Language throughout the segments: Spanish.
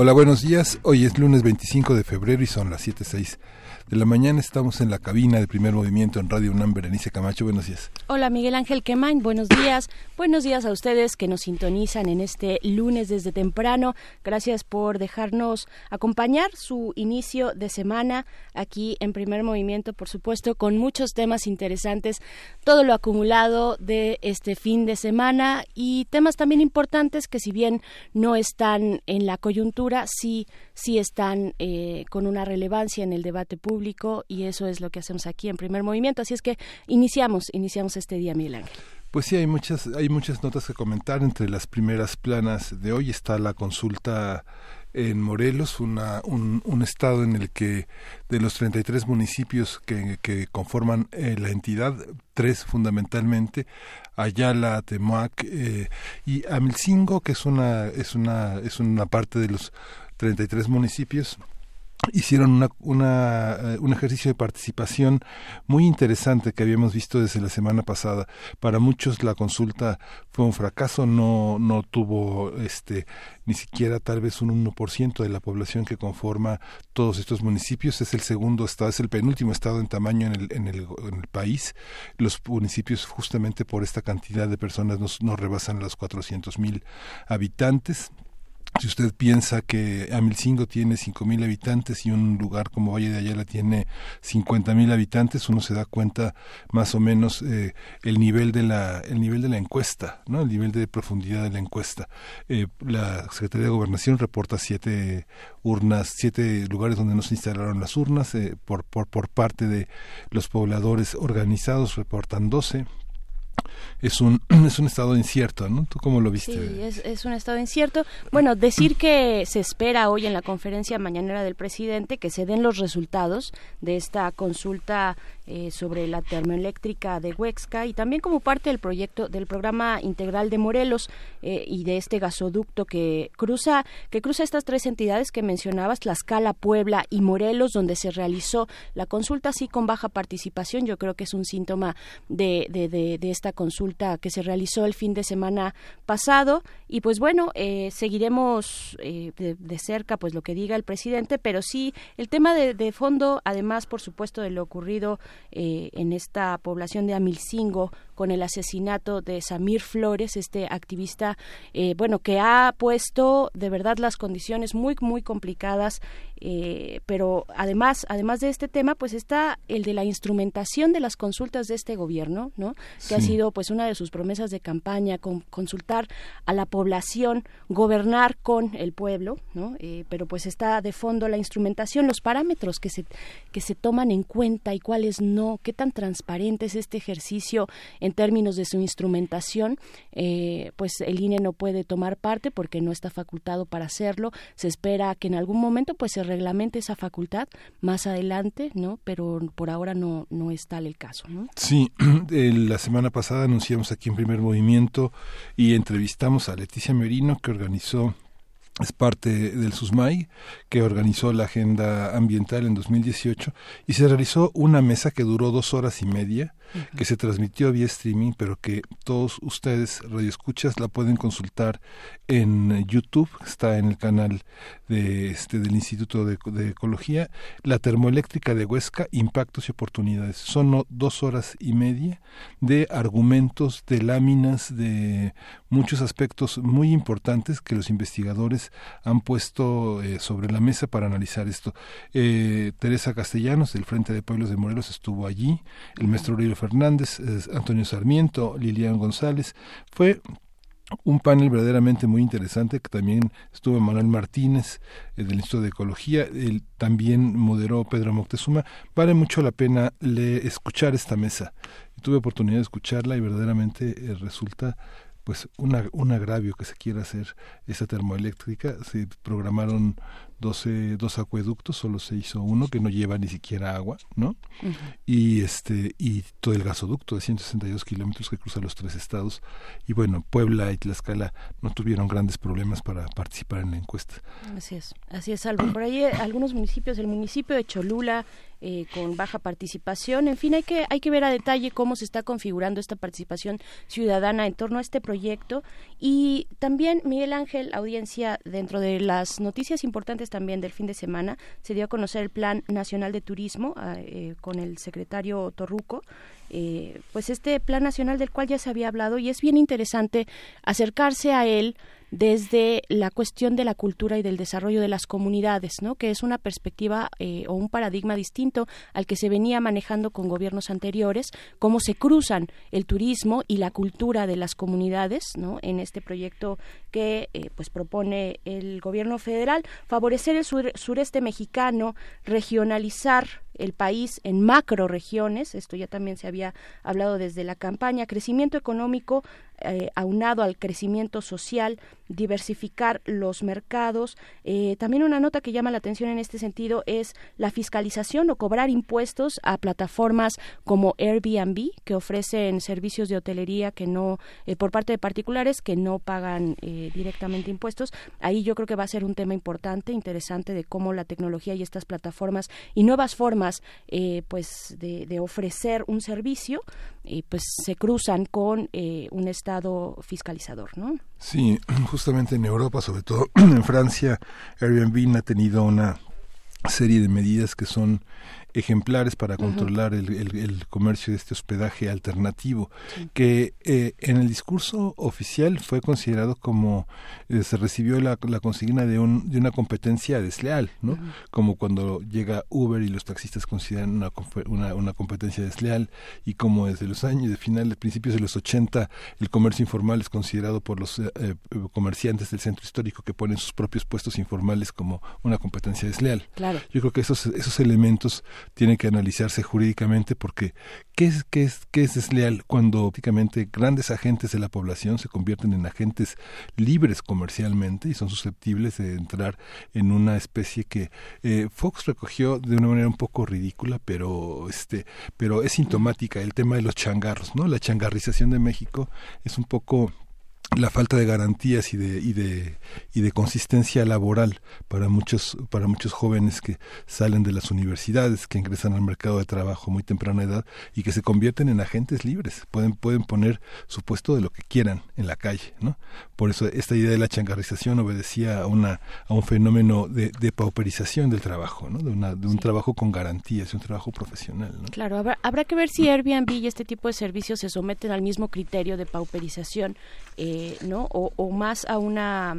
Hola, buenos días. Hoy es lunes 25 de febrero y son las 7.06 de la mañana. Estamos en la cabina de primer movimiento en Radio UNAM. Berenice Camacho, buenos días. Hola, Miguel Ángel Quemain, buenos días. buenos días a ustedes que nos sintonizan en este lunes desde temprano. Gracias por dejarnos acompañar su inicio de semana aquí en primer movimiento, por supuesto, con muchos temas interesantes. Todo lo acumulado de este fin de semana y temas también importantes que si bien no están en la coyuntura, sí, sí están eh, con una relevancia en el debate público y eso es lo que hacemos aquí en primer movimiento. Así es que iniciamos, iniciamos este día, Miguel Ángel. Pues sí, hay muchas, hay muchas notas que comentar. Entre las primeras planas de hoy está la consulta en Morelos, una, un, un, estado en el que de los 33 municipios que, conforman eh, la entidad, tres fundamentalmente, Ayala, Temoac eh, y Amilcingo, que es una, es, una, es una parte de los 33 municipios, hicieron una, una, eh, un ejercicio de participación muy interesante que habíamos visto desde la semana pasada. Para muchos la consulta fue un fracaso, no, no tuvo este, ni siquiera tal vez un 1% de la población que conforma todos estos municipios. Es el segundo estado, es el penúltimo estado en tamaño en el, en el, en el país. Los municipios justamente por esta cantidad de personas no, no rebasan los 400 mil habitantes si usted piensa que Amilcingo tiene cinco mil habitantes y un lugar como Valle de Ayala tiene cincuenta mil habitantes, uno se da cuenta más o menos eh, el nivel de la el nivel de la encuesta, no, el nivel de profundidad de la encuesta. Eh, la Secretaría de Gobernación reporta siete urnas, siete lugares donde no se instalaron las urnas eh, por por por parte de los pobladores organizados reportan doce es un, es un estado incierto, ¿no? ¿Tú cómo lo viste? Sí, es, un estado incierto. Bueno, decir que se espera hoy en la conferencia mañanera del presidente que se den los resultados de esta consulta eh, sobre la termoeléctrica de Huexca y también como parte del proyecto del programa integral de Morelos eh, y de este gasoducto que cruza que cruza estas tres entidades que mencionabas, Tlaxcala, Puebla y Morelos, donde se realizó la consulta así con baja participación. Yo creo que es un síntoma de, de, de, de esta consulta que se realizó el fin de semana pasado. Y pues bueno eh, seguiremos eh, de, cerca pues lo que diga el presidente, pero sí el tema de, de fondo, además por supuesto de lo ocurrido eh, en esta población de Amilcingo con el asesinato de Samir Flores, este activista, eh, bueno, que ha puesto de verdad las condiciones muy, muy complicadas, eh, pero además, además de este tema, pues está el de la instrumentación de las consultas de este gobierno, ¿no? Que sí. ha sido pues una de sus promesas de campaña, con, consultar a la población, gobernar con el pueblo, ¿no? Eh, pero pues está de fondo la instrumentación, los parámetros que se, que se toman en cuenta y cuáles no, qué tan transparente es este ejercicio en términos de su instrumentación, eh, pues el INE no puede tomar parte porque no está facultado para hacerlo. Se espera que en algún momento pues se reglamente esa facultad más adelante, ¿no? Pero por ahora no, no es tal el caso, ¿no? Sí, la semana pasada anunciamos aquí en Primer Movimiento y entrevistamos a Leticia Merino que organizó es parte del SUSMAI, que organizó la agenda ambiental en 2018, y se realizó una mesa que duró dos horas y media, uh -huh. que se transmitió vía streaming, pero que todos ustedes, radioescuchas, la pueden consultar en YouTube, está en el canal de este del Instituto de, de Ecología, la termoeléctrica de Huesca, impactos y oportunidades. Son dos horas y media de argumentos, de láminas, de muchos aspectos muy importantes que los investigadores han puesto eh, sobre la mesa para analizar esto. Eh, Teresa Castellanos, del Frente de Pueblos de Morelos, estuvo allí, el maestro Aurelio Fernández, eh, Antonio Sarmiento, Lilian González. Fue un panel verdaderamente muy interesante que también estuvo Manuel Martínez eh, del Instituto de Ecología, él también moderó Pedro Moctezuma. Vale mucho la pena le, escuchar esta mesa. Tuve oportunidad de escucharla y verdaderamente eh, resulta pues una, un agravio que se quiera hacer esa termoeléctrica. Se programaron 12, dos acueductos, solo se hizo uno que no lleva ni siquiera agua, ¿no? Y este y todo el gasoducto de 162 kilómetros que cruza los tres estados. Y bueno, Puebla y Tlaxcala no tuvieron grandes problemas para participar en la encuesta. Así es, así es, Algo. Por ahí eh, algunos municipios, el municipio de Cholula, eh, con baja participación. En fin, hay que, hay que ver a detalle cómo se está configurando esta participación ciudadana en torno a este proyecto. Y también, Miguel Ángel, audiencia, dentro de las noticias importantes también del fin de semana, se dio a conocer el Plan Nacional de Turismo ah, eh, con el secretario Torruco. Eh, pues este plan nacional del cual ya se había hablado y es bien interesante acercarse a él desde la cuestión de la cultura y del desarrollo de las comunidades, ¿no? que es una perspectiva eh, o un paradigma distinto al que se venía manejando con gobiernos anteriores, cómo se cruzan el turismo y la cultura de las comunidades ¿no? en este proyecto que eh, pues propone el gobierno federal, favorecer el sureste mexicano, regionalizar el país en macro regiones, esto ya también se había hablado desde la campaña, crecimiento económico eh, aunado al crecimiento social, diversificar los mercados. Eh, también una nota que llama la atención en este sentido es la fiscalización o cobrar impuestos a plataformas como Airbnb, que ofrecen servicios de hotelería que no, eh, por parte de particulares que no pagan directamente impuestos. Ahí yo creo que va a ser un tema importante, interesante de cómo la tecnología y estas plataformas y nuevas formas pues de, de, ofrecer un servicio pues se cruzan con un estado Estado fiscalizador, ¿no? Sí, justamente en Europa, sobre todo en Francia, Airbnb ha tenido una serie de medidas que son ejemplares para controlar el, el, comercio de este hospedaje alternativo, que eh, en el discurso oficial fue considerado como eh, se recibió la, la, consigna de, un, de una competencia desleal, ¿no? Como cuando llega Uber y los taxistas consideran una, una, una competencia desleal y como desde los años de finales, principios de los 80, el comercio informal es considerado por los eh, comerciantes del centro histórico que ponen sus propios puestos informales como una competencia desleal. Claro. Yo creo que esos, esos elementos tiene que analizarse jurídicamente porque ¿qué es, qué es, qué es desleal cuando prácticamente grandes agentes de la población se convierten en agentes libres comercialmente y son susceptibles de entrar en una especie que eh, Fox recogió de una manera un poco ridícula, pero este, pero es sintomática el tema de los changarros, ¿no? La changarrización de México es un poco la falta de garantías y de, y de, y de consistencia laboral para muchos, para muchos jóvenes que salen de las universidades, que ingresan al mercado de trabajo muy temprana edad y que se convierten en agentes libres. Pueden, pueden poner su puesto de lo que quieran en la calle, ¿no? Por eso esta idea de la changarrización obedecía a una, a un fenómeno de, de pauperización del trabajo, ¿no? De, una, de un trabajo con garantías, un trabajo profesional, ¿no? Claro, habrá, habrá que ver si Airbnb y este tipo de servicios se someten al mismo criterio de pauperización eh, ¿no? O, más a una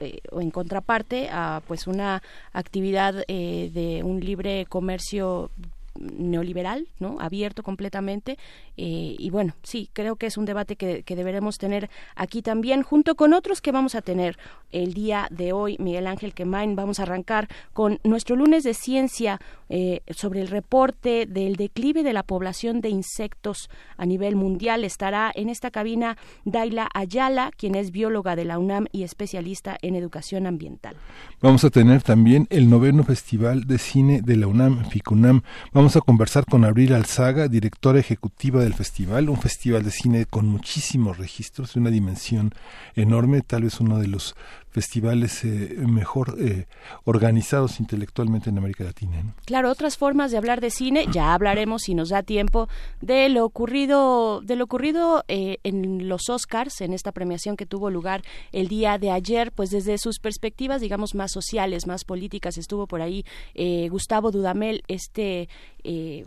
eh, o en contraparte a pues una actividad eh, de un libre comercio neoliberal, ¿no? Abierto completamente. Eh, y bueno, sí, creo que es un debate que, deberemos tener aquí también, junto con otros que vamos a tener el día de hoy. Miguel Ángel Quemain, vamos a arrancar con nuestro lunes de ciencia eh, sobre el reporte del declive de la población de insectos a nivel mundial. Estará en esta cabina Daila Ayala, quien es bióloga de la UNAM y especialista en educación ambiental. Vamos a tener también el noveno Festival de Cine de la UNAM, FICUNAM. Vamos a conversar con Abril Alzaga, directora ejecutiva del festival, un festival de cine con muchísimos registros, de una dimensión enorme, tal vez uno de los festivales eh, mejor eh, organizados intelectualmente en América Latina. Claro, otras formas de hablar de cine, ya hablaremos si nos da tiempo de lo ocurrido, de lo ocurrido eh, en los Oscars, en esta premiación que tuvo lugar el día de ayer, pues desde sus perspectivas, digamos, más sociales, más políticas, estuvo por ahí Gustavo Dudamel, este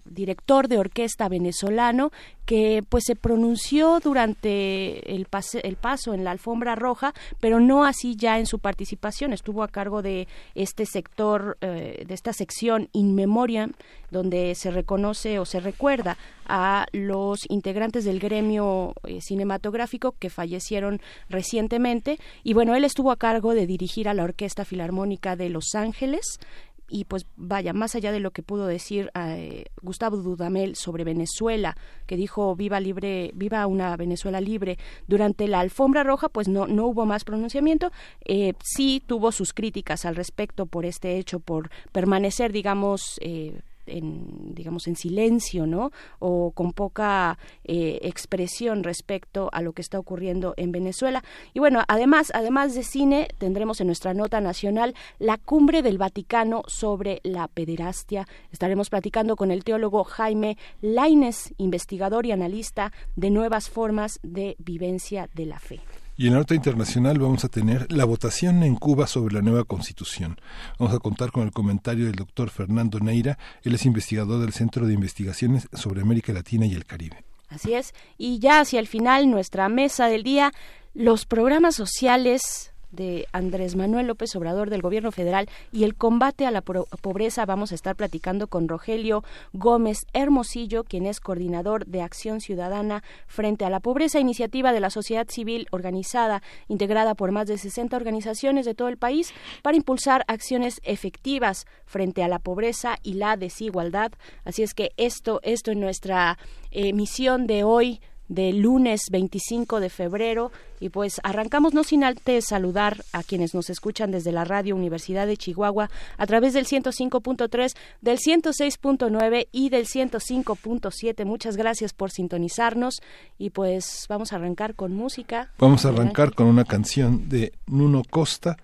director de orquesta venezolano, que pues se pronunció durante el, el paso en la alfombra roja, pero no así ya en su participación. Estuvo a cargo de este sector, eh, de esta sección In Memoriam, donde se reconoce o se recuerda a los integrantes del gremio eh, cinematográfico que fallecieron recientemente. Y bueno, él estuvo a cargo de dirigir a la Orquesta Filarmónica de Los Ángeles, y pues vaya, más allá de lo que pudo decir eh, Gustavo Dudamel sobre Venezuela, que dijo viva libre, viva una Venezuela libre, durante la alfombra roja, pues no, no hubo más pronunciamiento, eh, sí tuvo sus críticas al respecto por este hecho, por permanecer, digamos, eh, en digamos en silencio no o con poca eh, expresión respecto a lo que está ocurriendo en Venezuela. Y bueno además además de cine tendremos en nuestra nota nacional la cumbre del Vaticano sobre la pederastia. Estaremos platicando con el teólogo Jaime Laines investigador y analista de nuevas formas de vivencia de la fe y en la nota internacional vamos a tener la votación en Cuba sobre la nueva constitución. Vamos a contar con el comentario del doctor Fernando Neira, él es investigador del Centro de Investigaciones sobre América Latina y el Caribe. Así es. Y ya hacia el final, nuestra mesa del día, los programas sociales de Andrés Manuel López Obrador del Gobierno Federal y el combate a la pobreza. Vamos a estar platicando con Rogelio Gómez Hermosillo, quien es coordinador de Acción Ciudadana frente a la pobreza, iniciativa de la sociedad civil organizada, integrada por más de 60 organizaciones de todo el país, para impulsar acciones efectivas frente a la pobreza y la desigualdad. Así es que esto, esto en nuestra eh, de hoy de lunes 25 de febrero y pues arrancamos no sin antes saludar a quienes nos escuchan desde la radio Universidad de Chihuahua a través del 105.3, del 106.9 y del 105.7. Muchas gracias por sintonizarnos y pues vamos a arrancar con música. Vamos a arrancar con una canción de Nuno Costa,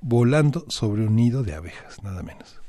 Volando sobre un nido de abejas, nada menos.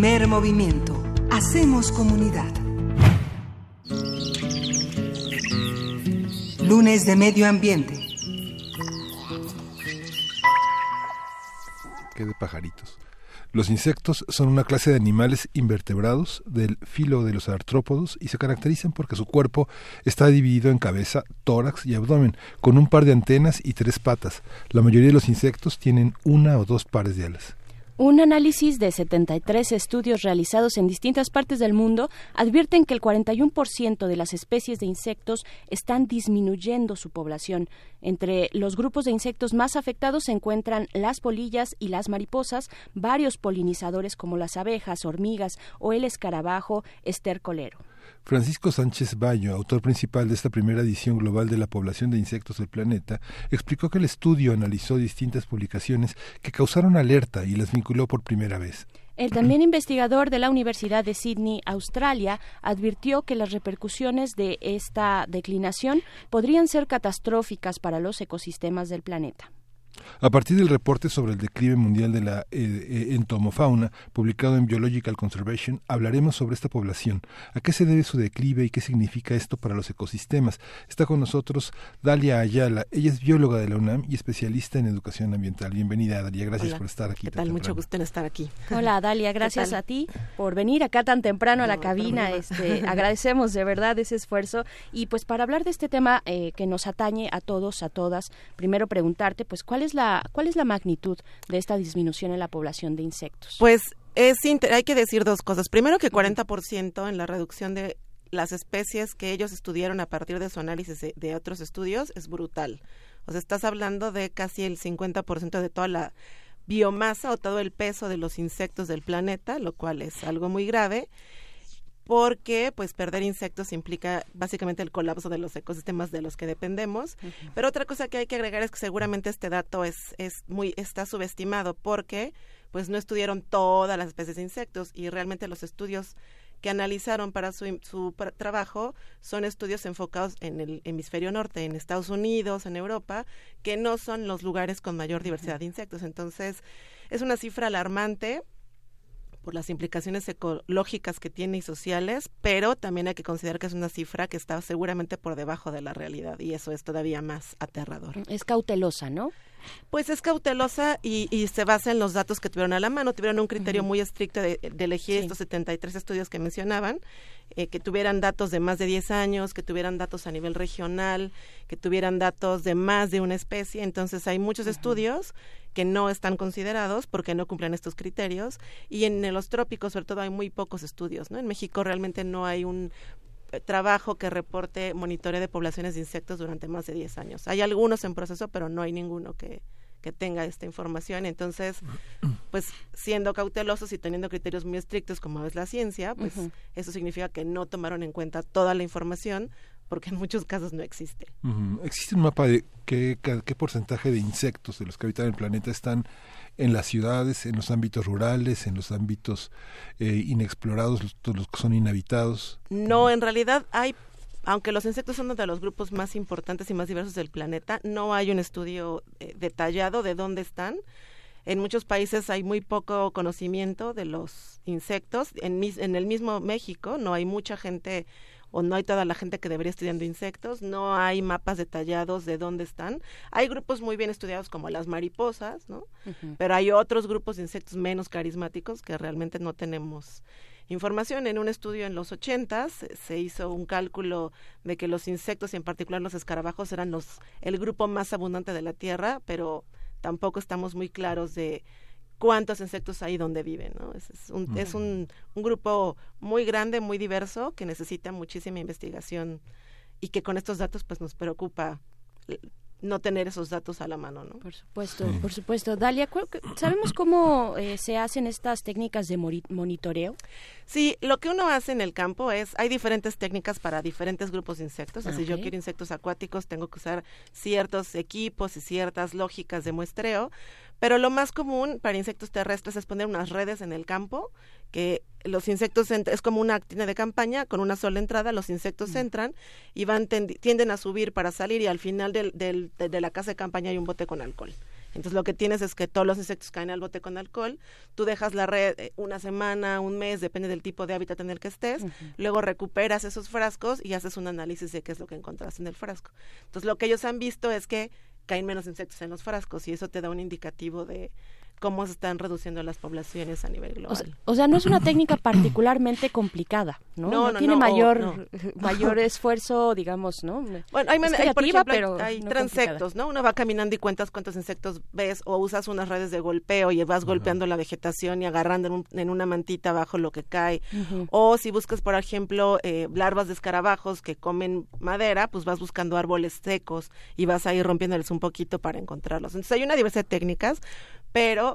Primer movimiento. Hacemos comunidad. Lunes de Medio Ambiente. Qué de pajaritos. Los insectos son una clase de animales invertebrados del filo de los artrópodos y se caracterizan porque su cuerpo está dividido en cabeza, tórax y abdomen, con un par de antenas y tres patas. La mayoría de los insectos tienen una o dos pares de alas. Un análisis de 73 estudios realizados en distintas partes del mundo advierten que el 41% de las especies de insectos están disminuyendo su población. Entre los grupos de insectos más afectados se encuentran las polillas y las mariposas, varios polinizadores como las abejas, hormigas o el escarabajo estercolero. Francisco Sánchez Bayo, autor principal de esta primera edición global de la población de insectos del planeta, explicó que el estudio analizó distintas publicaciones que causaron alerta y las vinculó por primera vez. El también investigador de la Universidad de Sydney, Australia, advirtió que las repercusiones de esta declinación podrían ser catastróficas para los ecosistemas del planeta. A partir del reporte sobre el declive mundial de la eh, eh, entomofauna, publicado en Biological Conservation, hablaremos sobre esta población, a qué se debe su declive y qué significa esto para los ecosistemas. Está con nosotros Dalia Ayala. Ella es bióloga de la UNAM y especialista en educación ambiental. Bienvenida, Dalia. Gracias por estar aquí. ¿Qué tal? Mucho gusto en estar aquí. Hola, Dalia. Gracias a ti por venir acá tan temprano a la cabina. Este, agradecemos de verdad ese esfuerzo. Y pues para hablar de este tema eh, que nos atañe a todos, a todas, primero preguntarte, pues, ¿cuál es la, cuál es la magnitud de esta disminución en la población de insectos? Pues es hay que decir dos cosas. Primero que 40% en la reducción de las especies que ellos estudiaron a partir de su análisis de, otros estudios es brutal. O sea, estás hablando de casi el 50% de toda la biomasa o todo el peso de los insectos del planeta, lo cual es algo muy grave porque pues perder insectos implica básicamente el colapso de los ecosistemas de los que dependemos. Pero otra cosa que hay que agregar es que seguramente este dato es, es muy está subestimado porque pues no estudiaron todas las especies de insectos y realmente los estudios que analizaron para su, su trabajo son estudios enfocados en el hemisferio norte, en Estados Unidos, en Europa, que no son los lugares con mayor diversidad de insectos. Entonces, es una cifra alarmante por las implicaciones ecológicas que tiene y sociales, pero también hay que considerar que es una cifra que está seguramente por debajo de la realidad y eso es todavía más aterrador. Es cautelosa, ¿no? Pues es cautelosa y, se basa en los datos que tuvieron a la mano. Tuvieron un criterio muy estricto de, elegir estos 73 estudios que mencionaban, eh, que tuvieran datos de más de 10 años, que tuvieran datos a nivel regional, que tuvieran datos de más de una especie. Entonces hay muchos estudios que no están considerados porque no cumplen estos criterios y en los trópicos sobre todo hay muy pocos estudios, ¿no? En México realmente no hay un eh, trabajo que reporte monitoreo de poblaciones de insectos durante más de 10 años. Hay algunos en proceso, pero no hay ninguno que, que tenga esta información. Entonces, pues siendo cautelosos y teniendo criterios muy estrictos como es la ciencia, pues eso significa que no tomaron en cuenta toda la información porque en muchos casos no existe. ¿Existe un mapa de qué, qué porcentaje de insectos de los que habitan el planeta están en las ciudades, en los ámbitos rurales, en los ámbitos eh, inexplorados, los, los que son inhabitados? No, en realidad hay aunque los insectos son uno de los grupos más importantes y más diversos del planeta, no hay un estudio eh, detallado de dónde están. En muchos países hay muy poco conocimiento de los insectos. En, en el mismo México no hay mucha gente o no hay toda la gente que debería estudiando insectos, no hay mapas detallados de dónde están. Hay grupos muy bien estudiados como las mariposas, ¿no? Pero hay otros grupos de insectos menos carismáticos que realmente no tenemos información. En un estudio en los ochentas se hizo un cálculo de que los insectos y en particular los escarabajos eran los el grupo más abundante de la Tierra, pero tampoco estamos muy claros de cuántos insectos hay donde viven. ¿no? Es, un, es un, un, grupo muy grande, muy diverso, que necesita muchísima investigación y que con estos datos pues nos preocupa no tener esos datos a la mano, ¿no? Por supuesto, por supuesto. Dalia, ¿sabemos cómo eh, se hacen estas técnicas de monitoreo? Sí, lo que uno hace en el campo es, hay diferentes técnicas para diferentes grupos de insectos. Si yo quiero insectos acuáticos, tengo que usar ciertos equipos y ciertas lógicas de muestreo, pero lo más común para insectos terrestres es poner unas redes en el campo, que los insectos es como una actina de campaña con una sola entrada, los insectos entran y van tienden a subir para salir y al final del, del, de la casa de campaña hay un bote con alcohol. Entonces lo que tienes es que todos los insectos caen al bote con alcohol, tú dejas la red eh, una semana, un mes, depende del tipo de hábitat en el que estés, luego recuperas esos frascos y haces un análisis de qué es lo que encontraste en el frasco. Entonces lo que ellos han visto es que caen menos insectos en los frascos y eso te da un indicativo de cómo se están reduciendo las poblaciones a nivel global. O sea, no es una técnica particularmente complicada, ¿no? No, tiene mayor mayor esfuerzo, digamos, ¿no? Bueno, hay, hay por ejemplo, hay, transectos, ¿no? Uno va caminando y cuentas cuántos insectos ves o usas unas redes de golpeo y vas golpeando la vegetación y agarrando en, una mantita abajo lo que cae. O si buscas, por ejemplo, eh, larvas de escarabajos que comen madera, pues vas buscando árboles secos y vas a ir rompiéndoles un poquito para encontrarlos. Entonces hay una diversidad de técnicas, pero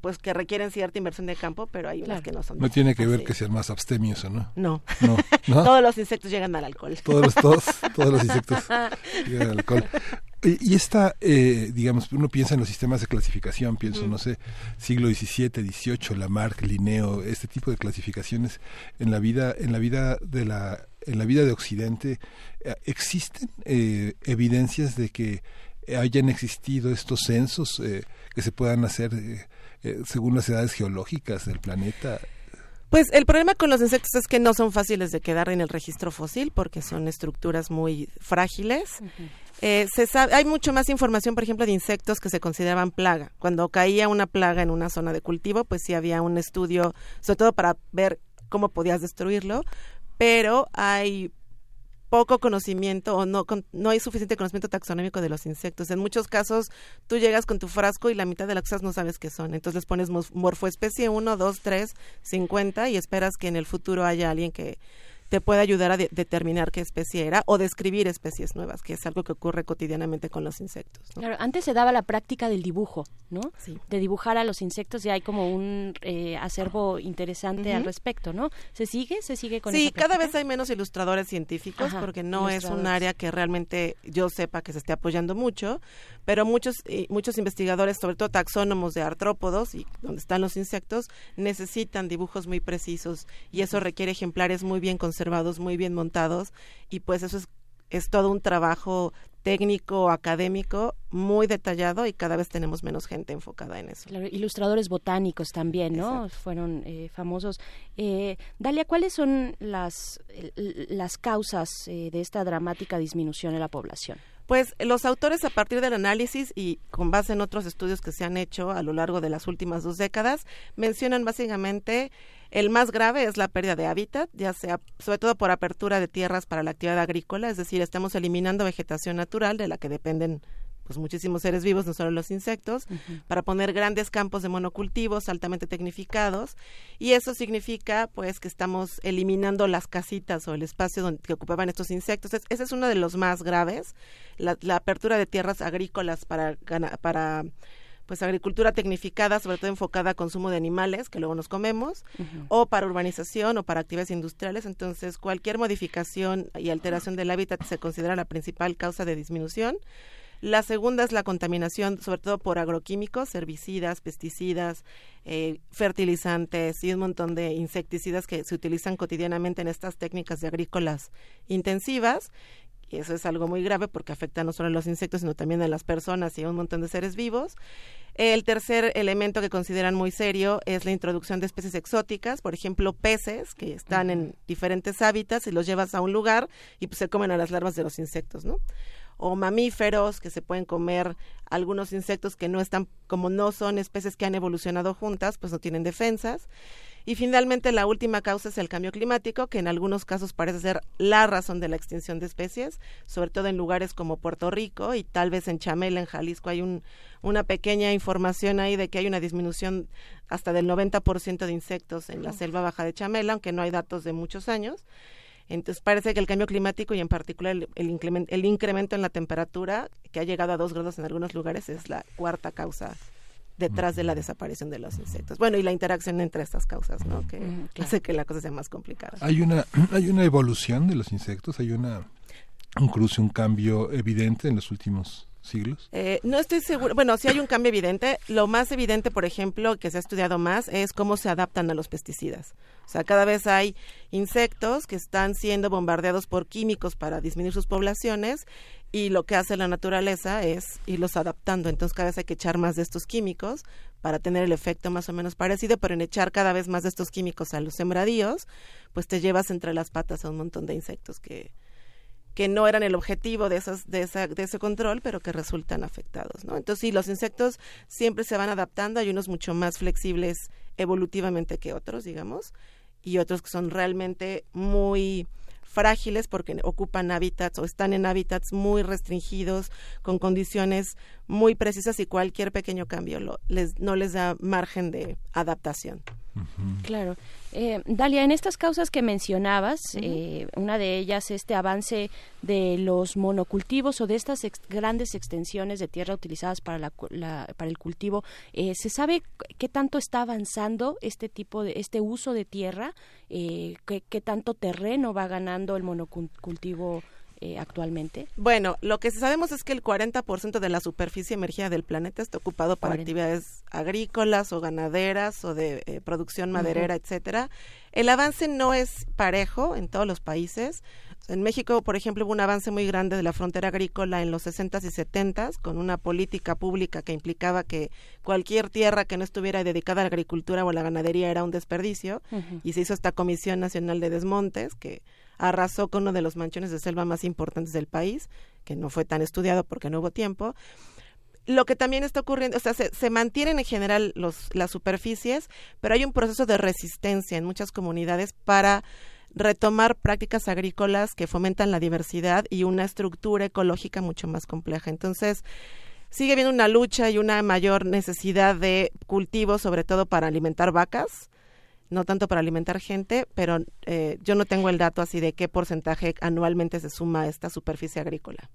pues que requieren cierta inversión de campo, pero hay unas que no son. No tiene que ver que sean más abstemios o no. No. no. todos los insectos llegan al alcohol. Todos los, todos, todos los insectos llegan al alcohol. Y, esta, eh, digamos, uno piensa en los sistemas de clasificación, pienso, no sé, siglo XVII, XVIII, Lamarck, Linneo, este tipo de clasificaciones en la vida, en la vida de la, en la vida de Occidente, eh, ¿existen eh, evidencias de que hayan existido estos censos que se puedan hacer según las edades geológicas del planeta? Pues el problema con los insectos es que no son fáciles de quedar en el registro fósil porque son estructuras muy frágiles. Eh, se sabe, hay mucho más información, por ejemplo, de insectos que se consideraban plaga. Cuando caía una plaga en una zona de cultivo, pues sí había un estudio, sobre todo para ver cómo podías destruirlo, pero hay poco conocimiento o no, no hay suficiente conocimiento taxonómico de los insectos. En muchos casos tú llegas con tu frasco y la mitad de las cosas no sabes qué son. Entonces les pones morfoespecie 1, 2, 3, 50 y esperas que en el futuro haya alguien que te puede ayudar a determinar qué especie era o describir especies nuevas, que es algo que ocurre cotidianamente con los insectos. Claro, antes se daba la práctica del dibujo, ¿no? Sí. De dibujar a los insectos y hay como un eh, acervo interesante al respecto, ¿no? ¿Se sigue? ¿Se sigue con Sí, cada vez hay menos ilustradores científicos porque no es un área que realmente yo sepa que se esté apoyando mucho, pero muchos eh, muchos investigadores, sobre todo taxónomos de artrópodos y donde están los insectos, necesitan dibujos muy precisos y eso requiere ejemplares muy bien conservados, muy bien montados y pues eso es es todo un trabajo técnico, académico, muy detallado y cada vez tenemos menos gente enfocada en eso. ilustradores botánicos también, ¿no? Fueron eh, famosos. Eh, Dalia, ¿cuáles son las, las causas de esta dramática disminución en la población? Pues los autores a partir del análisis y con base en otros estudios que se han hecho a lo largo de las últimas dos décadas, mencionan básicamente el más grave es la pérdida de hábitat, ya sea sobre todo por apertura de tierras para la actividad agrícola, es decir, estamos eliminando vegetación natural de la que dependen pues muchísimos seres vivos, no solo los insectos, para poner grandes campos de monocultivos altamente tecnificados y eso significa pues que estamos eliminando las casitas o el espacio donde, que ocupaban estos insectos. ese es uno de los más graves, la, apertura de tierras agrícolas para para pues agricultura tecnificada, sobre todo enfocada a consumo de animales que luego nos comemos, o para urbanización o para actividades industriales. Entonces, cualquier modificación y alteración del hábitat se considera la principal causa de disminución. La segunda es la contaminación, sobre todo por agroquímicos, herbicidas, pesticidas, eh, fertilizantes y un montón de insecticidas que se utilizan cotidianamente en estas técnicas de agrícolas intensivas. Y eso es algo muy grave porque afecta no solo a los insectos, sino también a las personas y a un montón de seres vivos. El tercer elemento que consideran muy serio es la introducción de especies exóticas, por ejemplo, peces que están en diferentes hábitats y los llevas a un lugar y pues se comen a las larvas de los insectos, ¿no? o mamíferos que se pueden comer algunos insectos que no están como no son especies que han evolucionado juntas pues no tienen defensas y finalmente la última causa es el cambio climático que en algunos casos parece ser la razón de la extinción de especies sobre todo en lugares como Puerto Rico y tal vez en Chamela en Jalisco hay un, una pequeña información ahí de que hay una disminución hasta del 90% de insectos en la selva baja de Chamela aunque no hay datos de muchos años. Entonces parece que el cambio climático y en particular el, el, incremento en la temperatura, que ha llegado a dos grados en algunos lugares, es la cuarta causa detrás de la desaparición de los insectos. Bueno, y la interacción entre estas causas, ¿no? Que hace que la cosa sea más complicada. Hay una, hay una evolución de los insectos, hay una un cruce, un cambio evidente en los últimos siglos? Eh, no estoy seguro. Bueno, sí hay un cambio evidente. Lo más evidente, por ejemplo, que se ha estudiado más, es cómo se adaptan a los pesticidas. O sea, cada vez hay insectos que están siendo bombardeados por químicos para disminuir sus poblaciones y lo que hace la naturaleza es irlos adaptando. Entonces cada vez hay que echar más de estos químicos para tener el efecto más o menos parecido, pero en echar cada vez más de estos químicos a los sembradíos, pues te llevas entre las patas a un montón de insectos que, que no eran el objetivo de, esos, de, esa, de ese control, pero que resultan afectados. ¿no? Entonces, sí, los insectos siempre se van adaptando, hay unos mucho más flexibles evolutivamente que otros, digamos, y otros que son realmente muy frágiles porque ocupan hábitats o están en hábitats muy restringidos con condiciones muy precisas y cualquier pequeño cambio lo, les, no les da margen de adaptación. Claro. Eh, Dalia, en estas causas que mencionabas, eh, una de ellas, este avance de los monocultivos o de estas grandes extensiones de tierra utilizadas para, la, para el cultivo, eh, ¿se sabe qué tanto está avanzando este tipo de, este uso de tierra? ¿qué, ¿Qué tanto terreno va ganando el monocultivo? Eh, actualmente? Bueno, lo que sabemos es que el 40% de la superficie emergida del planeta está ocupado para actividades agrícolas o ganaderas o de eh, producción maderera, etcétera. El avance no es parejo en todos los países. En México, por ejemplo, hubo un avance muy grande de la frontera agrícola en los 60s y 70s, con una política pública que implicaba que cualquier tierra que no estuviera dedicada a la agricultura o a la ganadería era un desperdicio, y se hizo esta Comisión Nacional de Desmontes, que arrasó con uno de los manchones de selva más importantes del país, que no fue tan estudiado porque no hubo tiempo. Lo que también está ocurriendo, o sea, se, mantienen en general los, las superficies, pero hay un proceso de resistencia en muchas comunidades para retomar prácticas agrícolas que fomentan la diversidad y una estructura ecológica mucho más compleja. Entonces, sigue habiendo una lucha y una mayor necesidad de cultivos, sobre todo para alimentar vacas, no tanto para alimentar gente, pero eh, yo no tengo el dato así de qué porcentaje anualmente se suma a esta superficie agrícola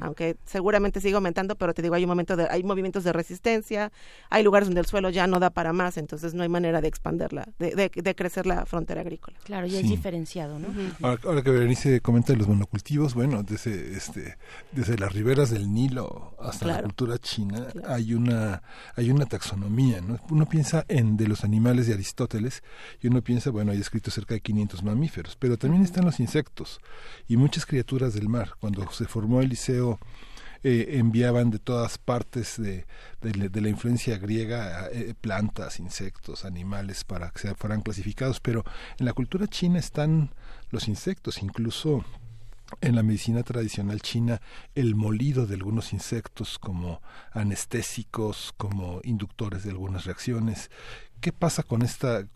aunque seguramente sigue aumentando, pero te digo, hay un momento de, hay movimientos de resistencia, hay lugares donde el suelo ya no da para más, entonces no hay manera de expanderla, de, de, crecer la frontera agrícola. Claro, y es diferenciado, ¿no? ahora, que Berenice comenta los monocultivos, bueno, desde, este, desde las riberas del Nilo hasta la cultura china hay una hay una taxonomía, ¿no? Uno piensa en de los animales de Aristóteles y uno piensa, bueno, hay escrito cerca de 500 mamíferos, pero también están los insectos y muchas criaturas del mar. Cuando se formó el eh, enviaban de todas partes de, la influencia griega eh, plantas, insectos, animales para que se fueran clasificados, pero en la cultura china están los insectos, incluso en la medicina tradicional china el molido de algunos insectos como anestésicos, como inductores de algunas reacciones. ¿Qué pasa con esta?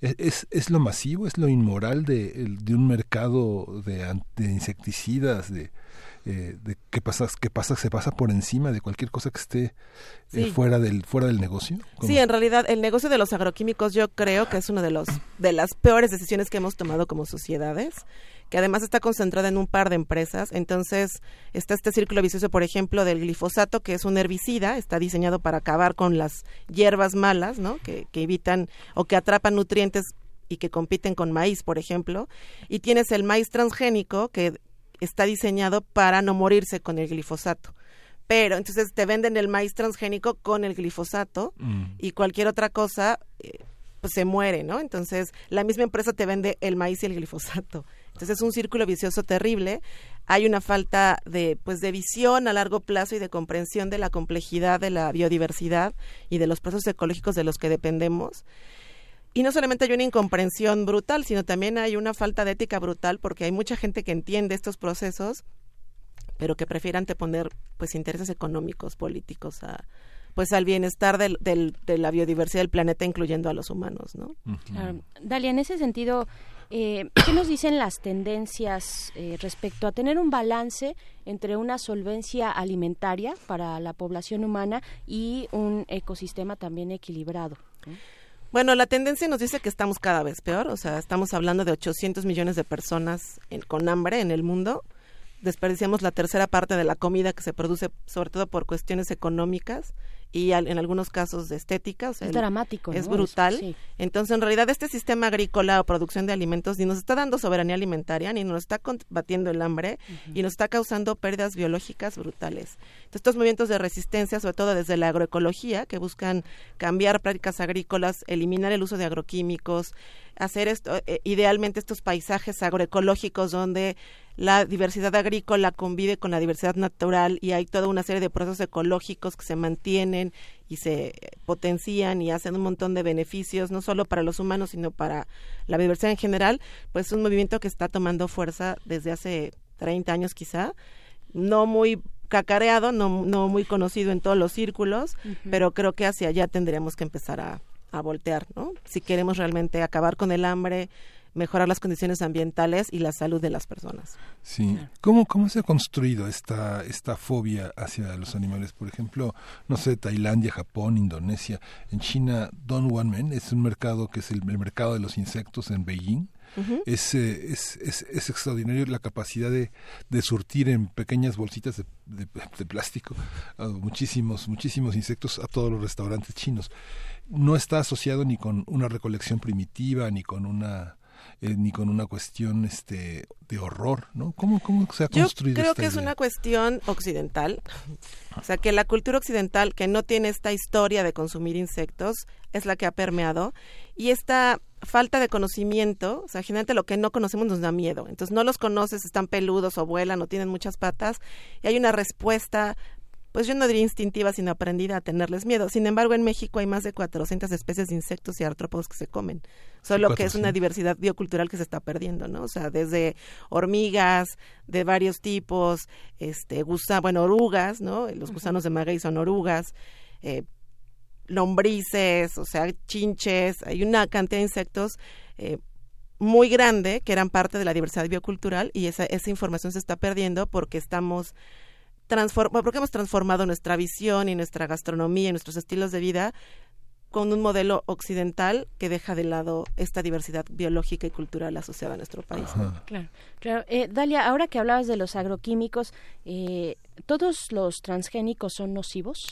¿Es, es, lo masivo, es lo inmoral de, de un mercado de, de insecticidas, de, eh, de qué pasa, qué pasa, se pasa por encima de cualquier cosa que esté eh, fuera del fuera del negocio. Sí, en realidad el negocio de los agroquímicos yo creo que es una de los de las peores decisiones que hemos tomado como sociedades que además está concentrada en un par de empresas. Entonces, está este círculo vicioso, por ejemplo, del glifosato, que es un herbicida, está diseñado para acabar con las hierbas malas, ¿no? Que, que evitan o que atrapan nutrientes y que compiten con maíz, por ejemplo. Y tienes el maíz transgénico, que está diseñado para no morirse con el glifosato. Pero entonces te venden el maíz transgénico con el glifosato mm. y cualquier otra cosa eh, pues se muere, ¿no? Entonces la misma empresa te vende el maíz y el glifosato. Entonces es un círculo vicioso terrible. Hay una falta de pues de visión a largo plazo y de comprensión de la complejidad de la biodiversidad y de los procesos ecológicos de los que dependemos. Y no solamente hay una incomprensión brutal, sino también hay una falta de ética brutal porque hay mucha gente que entiende estos procesos, pero que prefiere anteponer pues intereses económicos, políticos a pues al bienestar del, del, de la biodiversidad del planeta, incluyendo a los humanos, ¿no? Dalia, en ese sentido, eh, ¿qué nos dicen las tendencias eh, respecto a tener un balance entre una solvencia alimentaria para la población humana y un ecosistema también equilibrado? Bueno, la tendencia nos dice que estamos cada vez peor, o sea, estamos hablando de 800 millones de personas con hambre en el mundo. Desperdiciamos la tercera parte de la comida que se produce, sobre todo por cuestiones económicas y en algunos casos de estética. es dramático. Es brutal. Entonces, en realidad, este sistema agrícola o producción de alimentos ni nos está dando soberanía alimentaria, ni nos está combatiendo el hambre, y nos está causando pérdidas biológicas brutales. Entonces, estos movimientos de resistencia, sobre todo desde la agroecología, que buscan cambiar prácticas agrícolas, eliminar el uso de agroquímicos, hacer esto, eh, idealmente estos paisajes agroecológicos donde la diversidad agrícola convive con la diversidad natural y hay toda una serie de procesos ecológicos que se mantienen y se potencian y hacen un montón de beneficios, no solo para los humanos, sino para la diversidad en general, pues es un movimiento que está tomando fuerza desde hace 30 años quizá, no muy cacareado, no, no muy conocido en todos los círculos, pero creo que hacia allá tendríamos que empezar a, a voltear, ¿no? Si queremos realmente acabar con el hambre, mejorar las condiciones ambientales y la salud de las personas. Sí. ¿Cómo, cómo se ha construido esta, esta fobia hacia los animales? Por ejemplo, no sé, Tailandia, Japón, Indonesia. En China, Don Wanmen es un mercado que es el, mercado de los insectos en Beijing. es, es, es, es, extraordinario la capacidad de, de, surtir en pequeñas bolsitas de, de, plástico muchísimos, muchísimos insectos a todos los restaurantes chinos. No está asociado ni con una recolección primitiva, ni con una eh, ni con una cuestión este de horror, ¿no? ¿Cómo, cómo se ha construido? Yo creo que es una cuestión occidental, o sea que la cultura occidental que no tiene esta historia de consumir insectos es la que ha permeado y esta falta de conocimiento, o sea, generalmente lo que no conocemos nos da miedo, entonces no los conoces, están peludos o vuelan o tienen muchas patas y hay una respuesta pues yo no diría instintiva, sino aprendida a tenerles miedo. Sin embargo, en México hay más de 400 especies de insectos y artrópodos que se comen, solo que es una diversidad biocultural que se está perdiendo, ¿no? O sea, desde hormigas de varios tipos, este, gusa, bueno, orugas, ¿no? Los gusanos de maguey son orugas, eh, lombrices, o sea, chinches, hay una cantidad de insectos eh, muy grande que eran parte de la diversidad biocultural y esa, esa información se está perdiendo porque estamos porque hemos transformado nuestra visión y nuestra gastronomía y nuestros estilos de vida con un modelo occidental que deja de lado esta diversidad biológica y cultural asociada a nuestro país. Claro, claro. Eh, Dalia, ahora que hablabas de los agroquímicos, eh, ¿todos los transgénicos son nocivos?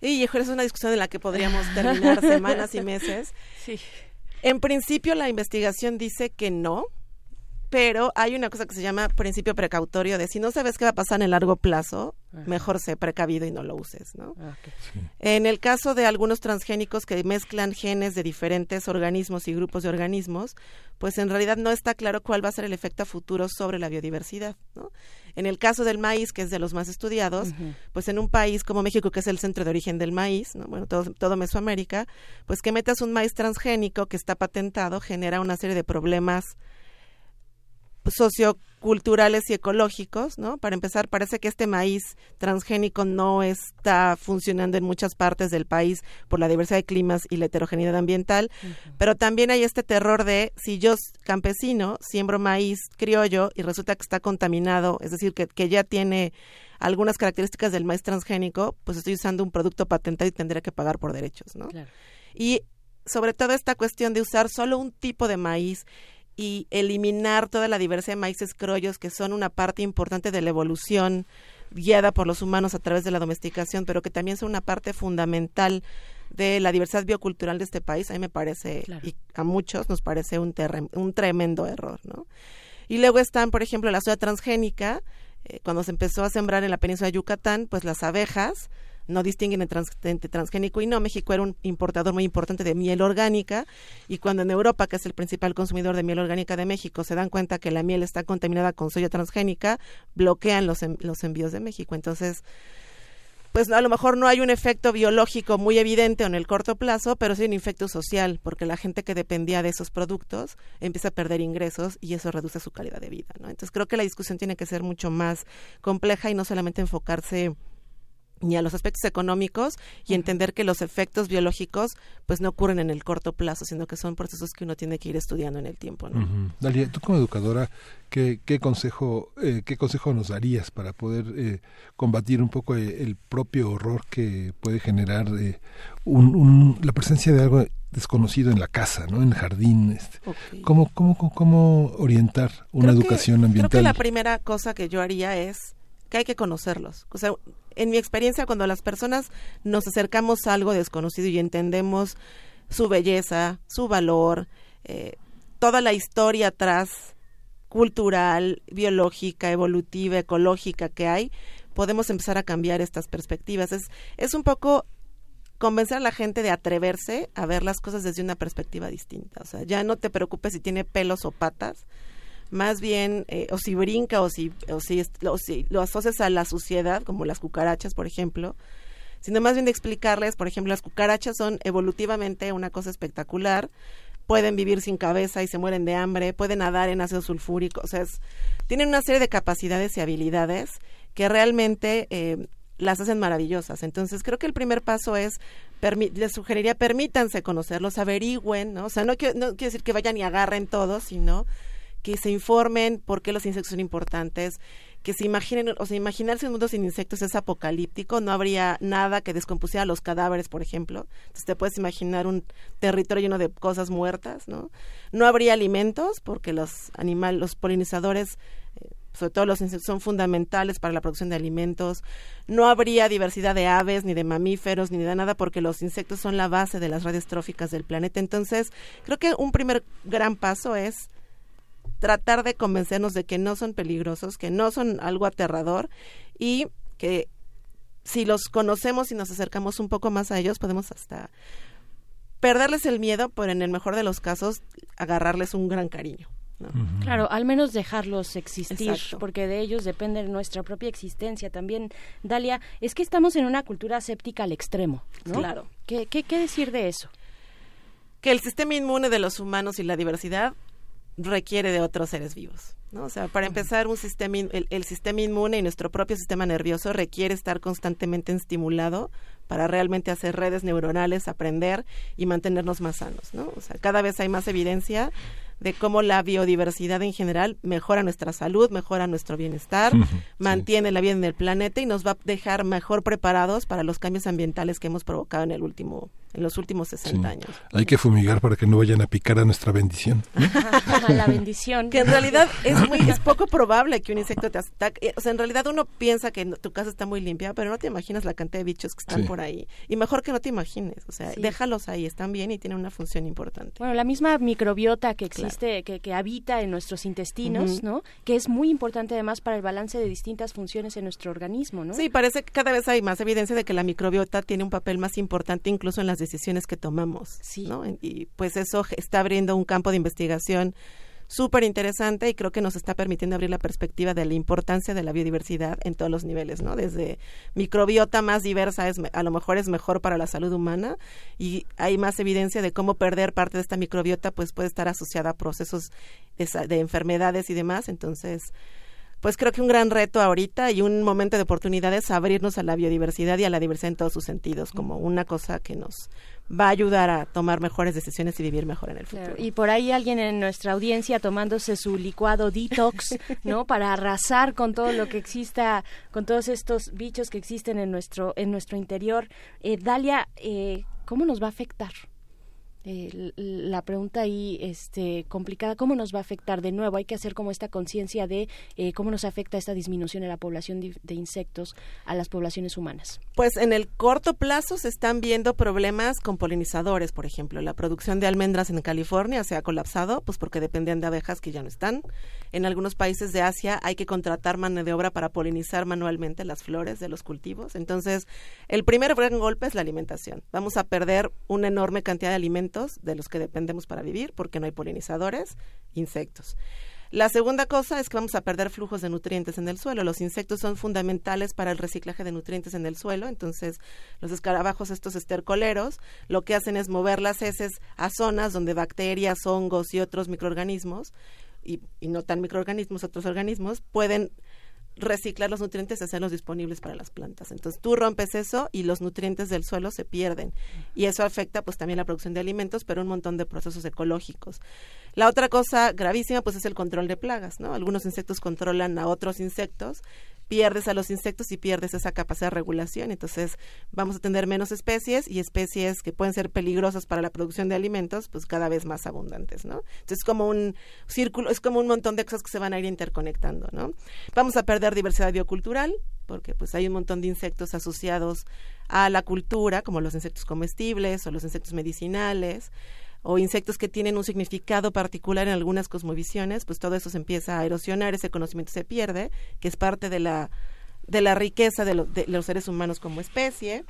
Y es una discusión en la que podríamos terminar semanas y meses. Sí. En principio, la investigación dice que no, pero hay una cosa que se llama principio precautorio de si no sabes qué va a pasar en el largo plazo, mejor sé precavido y no lo uses, ¿no? Ah, en el caso de algunos transgénicos que mezclan genes de diferentes organismos y grupos de organismos, pues en realidad no está claro cuál va a ser el efecto futuro sobre la biodiversidad, ¿no? En el caso del maíz, que es de los más estudiados, pues en un país como México, que es el centro de origen del maíz, ¿no? bueno, todo, todo Mesoamérica, pues que metas un maíz transgénico que está patentado genera una serie de problemas socioculturales y ecológicos, ¿no? Para empezar, parece que este maíz transgénico no está funcionando en muchas partes del país por la diversidad de climas y la heterogeneidad ambiental, pero también hay este terror de si yo campesino siembro maíz criollo y resulta que está contaminado, es decir, que, que ya tiene algunas características del maíz transgénico, pues estoy usando un producto patentado y tendría que pagar por derechos, ¿no? Y sobre todo esta cuestión de usar solo un tipo de maíz y eliminar toda la diversidad de maíces criollos que son una parte importante de la evolución guiada por los humanos a través de la domesticación, pero que también son una parte fundamental de la diversidad biocultural de este país, a mí me parece, y a muchos nos parece un, un tremendo error, ¿no? Y luego están, por ejemplo, la soya transgénica, eh, cuando se empezó a sembrar en la península de Yucatán, pues las abejas, no distinguen entre, transgénico y no. México era un importador muy importante de miel orgánica y cuando en Europa, que es el principal consumidor de miel orgánica de México, se dan cuenta que la miel está contaminada con soya transgénica, bloquean los, los envíos de México. Entonces, pues a lo mejor no hay un efecto biológico muy evidente en el corto plazo, pero sí un efecto social, porque la gente que dependía de esos productos empieza a perder ingresos y eso reduce su calidad de vida. Entonces creo que la discusión tiene que ser mucho más compleja y no solamente enfocarse ni a los aspectos económicos y entender que los efectos biológicos pues no ocurren en el corto plazo, sino que son procesos que uno tiene que ir estudiando en el tiempo. ¿no? Dalia, tú como educadora, ¿qué, qué consejo eh, qué consejo nos darías para poder eh, combatir un poco eh, el propio horror que puede generar un, la presencia de algo desconocido en la casa, ¿no? En el jardín. Este. ¿Cómo, cómo, cómo, orientar una educación ambiental? Creo que la primera cosa que yo haría es que hay que conocerlos. O sea, en mi experiencia, cuando las personas nos acercamos a algo desconocido y entendemos su belleza, su valor, eh, toda la historia atrás, cultural, biológica, evolutiva, ecológica que hay, podemos empezar a cambiar estas perspectivas. Es, es un poco convencer a la gente de atreverse a ver las cosas desde una perspectiva distinta. O sea, ya no te preocupes si tiene pelos o patas, más bien, eh, o si brinca o si, o si, lo asocias a la suciedad, como las cucarachas, por ejemplo, sino más bien de explicarles, por ejemplo, las cucarachas son evolutivamente una cosa espectacular, pueden vivir sin cabeza y se mueren de hambre, pueden nadar en ácido sulfúrico, o sea, tienen una serie de capacidades y habilidades que realmente eh, las hacen maravillosas. Entonces, creo que el primer paso es, les sugeriría, permítanse conocerlos, averigüen, ¿no? O sea, no, quiero, no quiere decir que vayan y agarren todo, sino que se informen por qué los insectos son importantes, que se imaginen, o sea, imaginarse un mundo sin insectos es apocalíptico, no habría nada que descompusiera los cadáveres, por ejemplo. Entonces te puedes imaginar un territorio lleno de cosas muertas, ¿no? No habría alimentos porque los los polinizadores eh, sobre todo los insectos son fundamentales para la producción de alimentos. No habría diversidad de aves, ni de mamíferos, ni de nada, porque los insectos son la base de las redes tróficas del planeta. Entonces, creo que un primer gran paso es tratar de convencernos de que no son peligrosos, que no son algo aterrador y que si los conocemos y nos acercamos un poco más a ellos, podemos hasta perderles el miedo, pero en el mejor de los casos, agarrarles un gran cariño. Claro, al menos dejarlos existir, porque de ellos depende nuestra propia existencia también. Dalia, es que estamos en una cultura séptica al extremo, ¿no? Claro. ¿Qué, qué, qué decir de eso? Que el sistema inmune de los humanos y la diversidad requiere de otros seres vivos. ¿no? O sea, para empezar, un sistema el, sistema inmune y nuestro propio sistema nervioso requiere estar constantemente estimulado para realmente hacer redes neuronales, aprender y mantenernos más sanos. ¿no? O sea, cada vez hay más evidencia de cómo la biodiversidad en general mejora nuestra salud, mejora nuestro bienestar, mantiene la vida en el planeta y nos va a dejar mejor preparados para los cambios ambientales que hemos provocado en el último en los últimos 60 años. Hay que fumigar para que no vayan a picar a nuestra bendición. la bendición. Que en realidad es muy es poco probable que un insecto te ataque. O sea, en realidad uno piensa que tu casa está muy limpia, pero no te imaginas la cantidad de bichos que están por ahí. Y mejor que no te imagines. O sea, déjalos ahí, están bien y tienen una función importante. Bueno, la misma microbiota que existe que, habita en nuestros intestinos, ¿no? Que es muy importante además para el balance de distintas funciones en nuestro organismo, ¿no? Sí, parece que cada vez hay más evidencia de que la microbiota tiene un papel más importante incluso en las decisiones que tomamos, sí. ¿no? Y pues eso está abriendo un campo de investigación súper interesante y creo que nos está permitiendo abrir la perspectiva de la importancia de la biodiversidad en todos los niveles, ¿no? Desde microbiota más diversa es a lo mejor es mejor para la salud humana y hay más evidencia de cómo perder parte de esta microbiota pues puede estar asociada a procesos de enfermedades y demás, entonces pues creo que un gran reto ahorita y un momento de oportunidad es abrirnos a la biodiversidad y a la diversidad en todos sus sentidos, como una cosa que nos va a ayudar a tomar mejores decisiones y vivir mejor en el futuro. Y por ahí alguien en nuestra audiencia tomándose su licuado detox, ¿no? Para arrasar con todo lo que exista, con todos estos bichos que existen en nuestro en nuestro interior. Eh, Dalia, eh, ¿cómo nos va a afectar? Eh, la pregunta ahí este, complicada, ¿cómo nos va a afectar? De nuevo, hay que hacer como esta conciencia de eh, cómo nos afecta esta disminución en la población de, insectos a las poblaciones humanas. Pues en el corto plazo se están viendo problemas con polinizadores, por ejemplo. La producción de almendras en California se ha colapsado, pues porque dependían de abejas que ya no están. En algunos países de Asia hay que contratar mano de obra para polinizar manualmente las flores de los cultivos. Entonces, el primer gran golpe es la alimentación. Vamos a perder una enorme cantidad de alimentos de los que dependemos para vivir, porque no hay polinizadores, insectos. La segunda cosa es que vamos a perder flujos de nutrientes en el suelo. Los insectos son fundamentales para el reciclaje de nutrientes en el suelo, entonces los escarabajos, estos estercoleros, lo que hacen es mover las heces a zonas donde bacterias, hongos y otros microorganismos, y, no tan microorganismos, otros organismos, pueden reciclar los nutrientes y hacerlos disponibles para las plantas. Entonces tú rompes eso y los nutrientes del suelo se pierden y eso afecta pues también la producción de alimentos, pero un montón de procesos ecológicos. La otra cosa gravísima pues es el control de plagas, ¿no? Algunos insectos controlan a otros insectos pierdes a los insectos y pierdes esa capacidad de regulación. Entonces vamos a tener menos especies y especies que pueden ser peligrosas para la producción de alimentos, pues cada vez más abundantes, ¿no? Entonces es como un círculo, es como un montón de cosas que se van a ir interconectando, ¿no? Vamos a perder diversidad biocultural porque pues hay un montón de insectos asociados a la cultura, como los insectos comestibles o los insectos medicinales o insectos que tienen un significado particular en algunas cosmovisiones, pues todo eso se empieza a erosionar, ese conocimiento se pierde, que es parte de la, de la riqueza de, de los seres humanos como especie.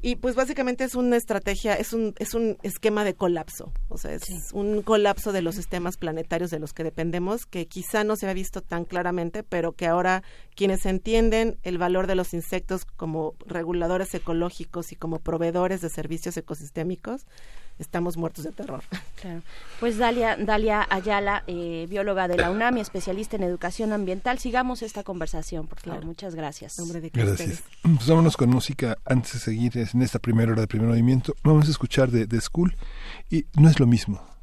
Y pues básicamente es una estrategia, es un, es un esquema de colapso, o sea, es un colapso de los sistemas planetarios de los que dependemos, que quizá no se ha visto tan claramente, pero que ahora quienes entienden el valor de los insectos como reguladores ecológicos y como proveedores de servicios ecosistémicos, estamos muertos de terror. Pues Dalia, Dalia Ayala, eh, bióloga de la UNAM y especialista en educación ambiental, sigamos esta conversación, por favor. Muchas gracias. gracias. Pues vámonos con música antes de seguir en esta primera hora de primer movimiento. Vamos a escuchar de, de School y no es lo mismo.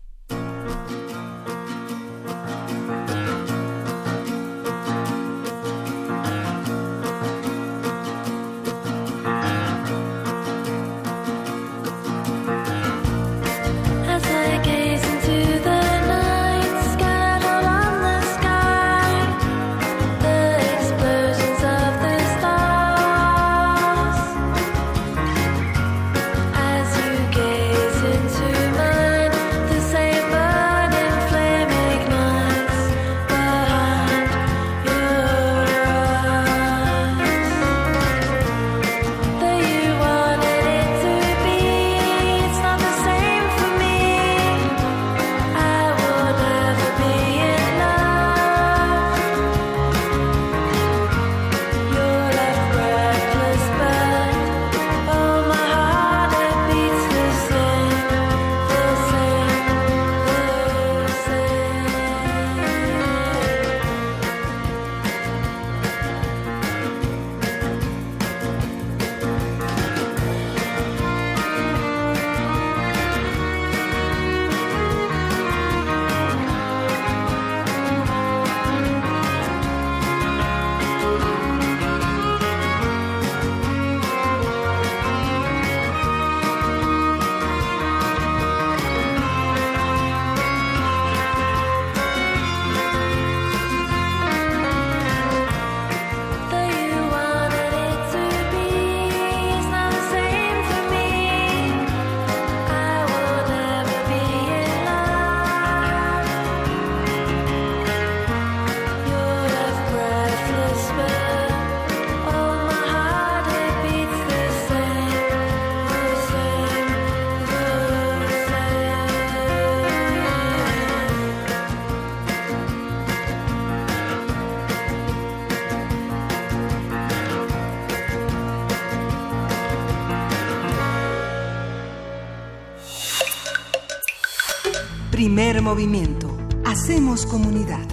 Movimiento. Hacemos comunidad.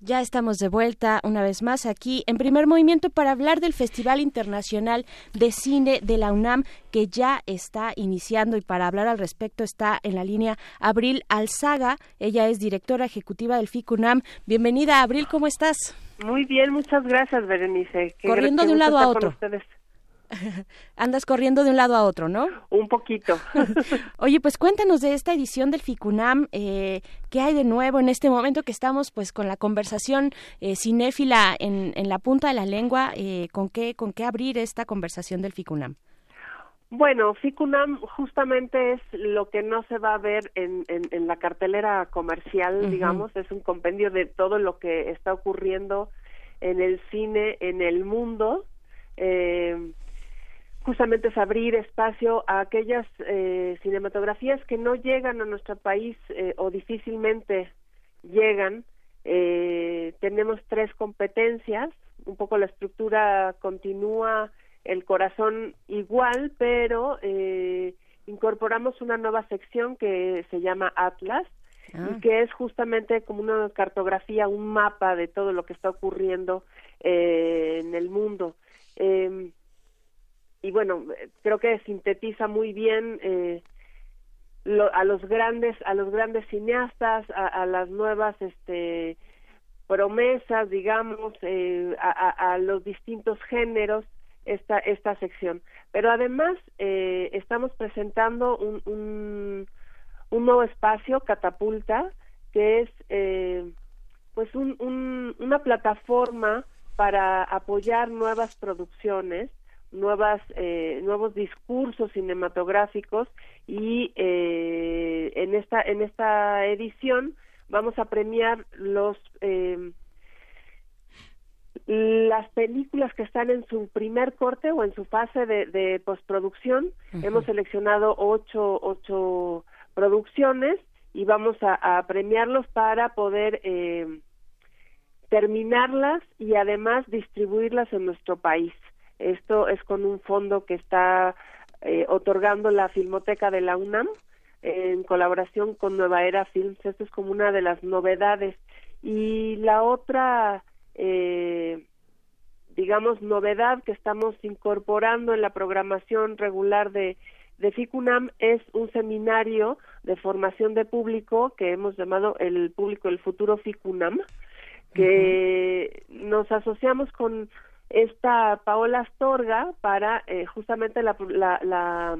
Ya estamos de vuelta una vez más aquí en primer movimiento para hablar del Festival Internacional de Cine de la UNAM que ya está iniciando y para hablar al respecto está en la línea Abril Alzaga. Ella es directora ejecutiva del FICUNAM. Bienvenida, Abril, ¿cómo estás? Muy bien, muchas gracias, Berenice. Corriendo de un lado a otro. Andas corriendo de un lado a otro, ¿no? Un poquito. Oye, pues cuéntanos de esta edición del FICUNAM, eh, ¿qué hay de nuevo en este momento que estamos pues con la conversación eh, cinéfila en, en, la punta de la lengua? Eh, ¿con, qué, ¿Con qué abrir esta conversación del FICUNAM? Bueno, FICUNAM justamente es lo que no se va a ver en, en, la cartelera comercial, digamos, es un compendio de todo lo que está ocurriendo en el cine, en el mundo. Eh, justamente es abrir espacio a aquellas eh, cinematografías que no llegan a nuestro país eh, o difícilmente llegan. Eh, tenemos tres competencias, un poco la estructura continúa, el corazón igual, pero incorporamos una nueva sección que se llama Atlas, y ah. que es justamente como una cartografía, un mapa de todo lo que está ocurriendo en el mundo. Eh, y bueno, creo que sintetiza muy bien eh, a los grandes, a los grandes cineastas, a, las nuevas, este, promesas, digamos, eh, a, los distintos géneros esta esta sección. Pero además eh, estamos presentando un, un, un, nuevo espacio, Catapulta, que es eh, pues un, un, una plataforma para apoyar nuevas producciones nuevas eh, nuevos discursos cinematográficos y eh, en esta en esta edición vamos a premiar los eh, las películas que están en su primer corte o en su fase de, postproducción. Hemos seleccionado ocho, ocho producciones y vamos a, premiarlos para poder eh, terminarlas y además distribuirlas en nuestro país. Esto es con un fondo que está eh, otorgando la Filmoteca de la UNAM en colaboración con Nueva Era Films. Esto es como una de las novedades. Y la otra, eh, digamos, novedad que estamos incorporando en la programación regular de, de FICUNAM es un seminario de formación de público que hemos llamado el público el futuro FICUNAM, que nos asociamos con esta Paola Astorga para eh, justamente la, la,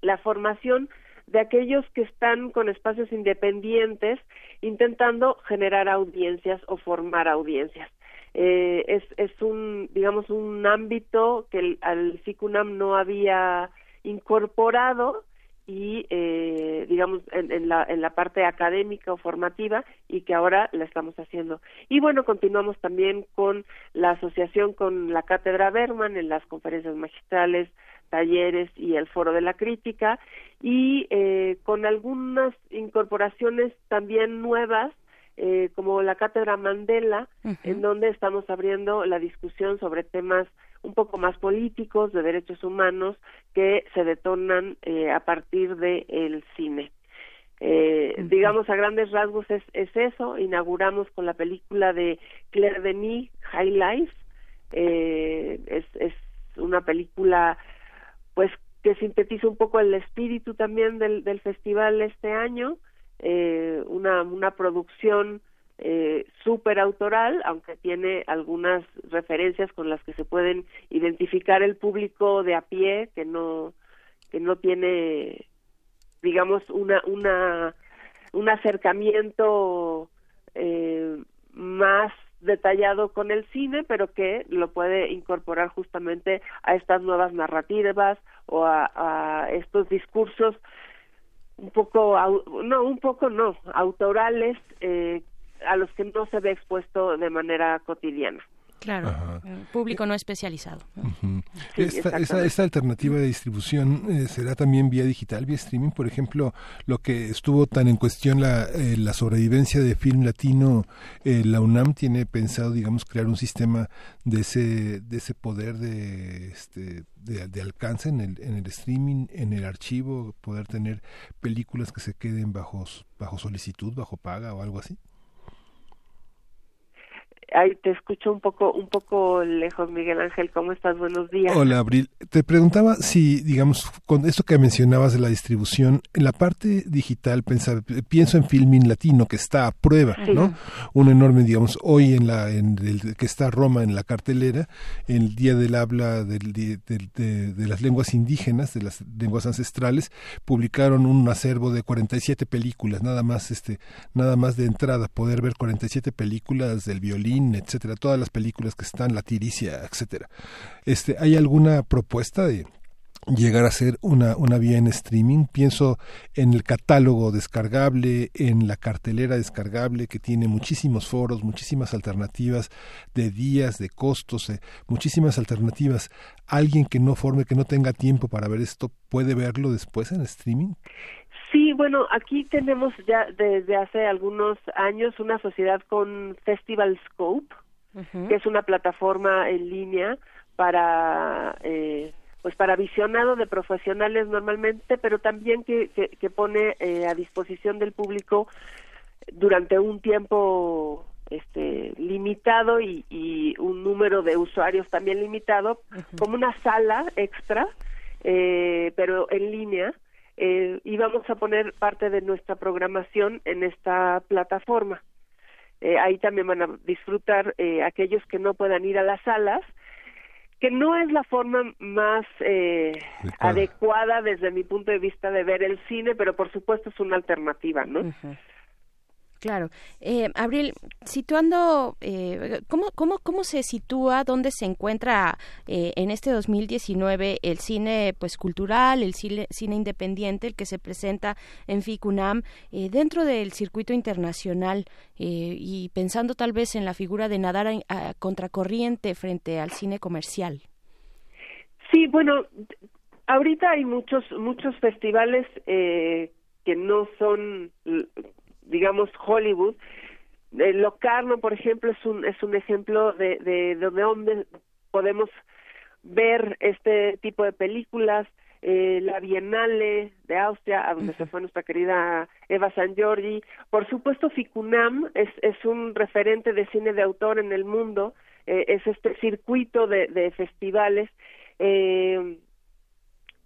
la, formación de aquellos que están con espacios independientes intentando generar audiencias o formar audiencias. Eh, es, es un, digamos, un ámbito que al FICUNAM no había incorporado y eh, digamos en, la, en la parte académica o formativa y que ahora la estamos haciendo. Y bueno, continuamos también con la asociación con la Cátedra Berman en las conferencias magistrales, talleres y el foro de la crítica y eh, con algunas incorporaciones también nuevas eh, como la cátedra Mandela en donde estamos abriendo la discusión sobre temas un poco más políticos de derechos humanos que se detonan eh, a partir del el cine. Eh, digamos a grandes rasgos es, es, eso, inauguramos con la película de Claire Denis, High Life, eh, es, es una película pues que sintetiza un poco el espíritu también del, del festival este año, eh, una, una producción eh, súper autoral, aunque tiene algunas referencias con las que se pueden identificar el público de a pie que no que no tiene digamos una una un acercamiento eh, más detallado con el cine, pero que lo puede incorporar justamente a estas nuevas narrativas o a, a estos discursos un poco, no, un poco no, autorales eh, a los que no se ve expuesto de manera cotidiana. Claro, público no especializado. esta, alternativa de distribución eh, será también vía digital, vía streaming. Por ejemplo, lo que estuvo tan en cuestión la, eh, la sobrevivencia de film latino, eh, la UNAM tiene pensado, digamos, crear un sistema de ese, de ese poder de, este, de, de, alcance en el, en el streaming, en el archivo, poder tener películas que se queden bajo, bajo solicitud, bajo paga o algo así. Ay, te escucho un poco, un poco lejos, Miguel Ángel. ¿Cómo estás? Buenos días. Hola, Abril. Te preguntaba si, digamos, con esto que mencionabas de la distribución, en la parte digital, pienso en Filmin Latino, que está a prueba, ¿no? Un enorme, digamos, hoy en la, en el, que está Roma en la cartelera, el Día del Habla del, de, de, las lenguas indígenas, de las lenguas ancestrales, publicaron un acervo de 47 películas, nada más, este, nada más de entrada, poder ver 47 películas del violín etcétera, todas las películas que están, La Tiricia, etcétera. Este, ¿Hay alguna propuesta de llegar a ser una, una vía en streaming. Pienso en el catálogo descargable, en la cartelera descargable que tiene muchísimos foros, muchísimas alternativas de días, de costos, eh, muchísimas alternativas. ¿Alguien que no forme, que no tenga tiempo para ver esto, puede verlo después en streaming? Sí, bueno, aquí tenemos ya desde hace algunos años una sociedad con Festival Scope, que es una plataforma en línea para eh, pues para visionado de profesionales normalmente, pero también que, que, pone eh, a disposición del público durante un tiempo este limitado y, y un número de usuarios también limitado, como una sala extra, eh, pero en línea, eh, y vamos a poner parte de nuestra programación en esta plataforma. Eh, ahí también van a disfrutar eh, aquellos que no puedan ir a las salas, que no es la forma más eh, adecuada desde mi punto de vista de ver el cine, pero por supuesto es una alternativa, ¿no? Claro. Eh, Abril, situando, eh, ¿cómo, cómo, ¿cómo se sitúa, dónde se encuentra eh, en este 2019 el cine pues cultural, el cine, cine independiente, el que se presenta en FICUNAM, eh, dentro del circuito internacional y pensando tal vez en la figura de nadar a, contracorriente frente al cine comercial? Sí, bueno, ahorita hay muchos, muchos festivales que no son digamos, Hollywood. Eh, Locarno, por ejemplo, es un, es un ejemplo de, de, de donde podemos ver este tipo de películas. Eh, la Bienale de Austria, a donde se fue nuestra querida Eva San Giorgi. Por supuesto, Ficunam es, es un referente de cine de autor en el mundo, eh, es este circuito de, de festivales. Eh,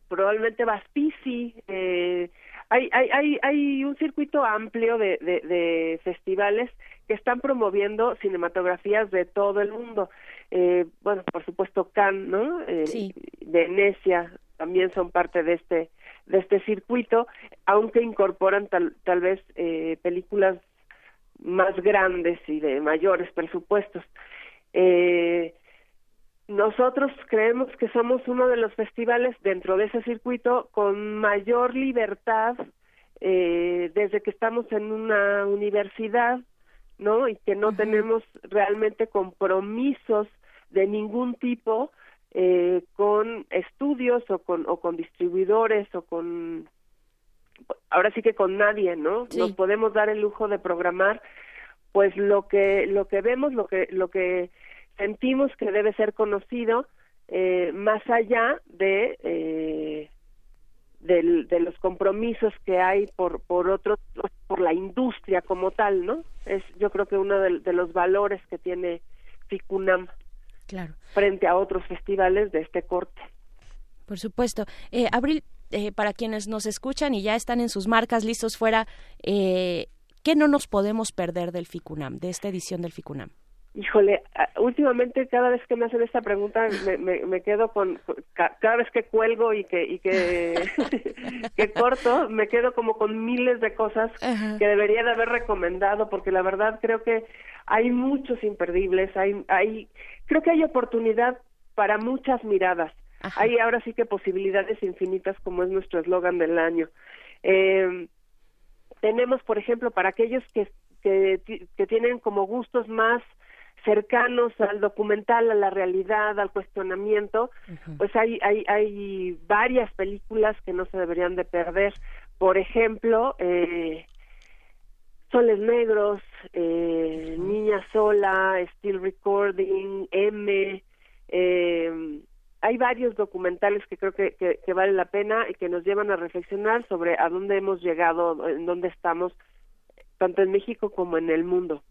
probablemente Baspisi, eh, hay, hay, hay, hay un circuito amplio de, de, festivales que están promoviendo cinematografías de todo el mundo. Eh, bueno, por supuesto Cannes, ¿no? Eh, Venecia también son parte de este de este circuito, aunque incorporan tal, tal vez eh, películas más grandes y de mayores presupuestos. Eh, nosotros creemos que somos uno de los festivales dentro de ese circuito con mayor libertad eh, desde que estamos en una universidad, ¿no? Y que no tenemos realmente compromisos de ningún tipo eh, con estudios o con o con distribuidores o con ahora sí que con nadie, ¿no? Nos podemos dar el lujo de programar pues lo que lo que vemos, lo que lo que sentimos que debe ser conocido eh, más allá de eh, de los compromisos que hay por por otro por la industria como tal no es yo creo que uno de, los valores que tiene Ficunam claro. frente a otros festivales de este corte. Por supuesto. Eh, Abril eh, para quienes nos escuchan y ya están en sus marcas listos fuera eh, qué no nos podemos perder del Ficunam de esta edición del Ficunam Híjole, últimamente cada vez que me hacen esta pregunta me, me, quedo con, cada vez que cuelgo y que y que, que corto, me quedo como con miles de cosas que debería de haber recomendado porque la verdad creo que hay muchos imperdibles, hay hay creo que hay oportunidad para muchas miradas. Hay ahora sí que posibilidades infinitas como es nuestro eslogan del año. Eh, tenemos, por ejemplo, para aquellos que, que, que tienen como gustos más cercanos al documental, a la realidad, al cuestionamiento, pues hay, hay, hay varias películas que no se deberían de perder. Por ejemplo, eh, Soles Negros, eh, Niña Sola, Still Recording, M, eh, hay varios documentales que creo que, que, que vale la pena y que nos llevan a reflexionar sobre a dónde hemos llegado, en dónde estamos, tanto en México como en el mundo.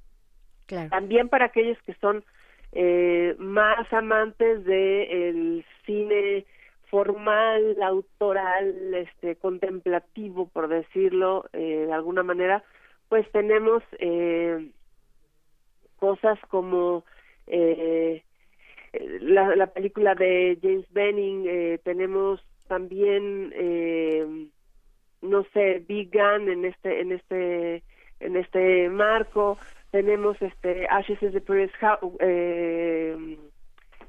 También para aquellos que son eh, más amantes de cine formal, autoral, este, contemplativo, por decirlo eh, de alguna manera, pues tenemos eh, cosas como eh, la, la, película de James Benning, eh, tenemos también, eh, no sé, Big Gun en este, en este, en este marco, tenemos este Ashes is the Purest eh,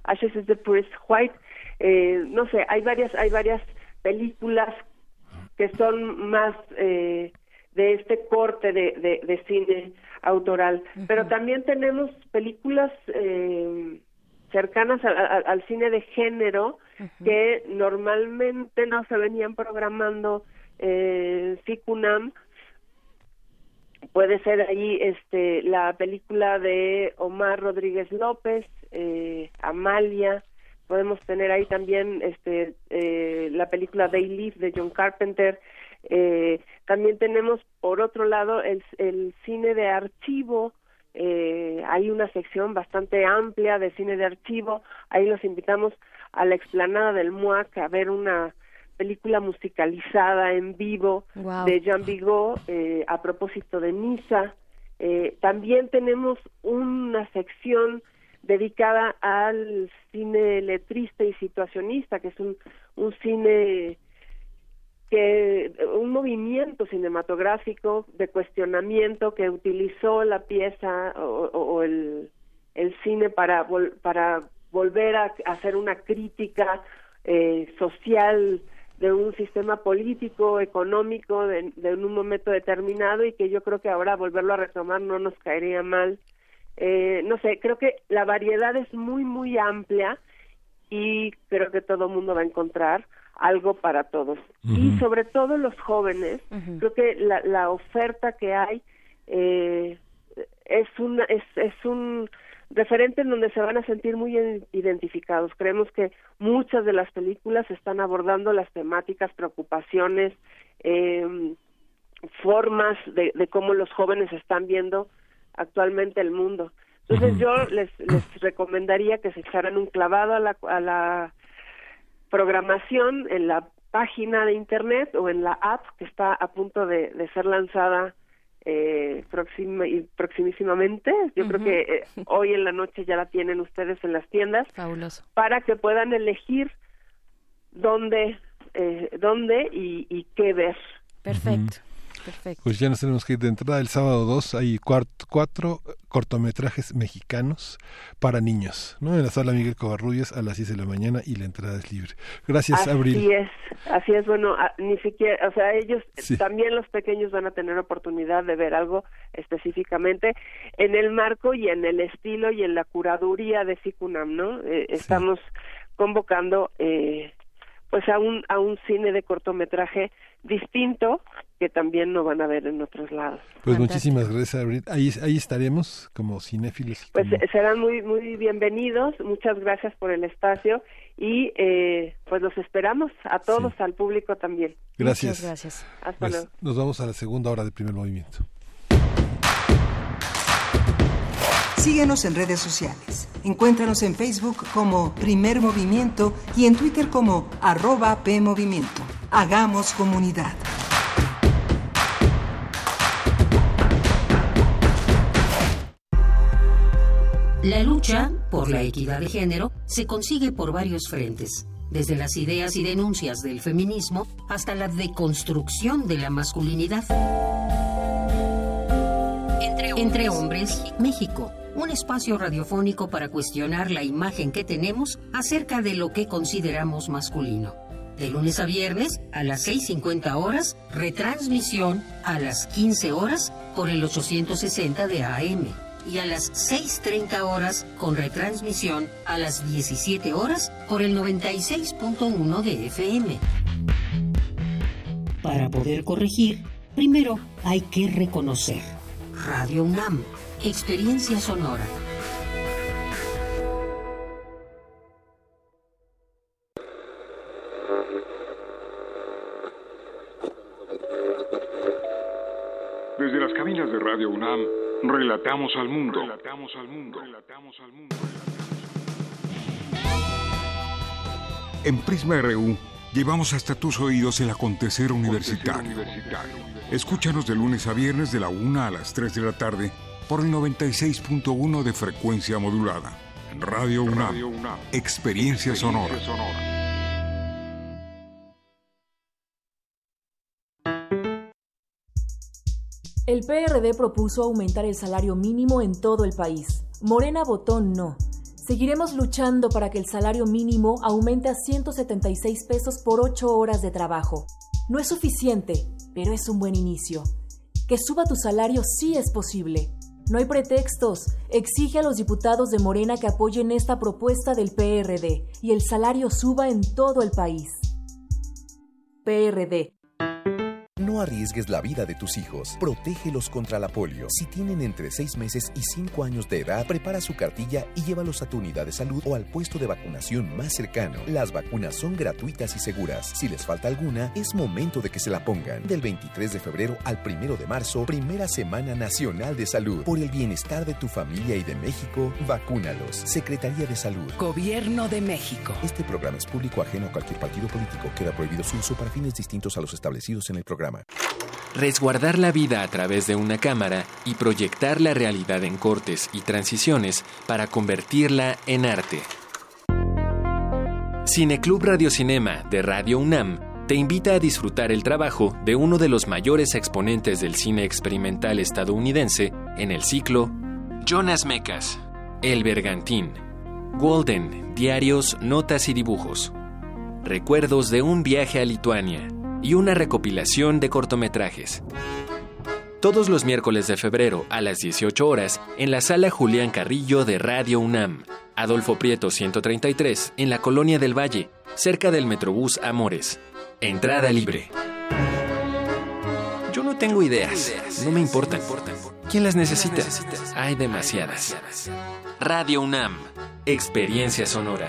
Ashes is the Purest White. Eh, no sé hay varias hay varias películas que son más eh, de este corte de, de, cine autoral. Pero también tenemos películas eh, cercanas al cine de género que normalmente no se venían programando eh, FICUNAM puede ser ahí este la película de Omar Rodríguez López eh, Amalia. Podemos tener ahí también este eh, la película Day Leaf de John Carpenter. Eh, también tenemos por otro lado el, el cine de archivo. Eh, hay una sección bastante amplia de cine de archivo. Ahí los invitamos a la explanada del MUAC a ver una película musicalizada en vivo de Jean Vigo eh, a propósito de Misa. Eh, también tenemos una sección dedicada al cine letrista y situacionista, que es un, un cine que un movimiento cinematográfico de cuestionamiento que utilizó la pieza o, el, el, cine para, para volver a hacer una crítica eh, social de un sistema político, económico, de, un momento determinado y que yo creo que ahora volverlo a retomar no nos caería mal. Eh, no sé, creo que la variedad es muy, muy amplia y creo que todo el mundo va a encontrar algo para todos. Y sobre todo los jóvenes, creo que la, la oferta que hay eh, es, una, es, es un referente en donde se van a sentir muy identificados. Creemos que muchas de las películas están abordando las temáticas, preocupaciones, eh, formas de, de, cómo los jóvenes están viendo actualmente el mundo. Entonces yo les, les recomendaría que se echaran un clavado a la, a la programación en la página de internet o en la app que está a punto de, de ser lanzada eh, próxima, y proximísimamente. Yo creo que eh, hoy en la noche ya la tienen ustedes en las tiendas. Fabuloso. Para que puedan elegir dónde, eh, dónde y, y qué ver. Perfecto. Pues ya nos tenemos que ir de entrada. El sábado 2 hay cuatro cortometrajes mexicanos para niños, ¿no? En la sala Miguel Covarrubias a las 10 de la mañana y la entrada es libre. Gracias, Abril. Así es, así es. Bueno, ni siquiera, o sea, ellos, también los pequeños van a tener oportunidad de ver algo específicamente en el marco y en el estilo y en la curaduría de FICUNAM, ¿no? Eh, estamos convocando eh, pues a un, a un cine de cortometraje distinto que también no van a ver en otros lados. Pues muchísimas gracias, Ahí, ahí estaremos como cinéfilos. Pues serán muy muy bienvenidos. Muchas gracias por el espacio y eh, pues los esperamos a todos, al público también. Gracias. gracias. Hasta pues luego. Nos vamos a la segunda hora del primer movimiento. Síguenos en redes sociales. Encuéntranos en Facebook como Primer Movimiento y en Twitter como arroba PMovimiento. Hagamos comunidad. La lucha por la equidad de género se consigue por varios frentes, desde las ideas y denuncias del feminismo hasta la deconstrucción de la masculinidad. Entre hombres, México un espacio radiofónico para cuestionar la imagen que tenemos acerca de lo que consideramos masculino. De lunes a viernes a las 6.50 horas, retransmisión a las 15 horas por el 860 de AM y a las 6.30 horas con retransmisión a las 17 horas por el 96.1 de FM. Para poder corregir, primero hay que reconocer. Radio UNAM Experiencia sonora. Desde las cabinas de Radio UNAM, relatamos al mundo. Relatamos al mundo. Relatamos al mundo. En Prisma RU llevamos hasta tus oídos el acontecer universitario. Escúchanos de lunes a viernes de la 1 a las 3 de la tarde por el 96.1 de frecuencia modulada. En Radio UNAM, Experiencia, sonora. El PRD propuso aumentar el salario mínimo en todo el país. Morena votó no. Seguiremos luchando para que el salario mínimo aumente a 176 pesos por 8 horas de trabajo. No es suficiente, pero es un buen inicio. Que suba tu salario sí es posible. No hay pretextos. Exige a los diputados de Morena que apoyen esta propuesta del PRD y el salario suba en todo el país. PRD. No arriesgues la vida de tus hijos. Protégelos contra la polio. Si tienen entre 6 meses y 5 años de edad, prepara su cartilla y llévalos a tu unidad de salud o al puesto de vacunación más cercano. Las vacunas son gratuitas y seguras. Si les falta alguna, es momento de que se la pongan. Del 23 de febrero al 1 de marzo, primera Semana Nacional de Salud. Por el bienestar de tu familia y de México, vacúnalos. Secretaría de Salud. Gobierno de México. Este programa es público ajeno a cualquier partido político. Queda prohibido su uso para fines distintos a los establecidos en el programa. Resguardar la vida a través de una cámara y proyectar la realidad en cortes y transiciones para convertirla en arte. Cineclub Radiocinema de Radio UNAM te invita a disfrutar el trabajo de uno de los mayores exponentes del cine experimental estadounidense en el ciclo Jonas Mekas, El Bergantín, Golden, Diarios, Notas y Dibujos, Recuerdos de un viaje a Lituania y una recopilación de cortometrajes. Todos los miércoles de febrero a las 18 horas en la sala Julián Carrillo de Radio UNAM, Adolfo Prieto 133, en la Colonia del Valle, cerca del Metrobús Amores. Entrada libre. Yo no tengo ideas, no me importan. ¿Quién las necesita? Hay demasiadas. Radio UNAM, experiencia sonora.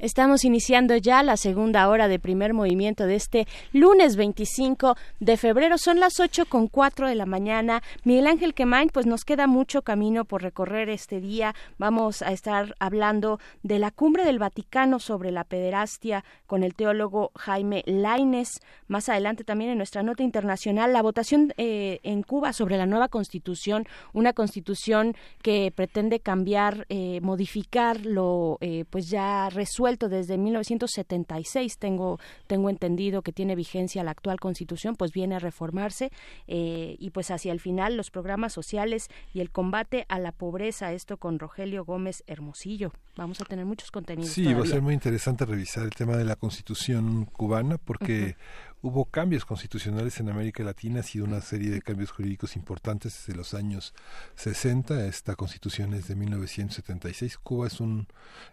Estamos iniciando ya la segunda hora de primer movimiento de este lunes 25 de febrero. Son las 8 con 4 de la mañana. Miguel Ángel Quemain, pues nos queda mucho camino por recorrer este día. Vamos a estar hablando de la cumbre del Vaticano sobre la pederastia con el teólogo Jaime Laines. Más adelante también en nuestra nota internacional, la votación eh, en Cuba sobre la nueva constitución, una constitución que pretende cambiar, eh, modificar lo eh, pues ya resuelto desde 1976, tengo, tengo entendido que tiene vigencia la actual constitución, pues viene a reformarse eh, y pues hacia el final los programas sociales y el combate a la pobreza, esto con Rogelio Gómez Hermosillo. Vamos a tener muchos contenidos. Sí, va a ser muy interesante revisar el tema de la constitución cubana porque hubo cambios constitucionales en América Latina, ha sido una serie de cambios jurídicos importantes desde los años 60. Esta constitución es de 1976. Cuba es un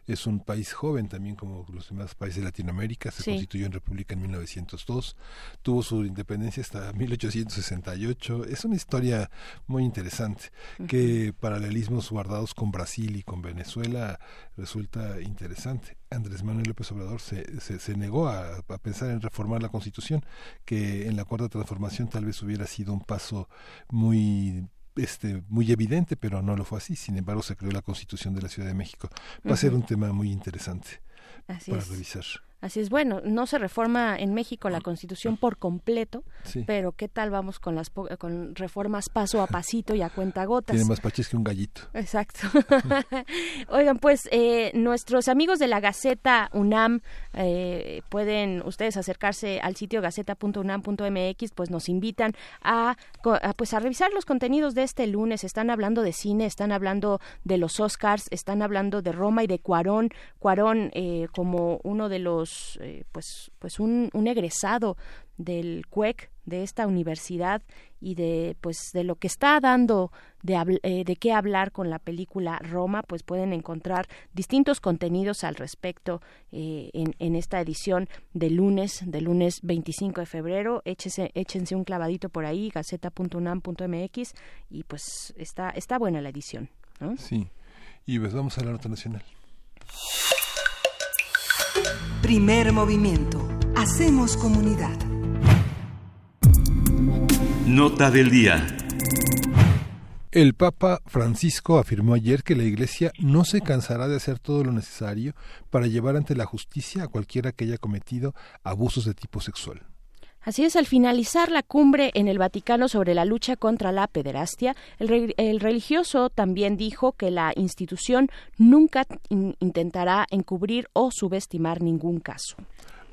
es un país joven también como los demás países de Latinoamérica. Se constituyó en república en 1902. Tuvo su independencia hasta 1868. Es una historia muy interesante. Que paralelismos guardados con Brasil y con Venezuela resulta interesante. Andrés Manuel López Obrador se, se, negó a, pensar en reformar la Constitución, que en la cuarta transformación tal vez hubiera sido un paso muy este muy evidente, pero no lo fue así. Sin embargo, se creó la Constitución de la Ciudad de México. Va a ser un tema muy interesante para revisar. Así es, bueno, no se reforma en México la Constitución por completo, pero ¿qué tal vamos con las con reformas paso a pasito y a cuenta gotas? Tiene más paches que un gallito. Exacto. Oigan, pues eh, nuestros amigos de la Gaceta UNAM eh, pueden ustedes acercarse al sitio gaceta.unam.mx, pues nos invitan a, pues a revisar los contenidos de este lunes. Están hablando de cine, están hablando de los Oscars, están hablando de Roma y de Cuarón. Cuarón eh, como uno de los eh, pues, pues un, un egresado del CUEC de esta universidad y de pues de lo que está dando de, eh, de qué hablar con la película Roma pues pueden encontrar distintos contenidos al respecto eh, en, en, esta edición de lunes de lunes 25 de febrero. Échense un clavadito por ahí gaceta.unam.mx y pues está está buena la edición sí. Y pues vamos a la nota nacional Primer movimiento. Hacemos comunidad. Nota del día. El Papa Francisco afirmó ayer que la Iglesia no se cansará de hacer todo lo necesario para llevar ante la justicia a cualquiera que haya cometido abusos de tipo sexual. Así es, al finalizar la cumbre en el Vaticano sobre la lucha contra la pederastia, el, religioso también dijo que la institución nunca intentará encubrir o subestimar ningún caso.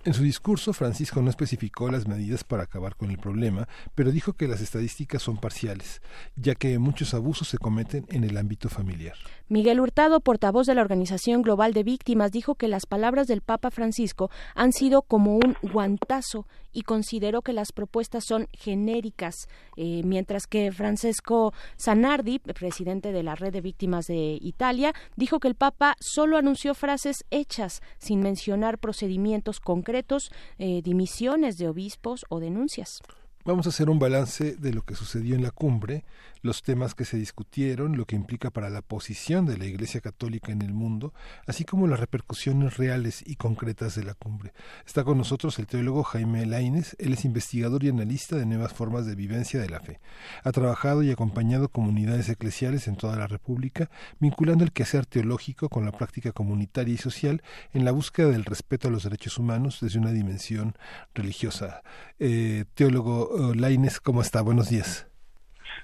En su discurso, Francisco no especificó las medidas para acabar con el problema, pero dijo que las estadísticas son parciales, ya que muchos abusos se cometen en el ámbito familiar. Miguel Hurtado, portavoz de la Organización Global de Víctimas, dijo que las palabras del Papa Francisco han sido como un guantazo y consideró que las propuestas son genéricas, eh, mientras que Francesco Zanardi, presidente de la Red de Víctimas de Italia, dijo que el Papa solo anunció frases hechas sin mencionar procedimientos concretos, eh, dimisiones de obispos o denuncias. Vamos a hacer un balance de lo que sucedió en la cumbre. Los temas que se discutieron, lo que implica para la posición de la Iglesia Católica en el mundo, así como las repercusiones reales y concretas de la cumbre. Está con nosotros el teólogo Jaime Laines, él es investigador y analista de nuevas formas de vivencia de la fe. Ha trabajado y acompañado comunidades eclesiales en toda la República, vinculando el quehacer teológico con la práctica comunitaria y social en la búsqueda del respeto a los derechos humanos desde una dimensión religiosa. Eh, teólogo eh, Laines, ¿cómo está? Buenos días.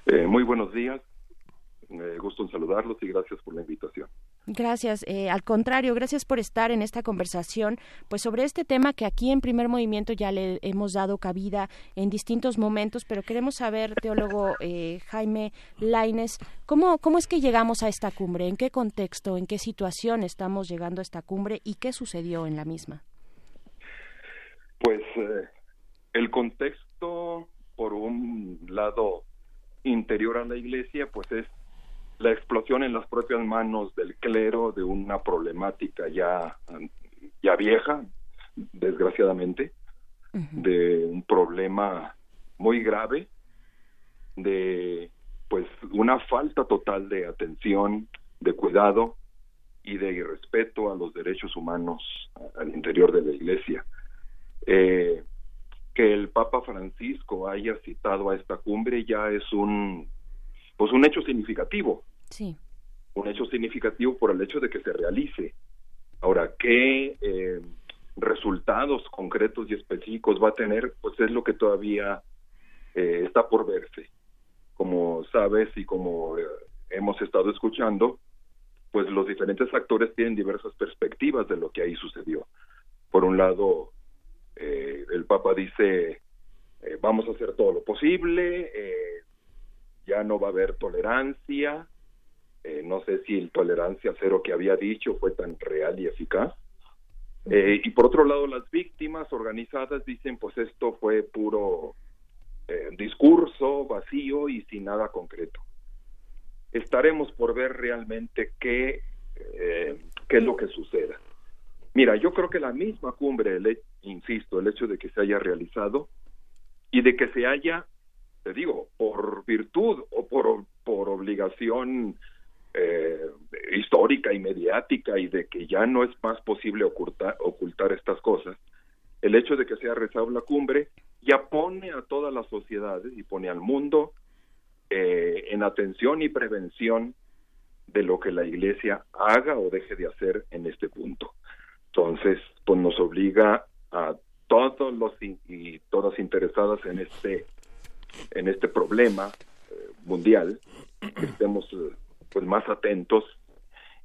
Eh, muy buenos días. gusto en saludarlos y gracias por la invitación. Gracias. Eh, al contrario, gracias por estar en esta conversación, pues sobre este tema que aquí en Primer Movimiento ya le hemos dado cabida en distintos momentos, pero queremos saber, teólogo eh, Jaime Laines, ¿cómo, ¿cómo es que llegamos a esta cumbre? ¿En qué contexto, en qué situación estamos llegando a esta cumbre y qué sucedió en la misma? Pues eh, el contexto, por un lado interior a la Iglesia, pues es la explosión en las propias manos del clero de una problemática ya, ya vieja, desgraciadamente, de un problema muy grave, de pues una falta total de atención, de cuidado y de irrespeto a los derechos humanos al interior de la Iglesia. Eh, que el Papa Francisco haya citado a esta cumbre ya es un pues un hecho significativo Sí. Un hecho significativo por el hecho de que se realice. Ahora, ¿qué eh, resultados concretos y específicos va a tener? Pues es lo que todavía eh, está por verse. Como sabes y como eh, hemos estado escuchando, pues los diferentes actores tienen diversas perspectivas de lo que ahí sucedió. Por un lado, el Papa dice, vamos a hacer todo lo posible, ya no va a haber tolerancia, eh, no sé si el tolerancia cero que había dicho fue tan real y eficaz. Eh, y por otro lado, las víctimas organizadas dicen, pues esto fue puro eh, discurso vacío y sin nada concreto. Estaremos por ver realmente qué, qué es lo que suceda. Mira, yo creo que la misma cumbre, insisto, el hecho de que se haya realizado y de que se haya, te digo, por virtud o por, por obligación eh, histórica y mediática y de que ya no es más posible ocultar, ocultar estas cosas, el hecho de que sea rezado la cumbre ya pone a todas las sociedades y pone al mundo eh, en atención y prevención de lo que la Iglesia haga o deje de hacer en este punto. Entonces, pues nos obliga a todos los y todas interesadas en este en este problema eh, mundial que estemos pues más atentos.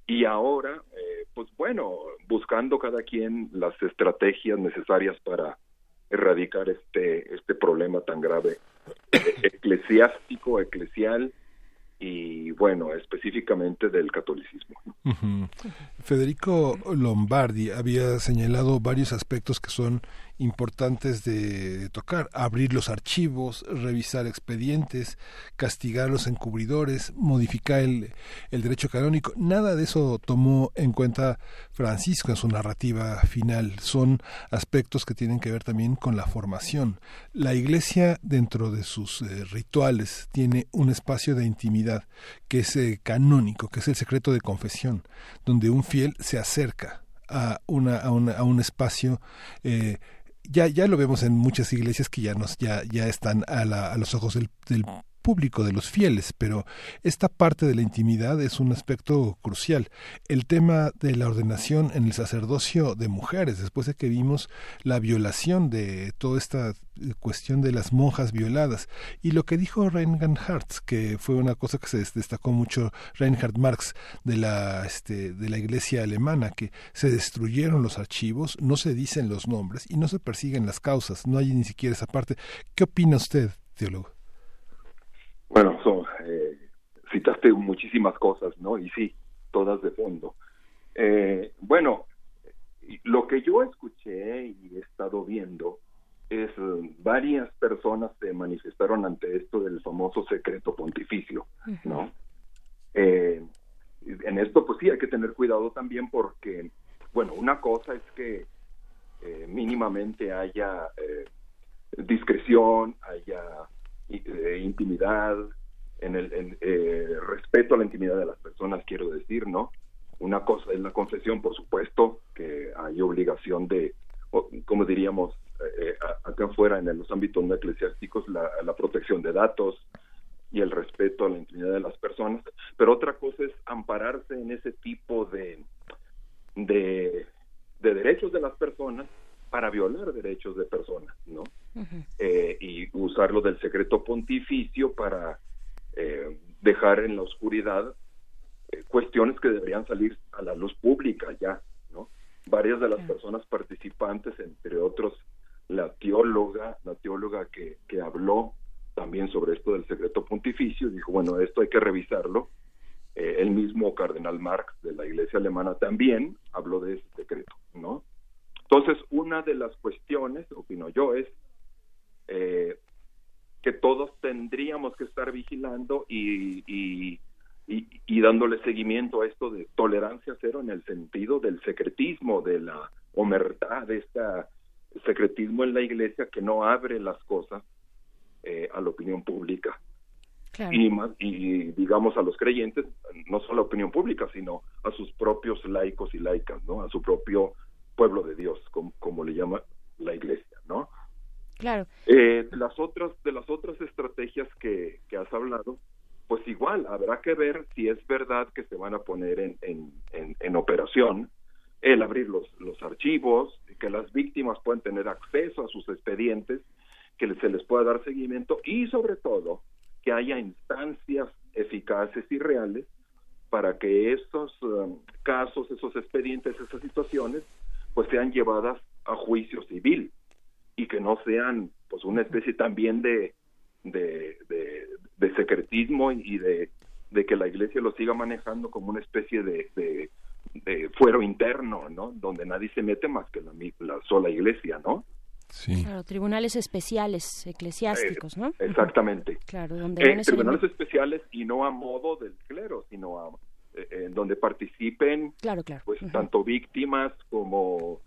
Y ahora eh, pues bueno buscando cada quien las estrategias necesarias para erradicar este este problema tan grave eh, eclesiástico eclesial y bueno, específicamente del catolicismo. Federico Lombardi había señalado varios aspectos que son importantes de tocar, abrir los archivos, revisar expedientes, castigar a los encubridores, modificar el, el derecho canónico. Nada de eso tomó en cuenta Francisco en su narrativa final. Son aspectos que tienen que ver también con la formación. La Iglesia, dentro de sus eh, rituales, tiene un espacio de intimidad que es eh, canónico, que es el secreto de confesión, donde un fiel se acerca a, una, a, un espacio eh, ya, ya lo vemos en muchas iglesias que ya nos, ya, ya están a, la, a los ojos del, del público, de los fieles, pero esta parte de la intimidad es un aspecto crucial. El tema de la ordenación en el sacerdocio de mujeres, después de que vimos la violación de toda esta eh, cuestión de las monjas violadas. Y lo que dijo Reinhard que fue una cosa que se destacó mucho Reinhard Marx de la este, de la iglesia alemana que se destruyeron los archivos no se dicen los nombres y no se persiguen las causas no hay ni siquiera esa parte. Qué opina usted teólogo bueno, eh, citaste muchísimas cosas, ¿no? Y sí, todas de fondo. Eh, bueno, lo que yo escuché y he estado viendo es eh, varias personas se manifestaron ante esto del famoso secreto pontificio, ¿no? en esto pues sí hay que tener cuidado también porque, bueno, una cosa es que mínimamente haya discreción, haya intimidad, en el eh, respeto a la intimidad de las personas, quiero decir, ¿no? Una cosa es la confesión, por supuesto, que hay obligación de, como diríamos eh, acá afuera en los ámbitos no eclesiásticos, la, protección de datos y el respeto a la intimidad de las personas, pero otra cosa es ampararse en ese tipo de, de, derechos de las personas para violar derechos de personas, ¿no? Eh, y usarlo del secreto pontificio para eh, dejar en la oscuridad eh, cuestiones que deberían salir a la luz pública ya, ¿no? Varias de las personas participantes, entre otros la teóloga, la teóloga que, que habló también sobre esto del secreto pontificio, dijo, bueno, esto hay que revisarlo. Eh, el mismo cardenal Marx de la Iglesia alemana también habló de ese secreto, ¿no? Entonces, una de las cuestiones, opino yo, es eh, que todos tendríamos que estar vigilando y, y, y, dándole seguimiento a esto de tolerancia cero en el sentido del secretismo, de la omertad, de este secretismo en la iglesia que no abre las cosas eh, a la opinión pública. Y, más, y digamos a los creyentes, no solo a la opinión pública, sino a sus propios laicos y laicas, ¿no? A su propio pueblo de Dios, como, como le llama la iglesia, ¿no? Claro. Eh, las otras, de las otras estrategias que, que has hablado, pues igual, habrá que ver si es verdad que se van a poner en, en, en, operación el abrir los, los archivos, que las víctimas puedan tener acceso a sus expedientes, que se les pueda dar seguimiento y sobre todo que haya instancias eficaces y reales para que esos um, casos, esos expedientes, esas situaciones, pues sean llevadas a juicio civil y que no sean pues una especie también de, de, de, secretismo y de, de, que la iglesia lo siga manejando como una especie de, de, fuero interno, ¿no? Donde nadie se mete más que la, la sola iglesia, ¿no? Sí. Claro, tribunales especiales eclesiásticos, ¿no? Exactamente. Claro, donde eh, tribunales especiales y no a modo del clero, sino a, eh, donde participen, claro, claro. pues tanto víctimas como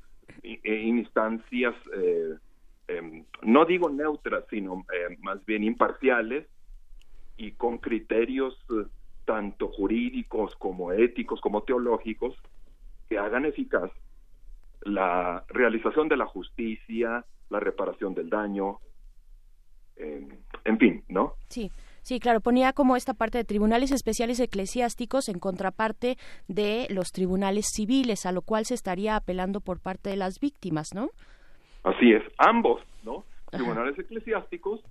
instancias eh, Em, no digo neutras, sino em, más bien imparciales y con criterios eh, tanto jurídicos como éticos como teológicos que hagan eficaz la realización de la justicia, la reparación del daño, em, en fin, ¿no? Sí. Sí, claro, ponía como esta parte de tribunales especiales eclesiásticos en contraparte de los tribunales civiles, a lo cual se estaría apelando por parte de las víctimas, ¿no? Así es, ambos, ¿no? Tribunales eclesiásticos,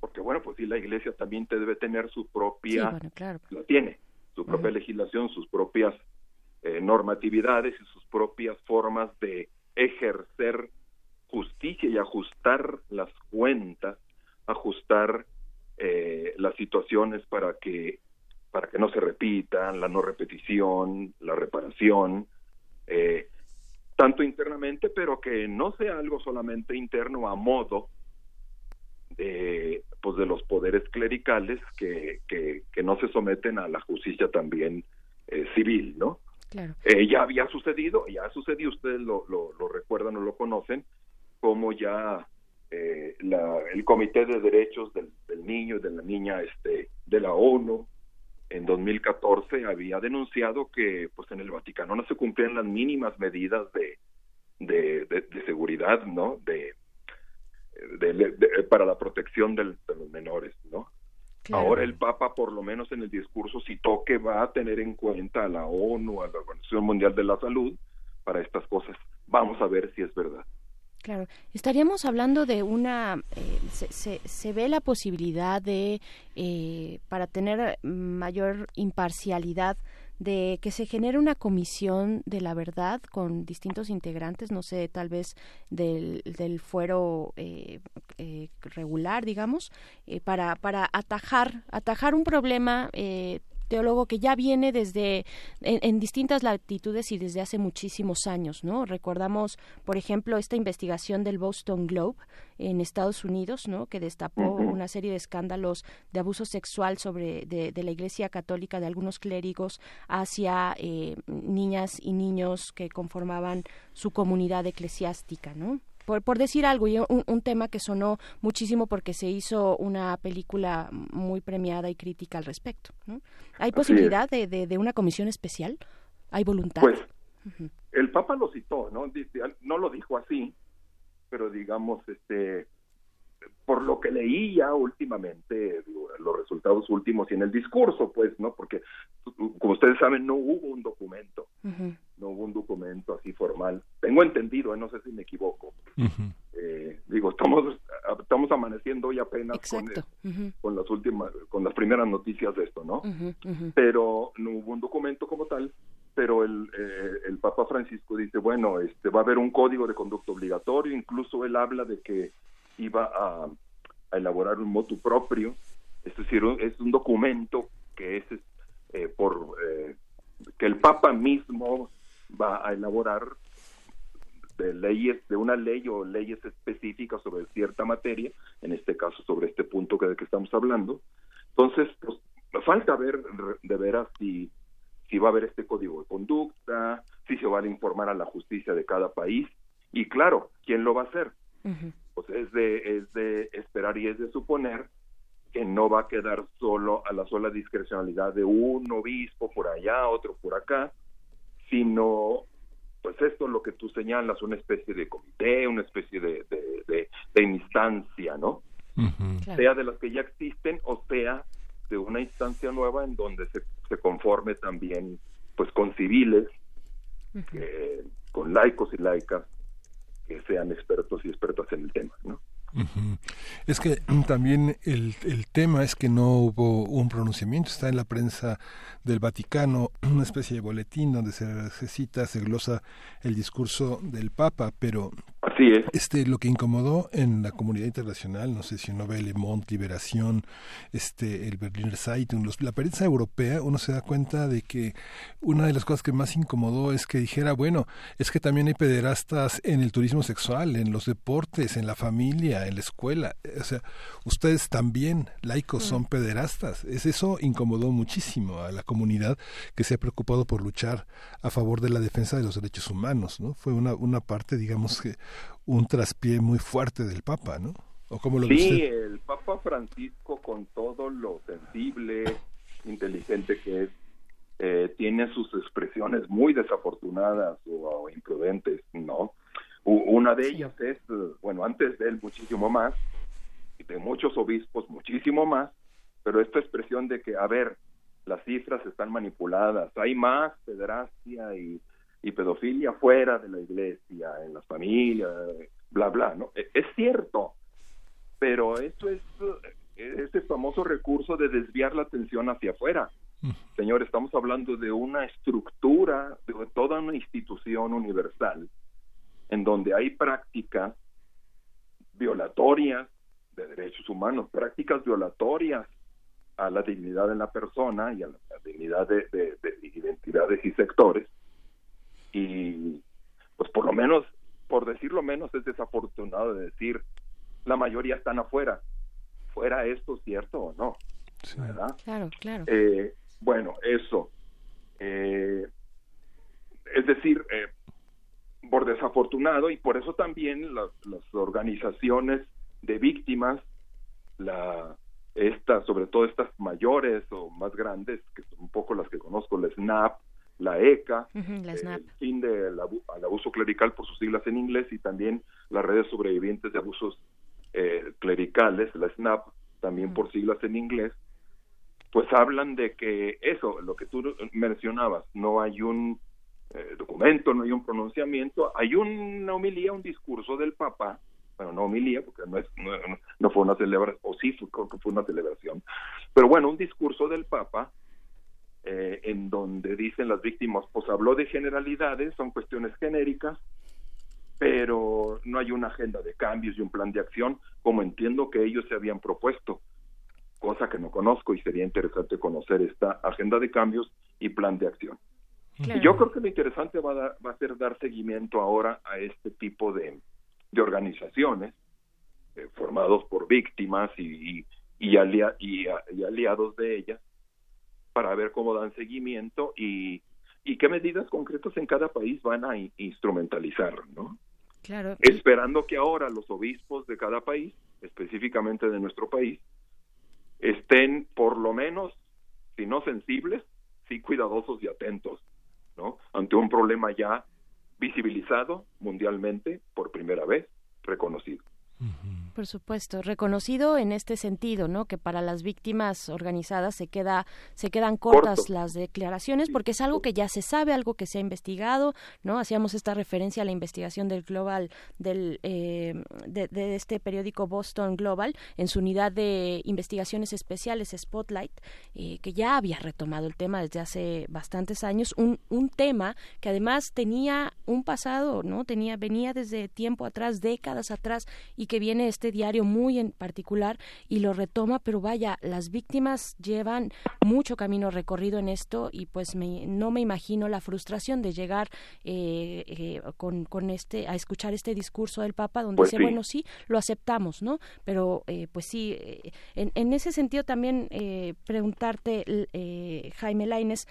porque bueno, pues sí, la iglesia también te debe tener su propia, la tiene, su propia legislación, sus propias eh, normatividades y sus propias formas de ejercer justicia y ajustar las cuentas, ajustar eh, las situaciones para que para que no se repitan, la no repetición, la reparación, eh, tanto internamente, pero que no sea algo solamente interno a modo de, pues de los poderes clericales que, que, no se someten a la justicia también eh, civil, ¿no? Claro. Eh, ya había sucedido, ya sucedió, ustedes lo, lo, lo recuerdan o lo conocen, como ya eh, la, el Comité de Derechos del, del Niño y de la Niña este, de la ONU en 2014 había denunciado que pues en el Vaticano no se cumplían las mínimas medidas de, de, seguridad, ¿no? De, para la protección de los menores, ¿no? Ahora el Papa, por lo menos en el discurso, citó que va a tener en cuenta a la ONU, a la Organización Mundial de la Salud, para estas cosas. Vamos a ver si es verdad. Claro, estaríamos hablando de una, eh, se, se, ve la posibilidad de, eh, para tener mayor imparcialidad, de que se genere una comisión de la verdad con distintos integrantes, no sé, tal vez del, del fuero eh, regular, digamos, para, para atajar, atajar un problema teólogo que ya viene desde en, distintas latitudes y desde hace muchísimos años, ¿no? Recordamos, por ejemplo, esta investigación del Boston Globe en Estados Unidos, ¿no? Que destapó una serie de escándalos de abuso sexual sobre de, la Iglesia Católica de algunos clérigos hacia eh, niñas y niños que conformaban su comunidad eclesiástica, ¿no? Por, por decir algo, y un, un, tema que sonó muchísimo porque se hizo una película muy premiada y crítica al respecto. ¿no? ¿Hay posibilidad de, de, de, una comisión especial? ¿Hay voluntad? Pues el Papa lo citó, ¿no? No lo dijo así, pero digamos, este, por lo que leía últimamente, los resultados últimos y en el discurso, pues, ¿no? Porque, como ustedes saben, no hubo un documento, uh -huh. no hubo un documento así formal. Tengo entendido, ¿eh? no sé si me equivoco. Uh -huh. eh, digo, estamos, estamos amaneciendo hoy apenas con, uh -huh. con, las últimas, con las primeras noticias de esto, ¿no? Pero no hubo un documento como tal, pero el, eh, el Papa Francisco dice, bueno, este va a haber un código de conducta obligatorio, incluso él habla de que iba a, elaborar un motu propio, es decir, es un documento que es eh, por eh, que el Papa mismo va a elaborar de leyes, de una ley o leyes específicas sobre cierta materia, en este caso sobre este punto que de que estamos hablando. Entonces, pues, falta ver de veras si, si va a haber este código de conducta, si se va a informar a la justicia de cada país, y claro, ¿quién lo va a hacer? Uh pues es de, es de esperar y es de suponer que no va a quedar solo a la sola discrecionalidad de un obispo por allá, otro por acá, sino, pues esto es lo que tú señalas, una especie de comité, una especie de, de, de, de instancia, ¿no? Uh -huh. Sea de las que ya existen o sea de una instancia nueva en donde se, se conforme también, pues con civiles, uh -huh. eh, con laicos y laicas, que sean expertos y expertas en el tema, ¿no? Es que también el, el, tema es que no hubo un pronunciamiento, está en la prensa del Vaticano, una especie de boletín donde se, se cita, se glosa el discurso del Papa, pero Así es. Este, lo que incomodó en la comunidad internacional, no sé si uno ve Le Monde, Liberación, este, el Berliner Zeitung, los, la prensa europea, uno se da cuenta de que una de las cosas que más incomodó es que dijera, bueno, es que también hay pederastas en el turismo sexual, en los deportes, en la familia, en la escuela. O sea, ustedes también, laicos, son pederastas. Es eso incomodó muchísimo a la comunidad que se ha preocupado por luchar a favor de la defensa de los derechos humanos, ¿no? Fue una, una parte, digamos que un traspié muy fuerte del Papa, ¿no? ¿O cómo lo sí, el Papa Francisco, con todo lo sensible, inteligente que es, eh, tiene sus expresiones muy desafortunadas o, o, imprudentes, ¿no? Una de ellas es, bueno, antes de él muchísimo más, y de muchos obispos muchísimo más, pero esta expresión de que, a ver, las cifras están manipuladas, hay más pederastia y y pedofilia fuera de la iglesia, en las familias, bla, bla, ¿no? Es cierto, pero eso es ese famoso recurso de desviar la atención hacia afuera. Señor, estamos hablando de una estructura, de toda una institución universal, en donde hay prácticas violatorias de derechos humanos, prácticas violatorias a la dignidad de la persona y a la, dignidad de, de, de identidades y sectores, y pues por lo menos, por decirlo menos, es desafortunado de decir, la mayoría están afuera. ¿Fuera esto cierto o no? Sí. ¿Verdad? Claro, claro. Eh, bueno, eso. Eh, es decir, eh, por desafortunado y por eso también las, las organizaciones de víctimas, la esta, sobre todo estas mayores o más grandes, que son un poco las que conozco, la SNAP, la ECA, uh -huh, la el fin del al abuso clerical por sus siglas en inglés y también las redes sobrevivientes de abusos eh, clericales, la SNAP, también uh -huh. por siglas en inglés, pues hablan de que eso, lo que tú mencionabas, no hay un eh, documento, no hay un pronunciamiento, hay una homilía, un discurso del Papa, bueno, no homilía, porque no, es, no, no fue una celebración, o sí fue, creo que fue una celebración, pero bueno, un discurso del Papa eh, en donde dicen las víctimas, pues habló de generalidades, son cuestiones genéricas, pero no hay una agenda de cambios y un plan de acción como entiendo que ellos se habían propuesto, cosa que no conozco y sería interesante conocer esta agenda de cambios y plan de acción. Claro. Y yo creo que lo interesante va a, dar, va a ser dar seguimiento ahora a este tipo de, de organizaciones eh, formados por víctimas y, y, y, alia, y, y aliados de ellas para ver cómo dan seguimiento y, y qué medidas concretas en cada país van a instrumentalizar, ¿no? Claro. Esperando que ahora los obispos de cada país, específicamente de nuestro país, estén por lo menos, si no sensibles, sí cuidadosos y atentos, ¿no? Ante un problema ya visibilizado mundialmente por primera vez, reconocido. Por supuesto, reconocido en este sentido, ¿no? Que para las víctimas organizadas se queda se quedan cortas las declaraciones porque es algo que ya se sabe, algo que se ha investigado, ¿no? Hacíamos esta referencia a la investigación del Global del eh, de, este periódico Boston Global en su unidad de investigaciones especiales Spotlight, eh, que ya había retomado el tema desde hace bastantes años, un, un tema que además tenía un pasado, ¿no? Tenía venía desde tiempo atrás, décadas atrás y que viene este diario muy en particular y lo retoma, pero vaya, las víctimas llevan mucho camino recorrido en esto y pues no me imagino la frustración de llegar eh, eh, con, con, este a escuchar este discurso del Papa donde pues dice, bueno, sí, lo aceptamos, ¿no? Pero eh, pues sí, en, en, ese sentido también preguntarte, Jaime Laines,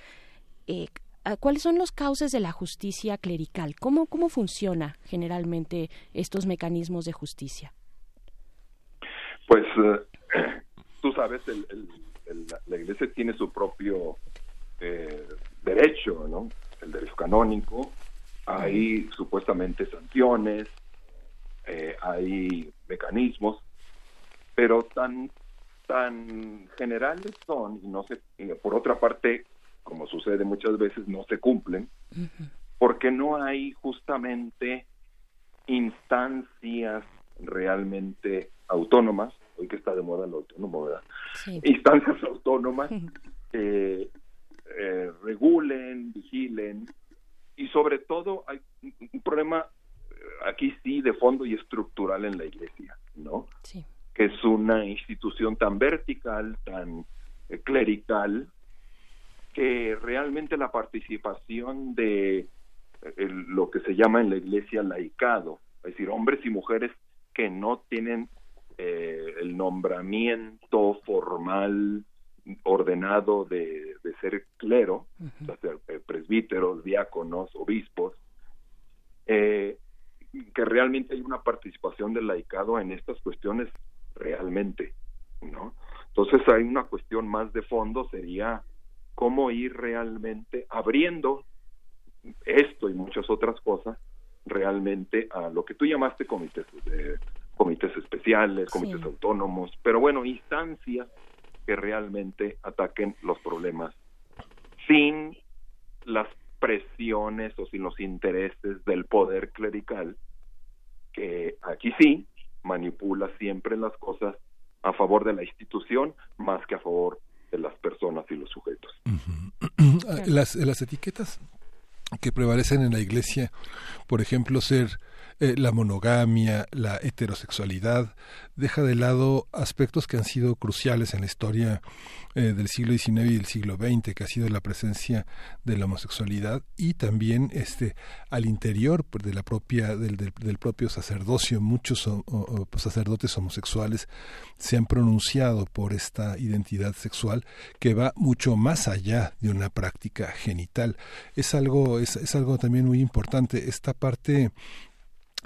¿Cuáles son los cauces de la justicia clerical? ¿Cómo, ¿Cómo funciona generalmente estos mecanismos de justicia? Pues eh, tú sabes, la iglesia tiene su propio eh, derecho, ¿no? El derecho canónico. Hay supuestamente sanciones, eh, hay mecanismos, pero tan tan generales son y no se por otra parte como sucede muchas veces no se cumplen porque no hay justamente instancias realmente autónomas, hoy que está de moda lo autónomo, ¿verdad? Instancias autónomas que eh, regulen, vigilen y sobre todo hay un problema eh, aquí sí de fondo y estructural en la iglesia, ¿no? Sí. Que es una institución tan vertical, tan eh, clerical, que realmente la participación de lo que se llama en la iglesia laicado, es decir, hombres y mujeres que no tienen eh, el nombramiento formal ordenado de, ser clero, ser eh, presbíteros, diáconos, obispos, eh, que realmente hay una participación del laicado en estas cuestiones realmente, ¿no? Entonces hay una cuestión más de fondo, sería cómo ir realmente abriendo esto y muchas otras cosas realmente a lo que tú llamaste comités, de, comités especiales, comités autónomos, pero bueno, instancias que realmente ataquen los problemas sin las presiones o sin los intereses del poder clerical, que aquí sí manipula siempre las cosas a favor de la institución más que a favor de las personas y los sujetos. las, las etiquetas que prevalecen en la iglesia, por ejemplo, ser eh, la monogamia, la heterosexualidad, deja de lado aspectos que han sido cruciales en la historia eh, del siglo XIX y del siglo XX, que ha sido la presencia de la homosexualidad y también este al interior pues, de la propia del, del, propio sacerdocio, muchos sacerdotes homosexuales se han pronunciado por esta identidad sexual que va mucho más allá de una práctica genital. Es algo es, es algo también muy importante esta parte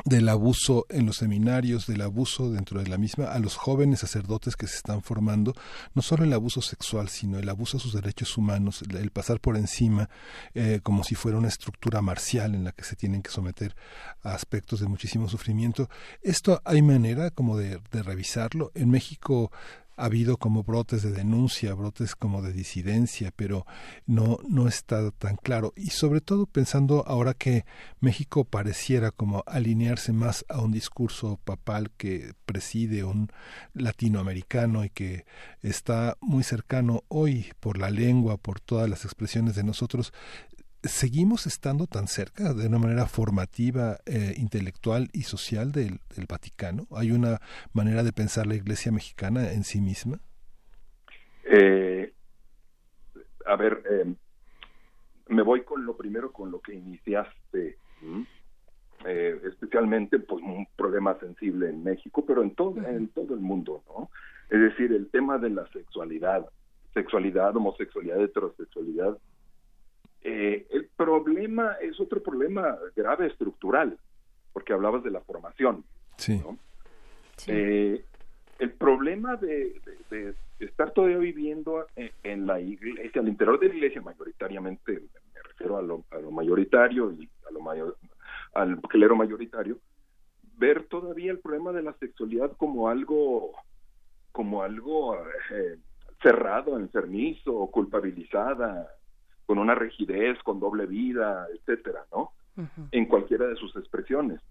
del abuso en los seminarios, del abuso dentro de la misma, a los jóvenes sacerdotes que se están formando, no solo el abuso sexual, sino el abuso a sus derechos humanos, el pasar por encima eh, como si fuera una estructura marcial en la que se tienen que someter a aspectos de muchísimo sufrimiento. Esto hay manera como de, de revisarlo. En México ha habido como brotes de denuncia, brotes como de disidencia, pero no, no está tan claro. Y sobre todo pensando ahora que México pareciera como alinearse más a un discurso papal que preside un latinoamericano y que está muy cercano hoy por la lengua, por todas las expresiones de nosotros, seguimos estando tan cerca de una manera formativa, eh, intelectual y social del, Vaticano? ¿Hay una manera de pensar la Iglesia mexicana en sí misma? Eh, a ver, eh, me voy con lo primero, con lo que iniciaste, especialmente pues un problema sensible en México, pero en todo, en todo el mundo, ¿no? Es decir, el tema de la sexualidad, sexualidad, homosexualidad, heterosexualidad, eh, el problema es otro problema grave estructural. porque hablabas de la formación. Sí. Eh, el problema de, estar todavía viviendo en, la iglesia, al interior de la iglesia mayoritariamente, me refiero a lo, mayoritario y a lo mayor, al clero mayoritario, ver todavía el problema de la sexualidad como algo como algo eh, cerrado, enfermizo, culpabilizada, con una rigidez, con doble vida, etcétera, ¿no? En cualquiera de sus expresiones.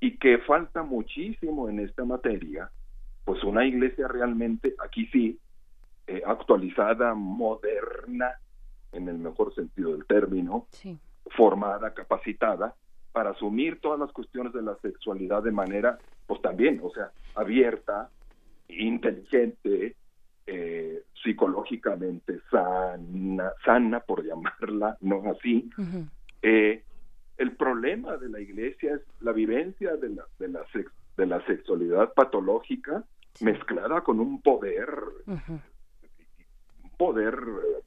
Y que falta muchísimo en esta materia, pues una iglesia realmente, aquí sí, eh, actualizada, moderna, en el mejor sentido del término, formada, capacitada, para asumir todas las cuestiones de la sexualidad de manera, pues también, o sea, abierta, inteligente, eh, psicológicamente sana, sana por llamarla, no así. eh, el problema de la iglesia es la vivencia de la, de la, de la sexualidad patológica mezclada con un poder, un poder eh,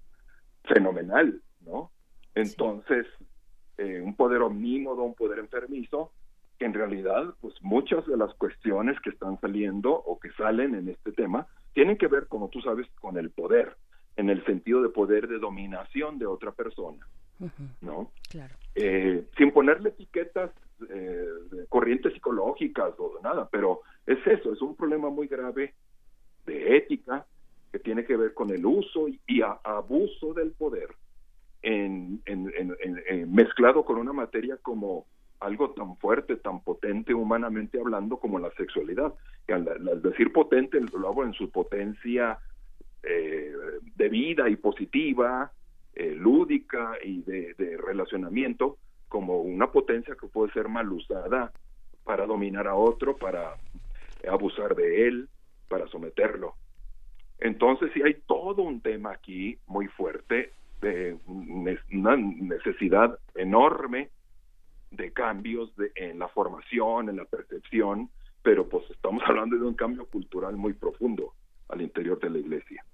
fenomenal, ¿no? Entonces, eh, un poder omnímodo, un poder enfermizo, que en realidad, pues muchas de las cuestiones que están saliendo o que salen en este tema tienen que ver, como tú sabes, con el poder, en el sentido de poder de dominación de otra persona, ¿no? Claro. Eh, sin ponerle etiquetas eh, corrientes psicológicas o nada, pero es eso, es un problema muy grave de ética que tiene que ver con el uso y, abuso del poder en, mezclado con una materia como algo tan fuerte, tan potente humanamente hablando como la sexualidad. Y al, decir potente, lo hago en su potencia eh, de vida y positiva, eh, lúdica y de, relacionamiento, como una potencia que puede ser mal usada para dominar a otro, para abusar de él, para someterlo. Entonces sí hay todo un tema aquí muy fuerte de una necesidad enorme de cambios de, en la formación, en la percepción, pero pues estamos hablando de un cambio cultural muy profundo al interior de la iglesia.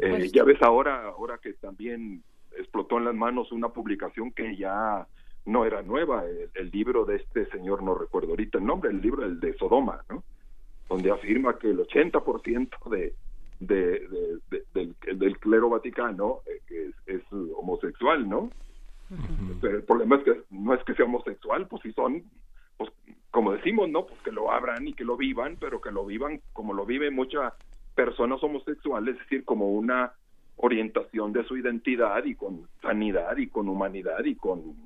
Eh, ya ves ahora, ahora que también explotó en las manos una publicación que ya no era nueva, el, libro de este señor, no recuerdo ahorita el nombre, el libro el de Sodoma, ¿no? Donde afirma que el 80% de, de, del, clero vaticano eh, es, es homosexual, ¿no? Pero el problema es que no es que sea homosexual, pues si son, pues como decimos, ¿no? Pues que lo abran y que lo vivan, pero que lo vivan como lo viven muchas personas homosexuales, es decir, como una orientación de su identidad y con sanidad y con humanidad y con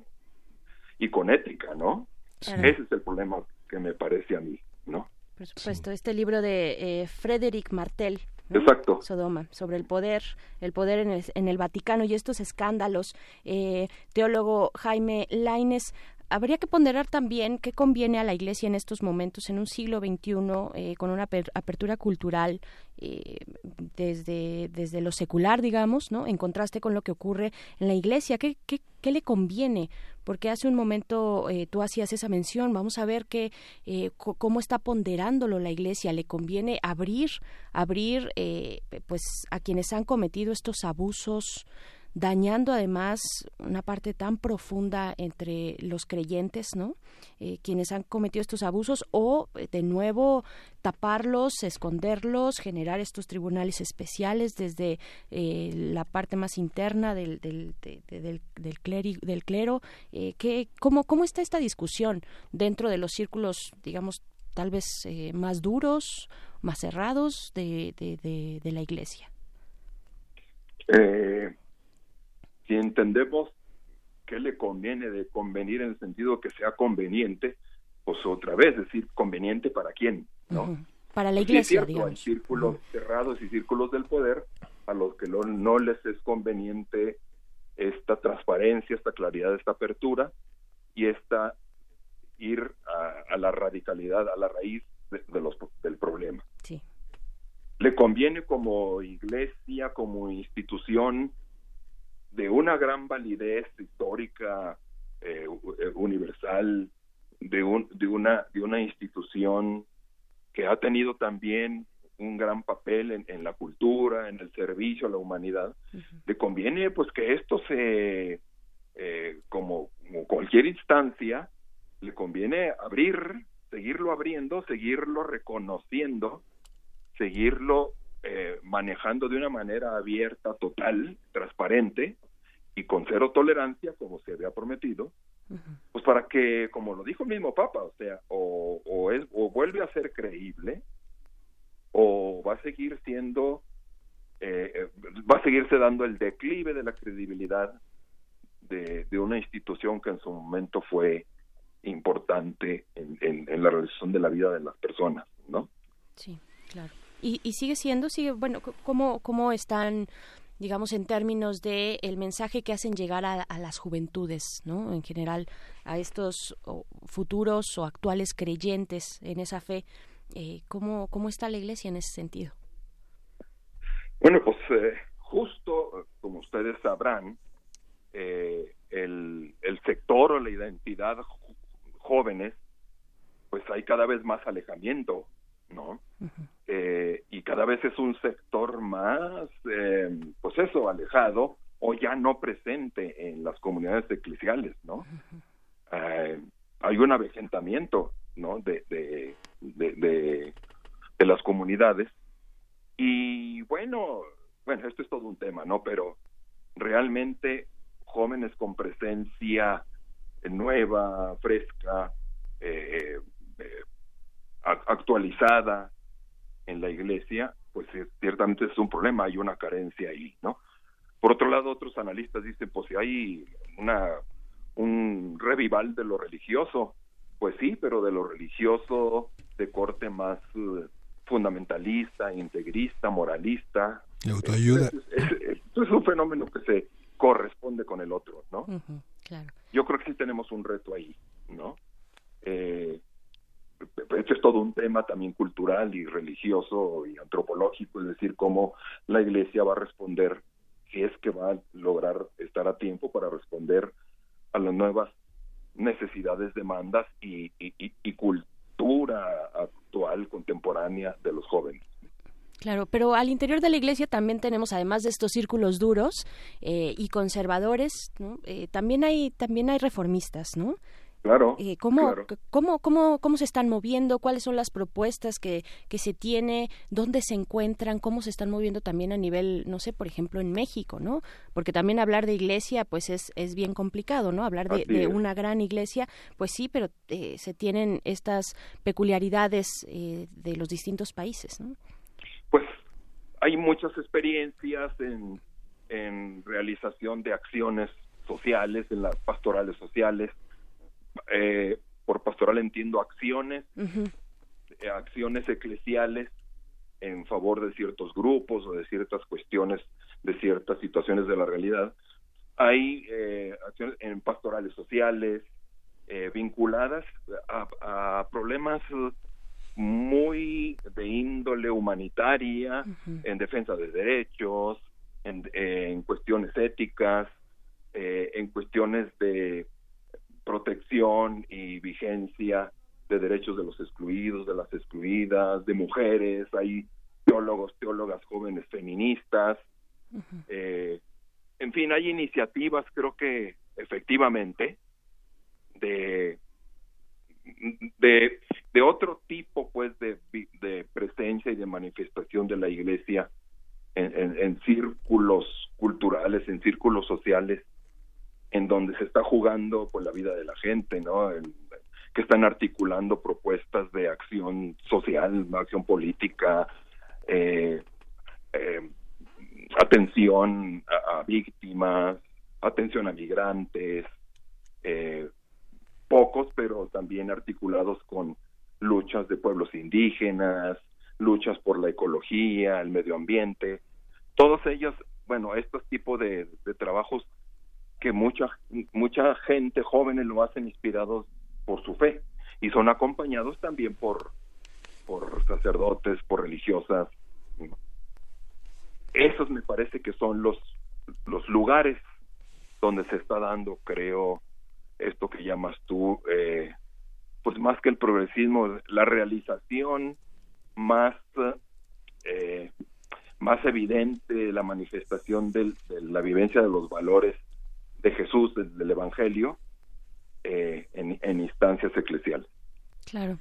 y con ética, ¿no? Ese es el problema que me parece a mí, ¿no? Por supuesto, este libro de eh, Frederick Martel, Exacto. Sodoma, sobre el poder, el poder en el, en el Vaticano y estos escándalos. Eh, teólogo Jaime Laines, habría que ponderar también qué conviene a la Iglesia en estos momentos, en un siglo XXI, eh, con una apertura cultural eh, desde, desde lo secular, digamos, ¿no? En contraste con lo que ocurre en la Iglesia. ¿Qué, qué, qué le conviene? Porque hace un momento eh, tú hacías esa mención. Vamos a ver qué, cómo está ponderándolo la Iglesia. ¿Le conviene abrir, abrir pues, a quienes han cometido estos abusos? Dañando además una parte tan profunda entre los creyentes, ¿no? Eh, quienes han cometido estos abusos o eh, de nuevo taparlos, esconderlos, generar estos tribunales especiales desde eh, la parte más interna del, del, del, del clero. ¿qué, cómo, ¿Cómo está esta discusión dentro de los círculos, digamos, tal vez más duros, más cerrados de, de, de la Iglesia? Eh, si entendemos qué le conviene de convenir en el sentido que sea conveniente, pues otra vez, decir, conveniente para quién, ¿no? Para la iglesia, digamos. Hay círculos cerrados y círculos del poder a los que no, les es conveniente esta transparencia, esta claridad, esta apertura y esta ir a, la radicalidad, a la raíz de, los, del problema. Sí. Le conviene como iglesia, como institución, de una gran validez histórica eh, eh, universal de, un, de, una, de una institución que ha tenido también un gran papel en, la cultura, en el servicio a la humanidad, le conviene pues que esto se, eh, como, cualquier instancia, le conviene abrir, seguirlo abriendo, seguirlo reconociendo, seguirlo eh, manejando de una manera abierta, total, transparente y con cero tolerancia, como se había prometido, pues para que, como lo dijo el mismo Papa, o sea, o, o, es, o vuelve a ser creíble, o va a seguir siendo, eh, eh, va a seguirse dando el declive de la credibilidad de, de, una institución que en su momento fue importante en, en, en, la realización de la vida de las personas, ¿no? Sí, claro. Y, y sigue siendo, sigue, bueno, ¿cómo, cómo están digamos, en términos de el mensaje que hacen llegar a, a, las juventudes, ¿no? En general, a estos futuros o actuales creyentes en esa fe. Eh, ¿cómo, ¿Cómo está la Iglesia en ese sentido? Bueno, pues eh, justo, como ustedes sabrán, eh, el, el sector o la identidad jóvenes, pues hay cada vez más alejamiento, ¿no? Uh -huh. Eh, y cada vez es un sector más, eh, pues eso, alejado o ya no presente en las comunidades eclesiales, ¿no? -huh. hay un avejentamiento, ¿no? De, de, de, de, de las comunidades y bueno, bueno, esto es todo un tema, ¿no? Pero realmente jóvenes con presencia nueva, fresca, eh, eh, actualizada en la iglesia, pues ciertamente es un problema, hay una carencia ahí, ¿no? Por otro lado, otros analistas dicen, pues si hay una un revival de lo religioso, pues sí, pero de lo religioso de corte más uh, fundamentalista, integrista, moralista. De autoayuda. Es, es, es, es, un fenómeno que se corresponde con el otro, ¿no? Uh -huh, claro. Yo creo que sí tenemos un reto ahí, ¿no? Eh, este es todo un tema también cultural y religioso y antropológico, es decir, cómo la Iglesia va a responder, si es que va a lograr estar a tiempo para responder a las nuevas necesidades, demandas y, cultura actual, contemporánea de los jóvenes. Claro, pero al interior de la Iglesia también tenemos, además de estos círculos duros eh, y conservadores, eh, también hay también hay reformistas, ¿no? Claro, eh, ¿cómo, claro. ¿cómo, cómo, ¿Cómo se están moviendo? ¿Cuáles son las propuestas que, que se tiene? ¿Dónde se encuentran? ¿Cómo se están moviendo también a nivel, no sé, por ejemplo, en México, ¿no? Porque también hablar de iglesia, pues es, es bien complicado, ¿no? Hablar de, de una gran iglesia, pues sí, pero eh, se tienen estas peculiaridades eh, de los distintos países, ¿no? Pues hay muchas experiencias en, en realización de acciones sociales, en las pastorales sociales, eh, por pastoral entiendo acciones, uh -huh. eh, acciones eclesiales en favor de ciertos grupos o de ciertas cuestiones, de ciertas situaciones de la realidad. Hay eh, acciones en pastorales sociales eh, vinculadas a, a, problemas muy de índole humanitaria, uh -huh. en defensa de derechos, en, en cuestiones éticas, eh, en cuestiones de protección y vigencia de derechos de los excluidos, de las excluidas, de mujeres, hay teólogos, teólogas jóvenes feministas, uh -huh. eh, en fin, hay iniciativas, creo que efectivamente, de, de, de otro tipo, pues, de, de presencia y de manifestación de la Iglesia en, en, en círculos culturales, en círculos sociales, en donde se está jugando por la vida de la gente, ¿no? En, que están articulando propuestas de acción social, acción política, eh, eh, atención a, víctimas, atención a migrantes, eh, pocos, pero también articulados con luchas de pueblos indígenas, luchas por la ecología, el medio ambiente, todos ellos, bueno, estos tipos de trabajos que mucha mucha gente jóvenes lo hacen inspirados por su fe y son acompañados también por por sacerdotes, por religiosas. Esos me parece que son los los lugares donde se está dando, creo, esto que llamas tú, eh, pues más que el progresismo, la realización más eh, más evidente, la manifestación del, de la vivencia de los valores de Jesús, del, del Evangelio, eh, en, en instancias eclesiales. Claro.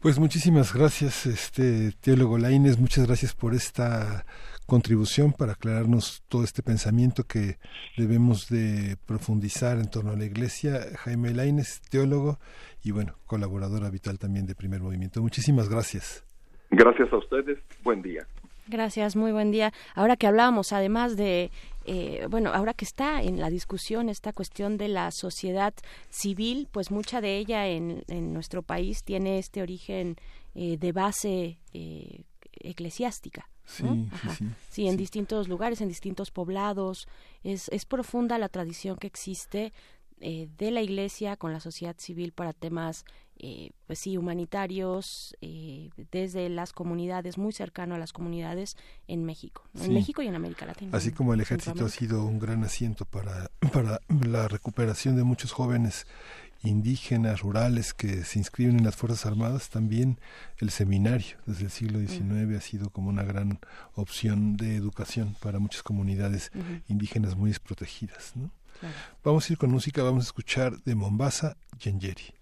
Pues muchísimas gracias, este teólogo Laines, muchas gracias por esta contribución para aclararnos todo este pensamiento que debemos de profundizar en torno a la Iglesia. Jaime Laines, teólogo y bueno, colaborador habitual también de Primer Movimiento. Muchísimas gracias. Gracias a ustedes. Buen día. Gracias, muy buen día. Ahora que hablábamos, además de, eh, bueno, ahora que está en la discusión esta cuestión de la sociedad civil, pues mucha de ella en, en nuestro país tiene este origen eh, de base eh, eclesiástica. Sí, sí, sí, en distintos lugares, en distintos poblados. Es, es profunda la tradición que existe eh, de la Iglesia con la sociedad civil para temas, eh, pues sí, humanitarios, eh, desde las comunidades, muy cercano a las comunidades en México, en México y en América Latina. Así como el ejército ha sido un gran asiento para, para la recuperación de muchos jóvenes indígenas, rurales que se inscriben en las Fuerzas Armadas, también el seminario desde el siglo XIX ha sido como una gran opción de educación para muchas comunidades indígenas muy desprotegidas. ¿no? Vamos a ir con música, vamos a escuchar de Mombasa, Yengeri.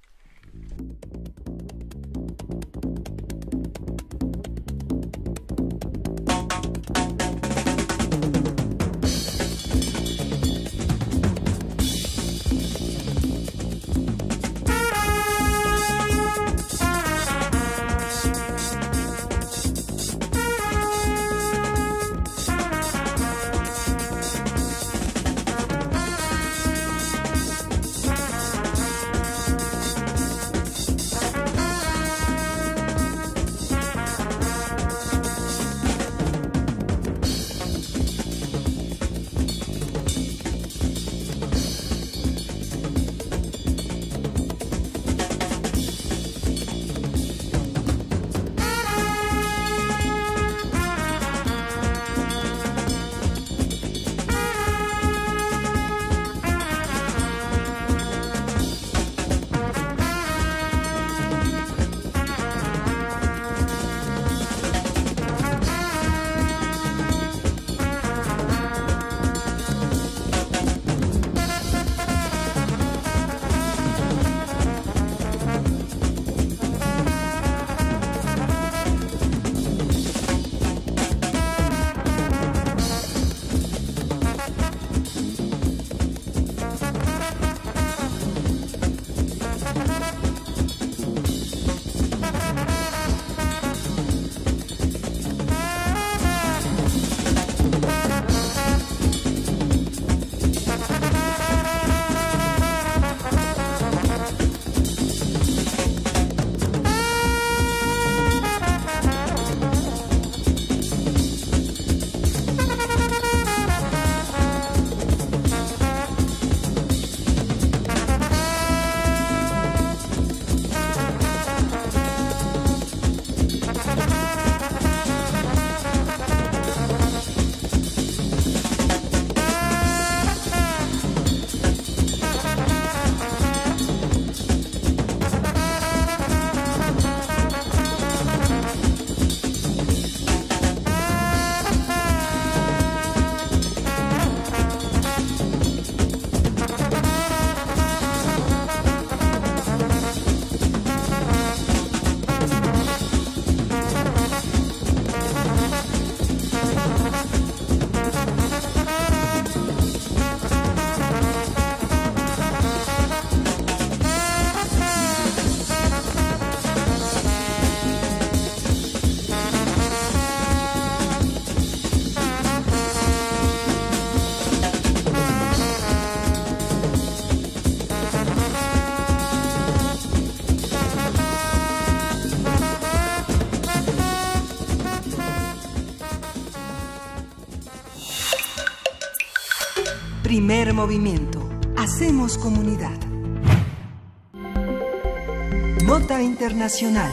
Movimiento. Hacemos comunidad. Nota Internacional.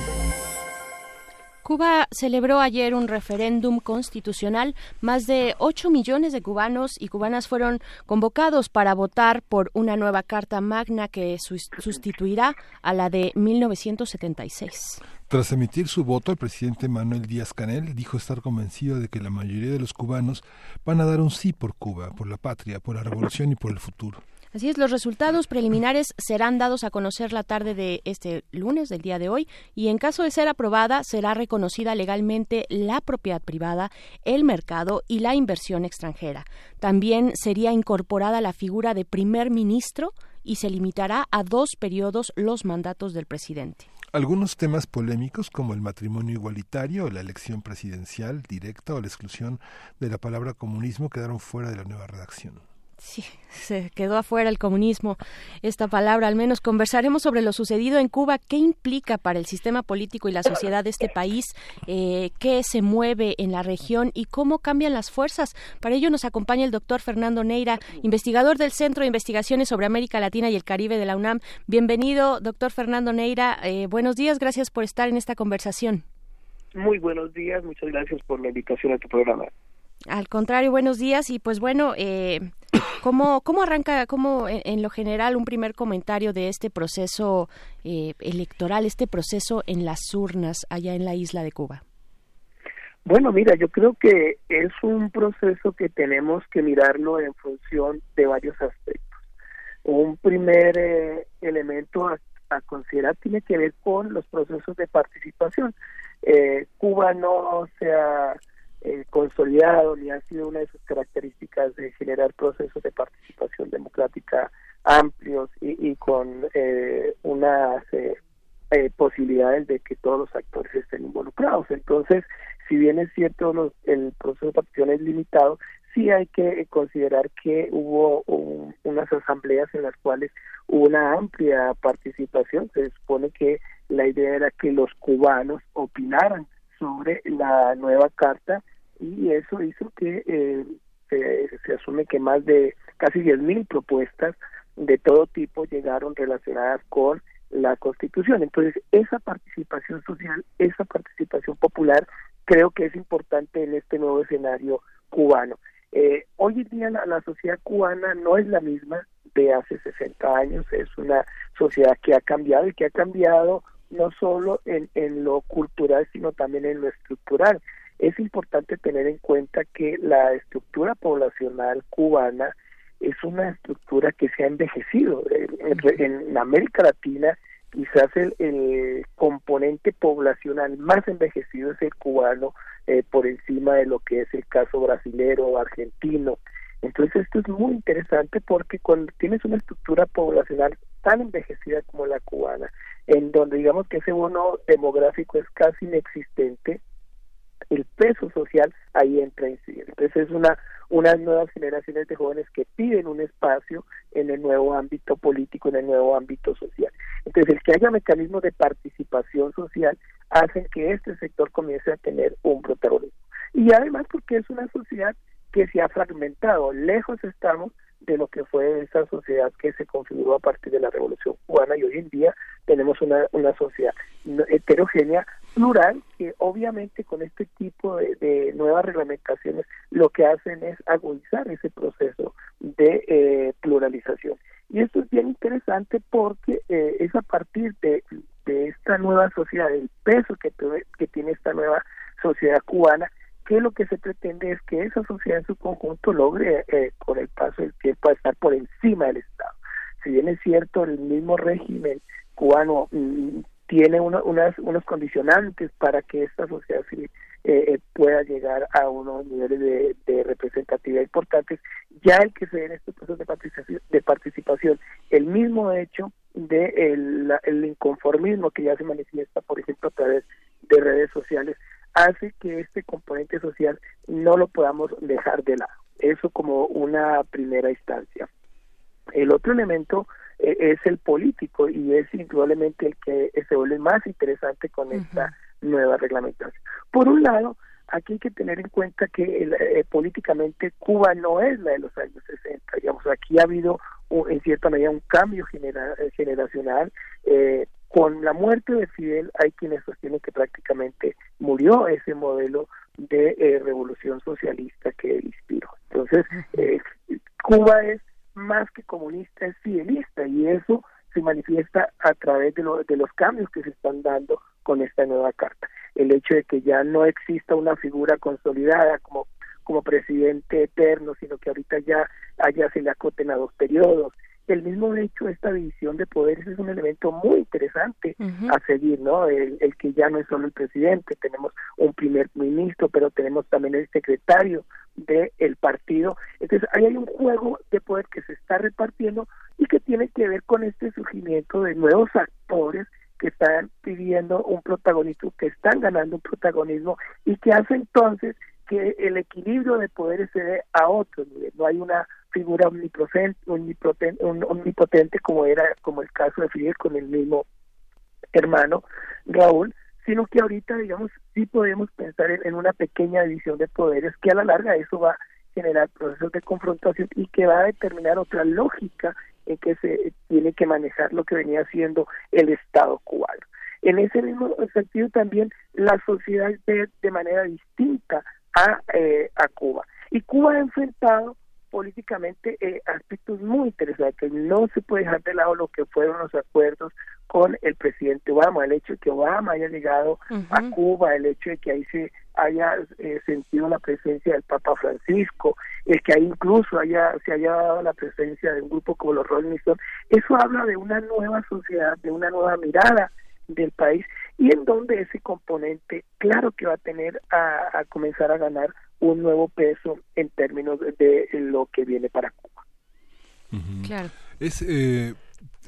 Cuba celebró ayer un referéndum constitucional. Más de 8 millones de cubanos y cubanas fueron convocados para votar por una nueva Carta Magna que sustituirá a la de 1976. Tras emitir su voto, el presidente Manuel Díaz Canel dijo estar convencido de que la mayoría de los cubanos van a dar un sí por Cuba, por la patria, por la revolución y por el futuro. Así es, los resultados preliminares serán dados a conocer la tarde de este lunes, del día de hoy, y en caso de ser aprobada, será reconocida legalmente la propiedad privada, el mercado y la inversión extranjera. También sería incorporada la figura de primer ministro y se limitará a dos periodos los mandatos del presidente. Algunos temas polémicos como el matrimonio igualitario, la elección presidencial directa o la exclusión de la palabra comunismo quedaron fuera de la nueva redacción. Sí, se quedó afuera el comunismo, esta palabra. Al menos conversaremos sobre lo sucedido en Cuba, qué implica para el sistema político y la sociedad de este país, eh, qué se mueve en la región y cómo cambian las fuerzas. Para ello nos acompaña el doctor Fernando Neira, investigador del Centro de Investigaciones sobre América Latina y el Caribe de la UNAM. Bienvenido, doctor Fernando Neira. Eh, buenos días, gracias por estar en esta conversación. Muy buenos días, muchas gracias por la invitación a tu programa. Al contrario, buenos días y pues bueno, eh, ¿cómo, ¿cómo arranca, cómo en, lo general un primer comentario de este proceso eh, electoral, este proceso en las urnas allá en la isla de Cuba? Bueno, mira, yo creo que es un proceso que tenemos que mirarlo en función de varios aspectos. Un primer eh, elemento a, a, considerar tiene que ver con los procesos de participación. Eh, Cuba no se ha eh, consolidado ni ha sido una de sus características de generar procesos de participación democrática amplios y, con eh, unas eh, posibilidades de que todos los actores estén involucrados. Entonces, si bien es cierto el proceso de participación es limitado, sí hay que considerar que hubo unas asambleas en las cuales hubo una amplia participación. Se supone que la idea era que los cubanos opinaran sobre la nueva carta y eso hizo que eh, se, asume que más de casi 10.000 propuestas de todo tipo llegaron relacionadas con la Constitución. Entonces, esa participación social, esa participación popular, creo que es importante en este nuevo escenario cubano. Eh, hoy en día la, sociedad cubana no es la misma de hace 60 años, es una sociedad que ha cambiado y que ha cambiado no solo en, en lo cultural, sino también en lo estructural es importante tener en cuenta que la estructura poblacional cubana es una estructura que se ha envejecido. En, América Latina quizás el, componente poblacional más envejecido es el cubano eh, por encima de lo que es el caso brasilero o argentino. Entonces esto es muy interesante porque cuando tienes una estructura poblacional tan envejecida como la cubana, en donde digamos que ese bono demográfico es casi inexistente, el peso social ahí entra en sí. Entonces es una unas nuevas generaciones de jóvenes que piden un espacio en el nuevo ámbito político, en el nuevo ámbito social. Entonces el que haya mecanismos de participación social hacen que este sector comience a tener un protagonismo. Y además porque es una sociedad que se ha fragmentado, lejos estamos de lo que fue esa sociedad que se configuró a partir de la Revolución Cubana y hoy en día tenemos una, una sociedad heterogénea, plural, que obviamente con este tipo de, nuevas reglamentaciones lo que hacen es agudizar ese proceso de eh, pluralización. Y esto es bien interesante porque eh, es a partir de, de esta nueva sociedad, el peso que, que tiene esta nueva sociedad cubana, que lo que se pretende es que esa sociedad en su conjunto logre eh, con el paso del tiempo estar por encima del Estado. Si bien es cierto, el mismo régimen cubano mm, tiene unas, unos condicionantes para que esta sociedad eh, eh, pueda llegar a unos niveles de, representatividad importantes, ya el que se den estos procesos de participación, de participación el mismo hecho de el, el inconformismo que ya se manifiesta, por ejemplo, a través de redes sociales, hace que este componente social no lo podamos dejar de lado. Eso como una primera instancia. El otro elemento eh, es el político y es indudablemente el que se vuelve más interesante con esta nueva reglamentación. Por un lado, aquí hay que tener en cuenta que eh, políticamente Cuba no es la de los años 60. Digamos, aquí ha habido en cierta medida un cambio eh, generacional. Eh, con la muerte de Fidel hay quienes sostienen que prácticamente murió ese modelo de eh, revolución socialista que él inspiró. Entonces, eh, Cuba es más que comunista, es fidelista y eso se manifiesta a través de, de los cambios que se están dando con esta nueva carta. El hecho de que ya no exista una figura consolidada como, como presidente eterno, sino que ahorita ya allá se le acoten a dos periodos, el mismo hecho, esta división de poderes es un elemento muy interesante a seguir, ¿no? El, que ya no es solo el presidente, tenemos un primer ministro, pero tenemos también el secretario del partido. Entonces, ahí hay un juego de poder que se está repartiendo y que tiene que ver con este surgimiento de nuevos actores que están pidiendo un protagonismo, que están ganando un protagonismo y que hace entonces que el equilibrio de poderes se dé a otro nivel. No hay una figura omnipotente, omnipotente, como era como el caso de Fidel con el mismo hermano Raúl, sino que ahorita, digamos, sí podemos pensar en, en, una pequeña división de poderes que a la larga eso va a generar procesos de confrontación y que va a determinar otra lógica en que se tiene que manejar lo que venía siendo el Estado cubano. En ese mismo sentido también la sociedad ve de manera distinta a, eh, a Cuba. Y Cuba ha enfrentado políticamente eh, aspectos muy interesantes. No se puede dejar de lado lo que fueron los acuerdos con el presidente Obama, el hecho de que Obama haya llegado a Cuba, el hecho de que ahí se haya eh, sentido la presencia del Papa Francisco, el que ahí incluso haya se haya dado la presencia de un grupo como los Rolling Stones, eso habla de una nueva sociedad, de una nueva mirada del país y en donde ese componente claro que va a tener a, comenzar a ganar un nuevo peso en términos de, lo que viene para Cuba. Claro. Es, eh,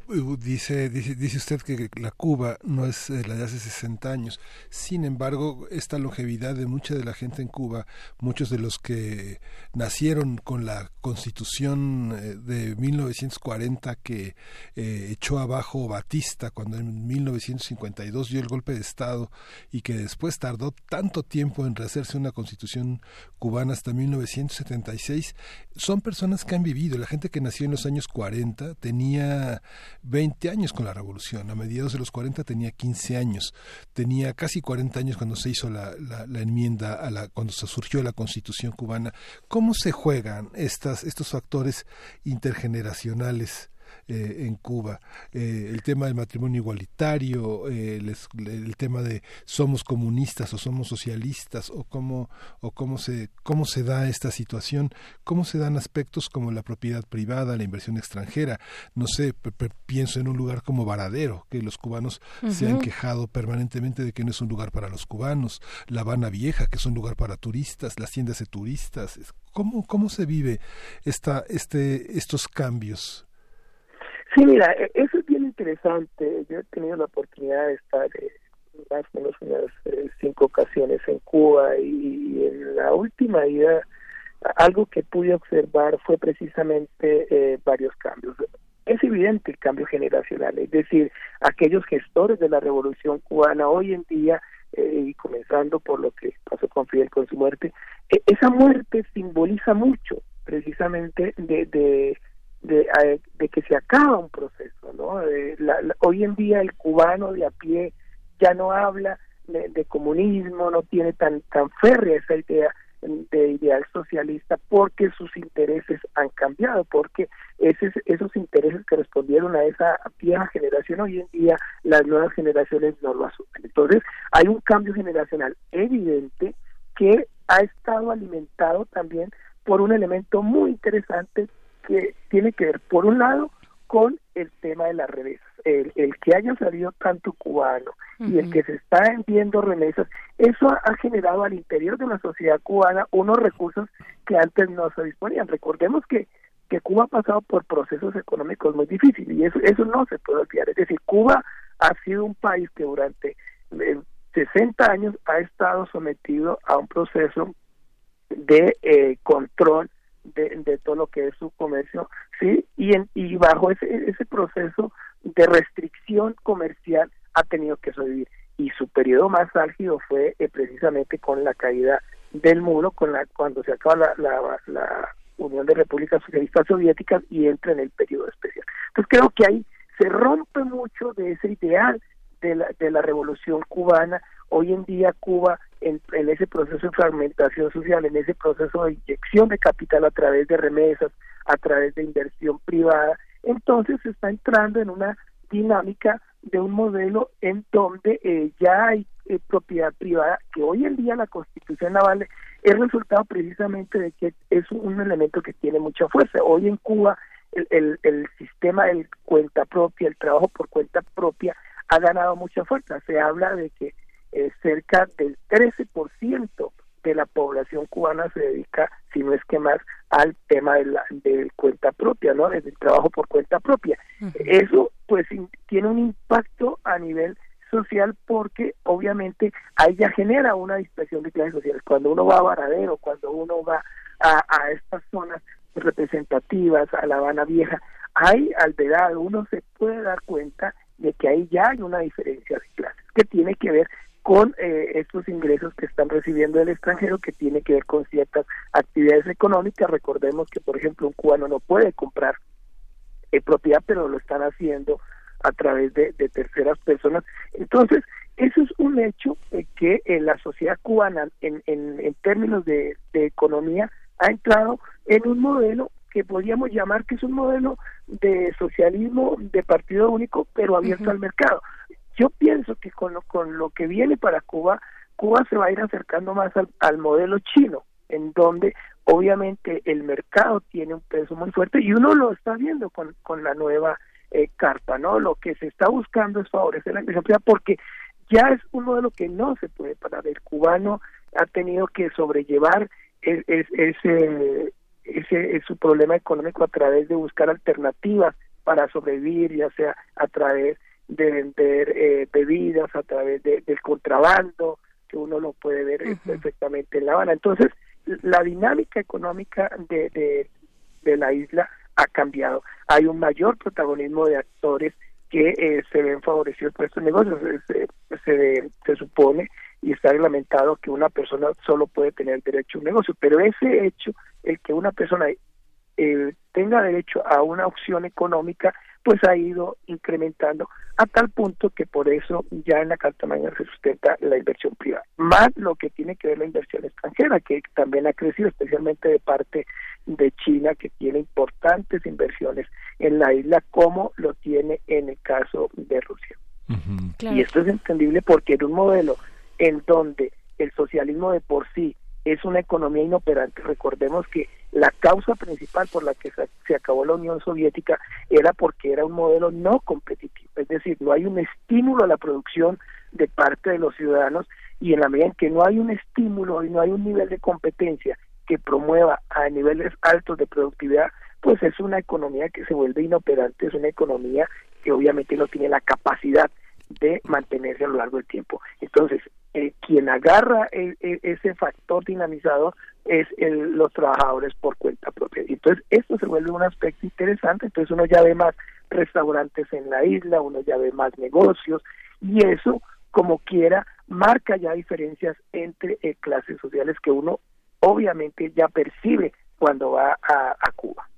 Dice, dice, dice usted que la Cuba no es eh, la de hace 60 años. Sin embargo, esta longevidad de mucha de la gente en Cuba, muchos de los que nacieron con la constitución eh, de 1940 que eh, echó abajo Batista cuando en 1952 dio el golpe de Estado y que después tardó tanto tiempo en rehacerse una constitución cubana hasta 1976, son personas que han vivido. La gente que nació en los años 40 tenía 20 años con la revolución. A mediados de los 40 tenía 15 años. Tenía casi 40 años cuando se hizo la, enmienda, a la, cuando se surgió la constitución cubana. ¿Cómo se juegan estas, estos factores intergeneracionales? Eh, en Cuba. Eh, el tema del matrimonio igualitario, eh, el, tema de somos comunistas o somos socialistas o cómo, o cómo, se, cómo se da esta situación, cómo se dan aspectos como la propiedad privada, la inversión extranjera. No sé, pienso en un lugar como Varadero, que los cubanos se han quejado permanentemente de que no es un lugar para los cubanos, La Habana Vieja, que es un lugar para turistas, las tiendas de turistas. ¿Cómo, cómo se vive esta, este, estos cambios Sí, mira, e, eso es bien interesante. Yo he tenido la oportunidad de estar eh, más o menos unas eh, cinco ocasiones en Cuba y, en la última ida algo que pude observar fue precisamente eh, varios cambios. Es evidente el cambio generacional, es decir, aquellos gestores de la revolución cubana hoy en día, y comenzando por lo que pasó con Fidel con su muerte, e, esa muerte simboliza mucho precisamente de, de de, de que se acaba un proceso, ¿no? hoy en día el cubano de a pie ya no habla de, comunismo, no tiene tan tan férrea esa idea de ideal socialista porque sus intereses han cambiado, porque esos, esos intereses que respondieron a esa vieja generación hoy en día las nuevas generaciones no lo asumen. Entonces hay un cambio generacional evidente que ha estado alimentado también por un elemento muy interesante que tiene que ver, por un lado, con el tema de las remesas. El, que haya salido tanto cubano y el que se está enviando remesas, eso ha, generado al interior de la sociedad cubana unos recursos que antes no se disponían. Recordemos que, que Cuba ha pasado por procesos económicos muy difíciles y eso, eso no se puede olvidar. Es decir, Cuba ha sido un país que durante 60 eh, años ha estado sometido a un proceso de eh, control de, todo lo que es su comercio, sí, y, en, y bajo ese, ese proceso de restricción comercial ha tenido que sobrevivir. Y su periodo más álgido fue eh, precisamente con la caída del muro, con la cuando se acaba la, la, Unión de Repúblicas Socialistas Soviéticas y entra en el periodo especial. Entonces creo que ahí se rompe mucho de ese ideal de la, de la revolución cubana. Hoy en día Cuba en, ese proceso de fragmentación social, en ese proceso de inyección de capital a través de remesas, a través de inversión privada, entonces se está entrando en una dinámica de un modelo en donde eh, ya hay eh, propiedad privada, que hoy en día la constitución naval es resultado precisamente de que es un elemento que tiene mucha fuerza. Hoy en Cuba el, el, sistema del cuenta propia, el trabajo por cuenta propia, ha ganado mucha fuerza. Se habla de que eh, cerca del 13% de la población cubana se dedica, si no es que más, al tema de la de cuenta propia, ¿no? Del trabajo por cuenta propia. Eso, pues, tiene un impacto a nivel social porque obviamente ahí ya genera una dispersión de clases sociales. Cuando uno va a Varadero, cuando uno va a, a estas zonas representativas, a La Habana Vieja, hay alvedad, uno se puede dar cuenta de que ahí ya hay una diferencia de clases que tiene que ver con eh, estos ingresos que están recibiendo del extranjero, que tiene que ver con ciertas actividades económicas. Recordemos que, por ejemplo, un cubano no puede comprar eh, propiedad, pero lo están haciendo a través de, terceras personas. Entonces, eso es un hecho eh, que en la sociedad cubana, en, en, términos de, economía, ha entrado en un modelo que podríamos llamar que es un modelo de socialismo de partido único, pero abierto al mercado. Yo pienso que con lo, con lo que viene para Cuba, Cuba se va a ir acercando más al modelo chino, en donde obviamente el mercado tiene un peso muy fuerte y uno lo está viendo con, con la nueva eh, carta, ¿no? Lo que se está buscando es favorecer la inversión privada porque ya es un modelo que no se puede parar. El cubano ha tenido que sobrellevar e, ese, ese, su problema económico a través de buscar alternativas para sobrevivir, ya sea a través de vender eh, bebidas, a través de, del contrabando, que uno lo puede ver eh, perfectamente en La Habana. Entonces, la dinámica económica de, de, de la isla ha cambiado. Hay un mayor protagonismo de actores que eh, se ven favorecidos por estos negocios. Se, se, se, supone y está reglamentado que una persona solo puede tener derecho a un negocio, pero ese hecho, el que una persona eh, tenga derecho a una opción económica, pues ha ido incrementando a tal punto que por eso ya en la Carta Magna se sustenta la inversión privada, más lo que tiene que ver la inversión extranjera, que también ha crecido especialmente de parte de China, que tiene importantes inversiones en la isla, como lo tiene en el caso de Rusia. Y esto es entendible porque en un modelo en donde el socialismo de por sí es una economía inoperante. Recordemos que la causa principal por la que se acabó la Unión Soviética era porque era un modelo no competitivo, es decir, no hay un estímulo a la producción de parte de los ciudadanos y en la medida en que no hay un estímulo y no hay un nivel de competencia que promueva a niveles altos de productividad, pues es una economía que se vuelve inoperante, es una economía que obviamente no tiene la capacidad de mantenerse a lo largo del tiempo. Entonces, eh, quien agarra ese factor dinamizador es el, los trabajadores por cuenta propia. Entonces, esto se vuelve un aspecto interesante, entonces uno ya ve más restaurantes en la isla, uno ya ve más negocios, y eso, como quiera, marca ya diferencias entre eh, clases sociales que uno obviamente ya percibe cuando va a Cuba.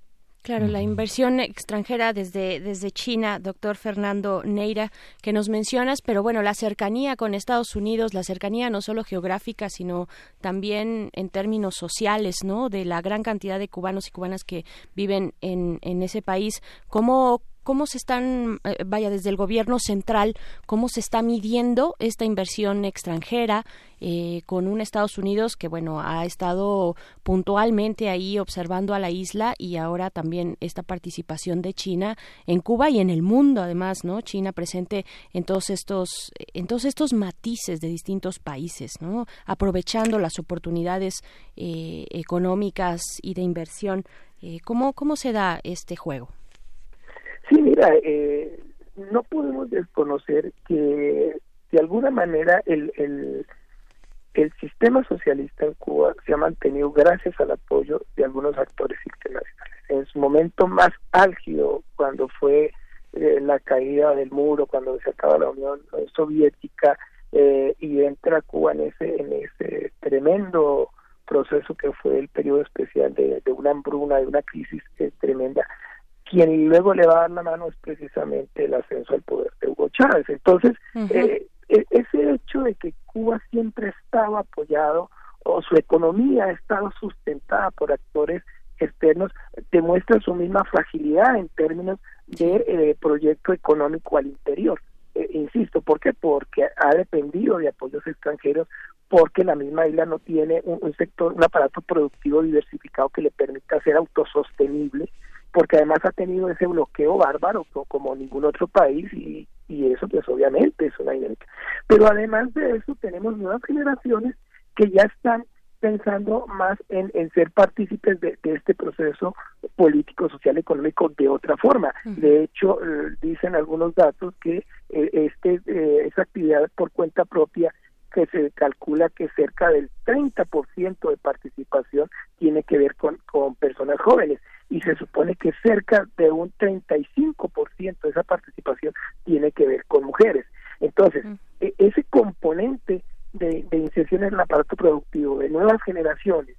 Claro, la inversión extranjera desde, desde China, doctor Fernando Neira, que nos mencionas, pero bueno, la cercanía con Estados Unidos, la cercanía no solo geográfica, sino también en términos sociales, ¿no? De la gran cantidad de cubanos y cubanas que viven en, en ese país. ¿Cómo, cómo se están, eh, vaya, desde el gobierno central, cómo se está midiendo esta inversión extranjera eh, con un Estados Unidos que, bueno, ha estado puntualmente ahí observando a la isla y ahora también esta participación de China en Cuba y en el mundo, además, ¿no? China presente en todos estos, en todos estos matices de distintos países, ¿no? Aprovechando las oportunidades eh, económicas y de inversión. ¿cómo, ¿Cómo se da este juego? Sí, mira, eh, no podemos desconocer que de alguna manera el, el, el sistema socialista en Cuba se ha mantenido gracias al apoyo de algunos actores internacionales. En su momento más álgido, cuando fue eh, la caída del muro, cuando se acaba la Unión Soviética eh, y entra Cuba en ese, en ese tremendo proceso que fue el periodo especial de, de una hambruna, de una crisis tremenda, quien luego le va a dar la mano es precisamente el ascenso al poder de Hugo Chávez. Entonces, eh, e, ese hecho de que Cuba siempre estaba apoyado o su economía ha estado sustentada por actores externos demuestra su misma fragilidad en términos de eh, proyecto económico al interior. Eh, insisto, ¿por qué? Porque ha dependido de apoyos extranjeros, porque la misma isla no tiene un sector, un aparato productivo diversificado que le permita ser autosostenible porque además ha tenido ese bloqueo bárbaro como ningún otro país y, y eso pues obviamente es una dinámica. Pero además de eso tenemos nuevas generaciones que ya están pensando más en, en ser partícipes de, este proceso político, social, económico de otra forma. De hecho, eh, dicen algunos datos que eh, este eh, esa actividad por cuenta propia que se calcula que cerca del 30% de participación tiene que ver con, con personas jóvenes. Y se supone que cerca de un 35% de esa participación tiene que ver con mujeres. Entonces, e, ese componente de, inserción en el aparato productivo de nuevas generaciones,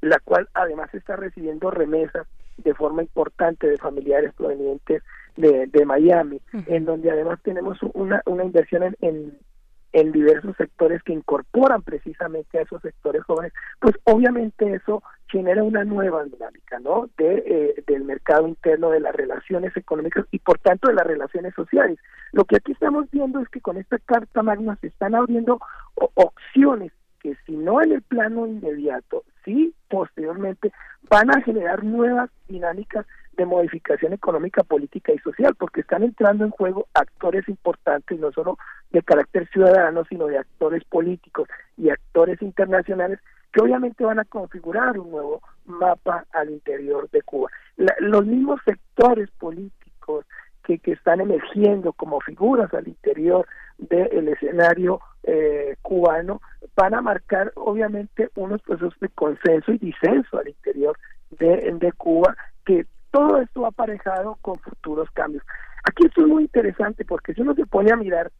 la cual además está recibiendo remesas de forma importante de familiares provenientes de, de Miami, en donde además tenemos una, una inversión en, en diversos sectores que incorporan precisamente a esos sectores jóvenes, pues obviamente eso genera una nueva dinámica, ¿no? De, eh, del mercado interno, de las relaciones económicas y por tanto de las relaciones sociales. Lo que aquí estamos viendo es que con esta Carta Magna se están abriendo opciones que si no en el plano inmediato, sí posteriormente van a generar nuevas dinámicas de modificación económica, política y social, porque están entrando en juego actores importantes, no solo de carácter ciudadano, sino de actores políticos y actores internacionales que obviamente van a configurar un nuevo mapa al interior de Cuba. los mismos sectores políticos que, que están emergiendo como figuras al interior del escenario eh, cubano van a marcar obviamente unos procesos de consenso y disenso al interior de, de Cuba que todo esto aparejado con futuros cambios. Aquí esto es muy interesante porque si uno se pone a mirar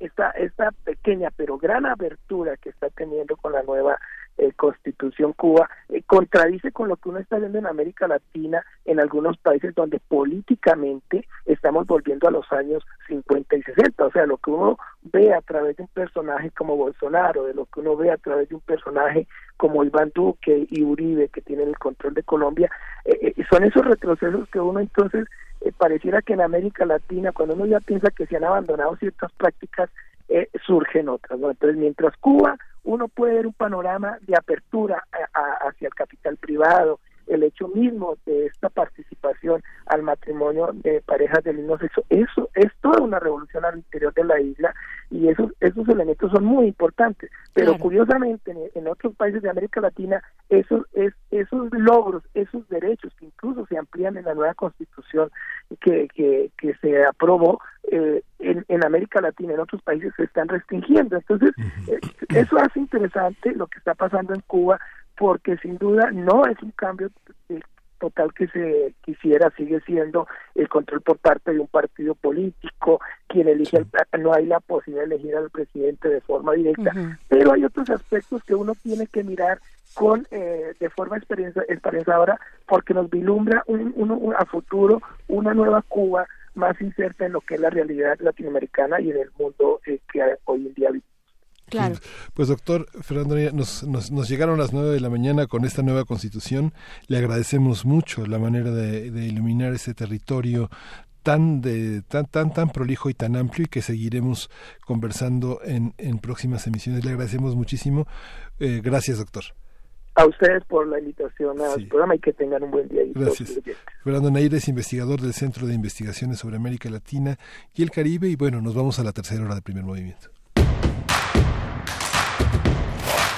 esta, esta pequeña pero gran abertura que está teniendo con la nueva eh, Constitución Cuba eh, contradice con lo que uno está viendo en América Latina, en algunos países donde políticamente estamos volviendo a los años 50 y 60, o sea, lo que uno ve a través de un personaje como Bolsonaro, de lo que uno ve a través de un personaje como Iván Duque y Uribe, que tienen el control de Colombia, eh, son esos retrocesos que uno entonces pareciera que en América Latina, cuando uno ya piensa que se han abandonado ciertas prácticas, surgen otras, ¿no? Entonces, mientras Cuba uno puede ver un panorama de apertura hacia el capital privado, el hecho mismo de esta participación al matrimonio de parejas del mismo sexo, eso es toda una revolución al interior de la isla y esos, esos elementos son muy importantes. Pero curiosamente en, otros países de América Latina esos, es, esos logros, esos derechos que incluso se amplían en la nueva constitución que, que, que se aprobó eh, en, en, América Latina, en otros países se están restringiendo. Entonces, eh, eso hace interesante lo que está pasando en Cuba, porque sin duda no es un cambio total que se quisiera, sigue siendo el control por parte de un partido político, quien elige, no hay la posibilidad de elegir al presidente de forma directa, pero hay otros aspectos que uno tiene que mirar con eh, de forma esperanzadora porque nos vislumbra un, a futuro una nueva Cuba más inserta en lo que es la realidad latinoamericana y en el mundo eh, que hoy en día vivimos. Claro. Pues doctor Fernando, nos, nos, nos, llegaron las nueve de la mañana con esta nueva constitución. Le agradecemos mucho la manera de, iluminar ese territorio tan de tan tan tan prolijo y tan amplio y que seguiremos conversando en, en próximas emisiones. Le agradecemos muchísimo. Eh, gracias, doctor. A ustedes por la invitación al programa y que tengan un buen día. Gracias. Fernando Nair es investigador del Centro de Investigaciones sobre América Latina y el Caribe y bueno, nos vamos a la tercera hora de primer movimiento.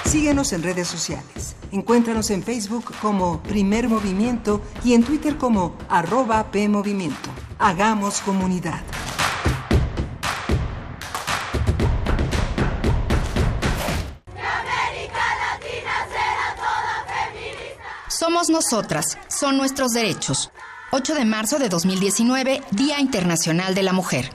Síguenos en redes sociales. Encuéntranos en Facebook como Primer Movimiento y en Twitter como arroba PMovimiento. Hagamos comunidad. Somos nosotras, son nuestros derechos. 8 de marzo de 2019, Día Internacional de la Mujer.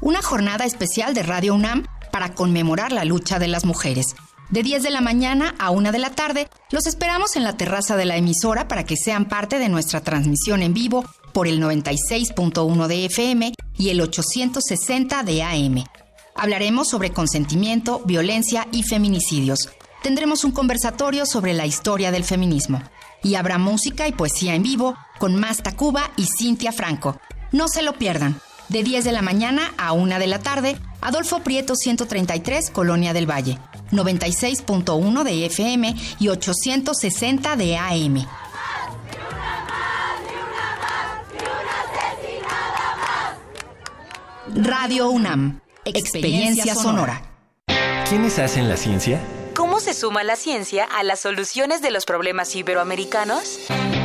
Una jornada especial de Radio UNAM para conmemorar la lucha de las mujeres. De 10 de la mañana a 1 de la tarde, los esperamos en la terraza de la emisora para que sean parte de nuestra transmisión en vivo por el 96.1 de FM y el 860 de AM. Hablaremos sobre consentimiento, violencia y feminicidios. Tendremos un conversatorio sobre la historia del feminismo. Y habrá música y poesía en vivo con Masta Cuba y Cintia Franco. No se lo pierdan. De 10 de la mañana a 1 de la tarde Adolfo Prieto 133, Colonia del Valle. 96.1 de FM y 860 de AM. Radio UNAM, experiencia sonora. ¿Quiénes hacen la ciencia? ¿Cómo se suma la ciencia a las soluciones de los problemas iberoamericanos?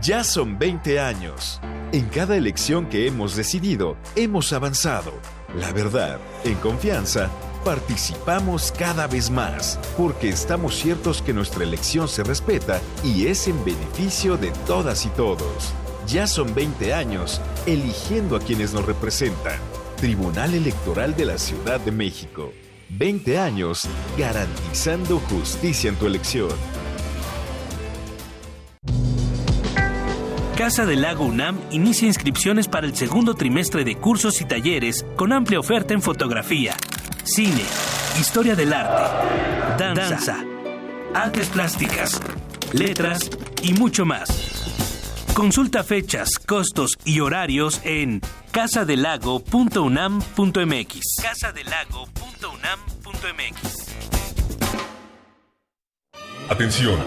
ya son 20 años. En cada elección que hemos decidido, hemos avanzado. La verdad, en confianza, participamos cada vez más, porque estamos ciertos que nuestra elección se respeta y es en beneficio de todas y todos. Ya son 20 años eligiendo a quienes nos representan. Tribunal Electoral de la Ciudad de México. 20 años garantizando justicia en tu elección. Casa del Lago UNAM inicia inscripciones para el segundo trimestre de cursos y talleres con amplia oferta en fotografía, cine, historia del arte, danza, artes plásticas, letras y mucho más. Consulta fechas, costos y horarios en casadelago.unam.mx. Casadelago.unam.mx. Atención,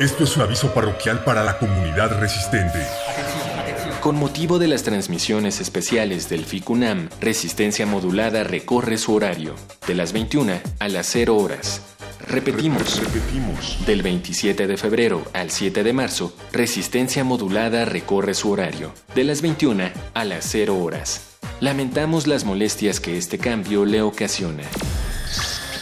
esto es un aviso parroquial para la comunidad resistente. Con motivo de las transmisiones especiales del FICUNAM, Resistencia Modulada recorre su horario, de las 21 a las 0 horas. Repetimos, repetimos. Del 27 de febrero al 7 de marzo, Resistencia Modulada recorre su horario, de las 21 a las 0 horas. Lamentamos las molestias que este cambio le ocasiona.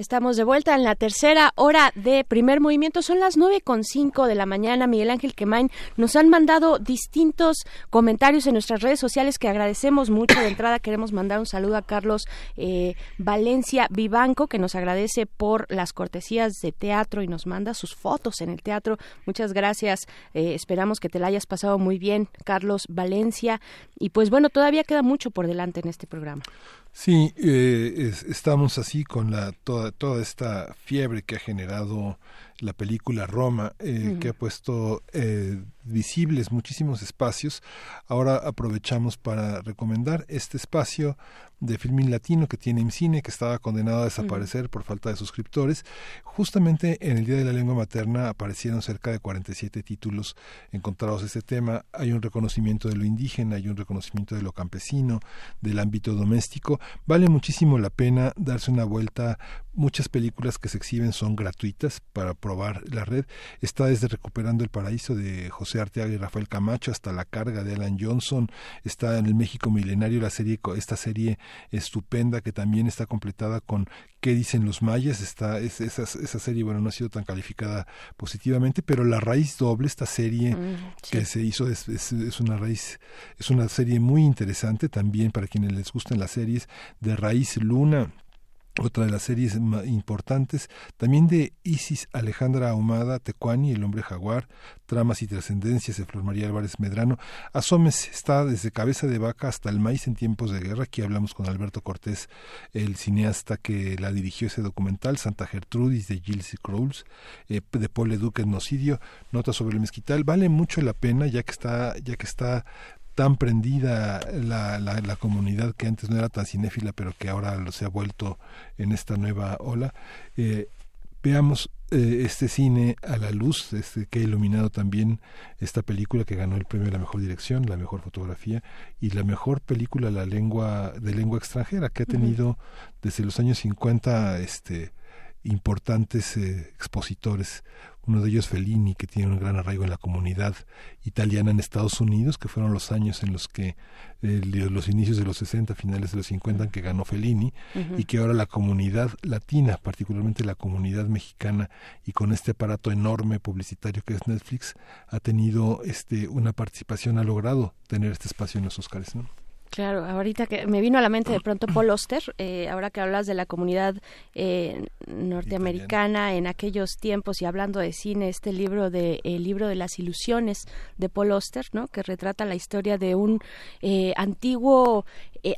Estamos de vuelta en la tercera hora de primer movimiento. Son las nueve con cinco de la mañana. Miguel Ángel Quemain nos han mandado distintos comentarios en nuestras redes sociales que agradecemos mucho. De entrada queremos mandar un saludo a Carlos eh, Valencia Vivanco que nos agradece por las cortesías de teatro y nos manda sus fotos en el teatro. Muchas gracias. Eh, esperamos que te la hayas pasado muy bien, Carlos Valencia. Y pues bueno, todavía queda mucho por delante en este programa. Sí, eh, es, estamos así con la toda toda esta fiebre que ha generado la película Roma, eh, que ha puesto eh, visibles muchísimos espacios. Ahora aprovechamos para recomendar este espacio de Filmin Latino que tiene IMCINE, que estaba condenado a desaparecer por falta de suscriptores. Justamente en el Día de la Lengua Materna aparecieron cerca de 47 títulos encontrados de este tema. Hay un reconocimiento de lo indígena, hay un reconocimiento de lo campesino, del ámbito doméstico. Vale muchísimo la pena darse una vuelta. Muchas películas que se exhiben son gratuitas para probar la red. Está desde Recuperando el Paraíso de José Arteaga y Rafael Camacho hasta La Carga de Alan Johnson. Está en el México Milenario la serie, esta serie estupenda que también está completada con qué dicen los mayas. Está, es, esa, esa serie, bueno, no ha sido tan calificada positivamente, pero La Raíz Doble, esta serie que se hizo, es, es, es, una raíz, es una serie muy interesante también para quienes les gustan las series de Raíz Luna otra de las series importantes, también de Isis Alejandra Ahumada, Tecuani, El hombre jaguar, Tramas y trascendencias de Flor María Álvarez Medrano. Asomes está desde Cabeza de Vaca hasta El maíz en tiempos de guerra. Aquí hablamos con Alberto Cortés, el cineasta que la dirigió ese documental, Santa Gertrudis de Gilles Crowles, eh, de Paul Leduc Nocidio, Nota sobre el mezquital. Vale mucho la pena ya que está, ya que está tan prendida la, la, la, comunidad que antes no era tan cinéfila, pero que ahora lo se ha vuelto en esta nueva ola. Eh, veamos eh, este cine a la luz, este, que ha iluminado también esta película que ganó el premio a la mejor dirección, la mejor fotografía y la mejor película la lengua de lengua extranjera que ha tenido desde los años 50 este importantes eh, expositores uno de ellos Fellini, que tiene un gran arraigo en la comunidad italiana en Estados Unidos, que fueron los años en los que eh, los inicios de los 60, finales de los 50, que ganó Fellini, y que ahora la comunidad latina, particularmente la comunidad mexicana, y con este aparato enorme publicitario que es Netflix, ha tenido este una participación, ha logrado tener este espacio en los Oscars. ¿no? Claro, ahorita que me vino a la mente de pronto Paul Oster, eh, ahora que hablas de la comunidad eh, norteamericana en aquellos tiempos y hablando de cine, este libro de el libro de las ilusiones de Paul Oster, ¿no? Que retrata la historia de un eh, antiguo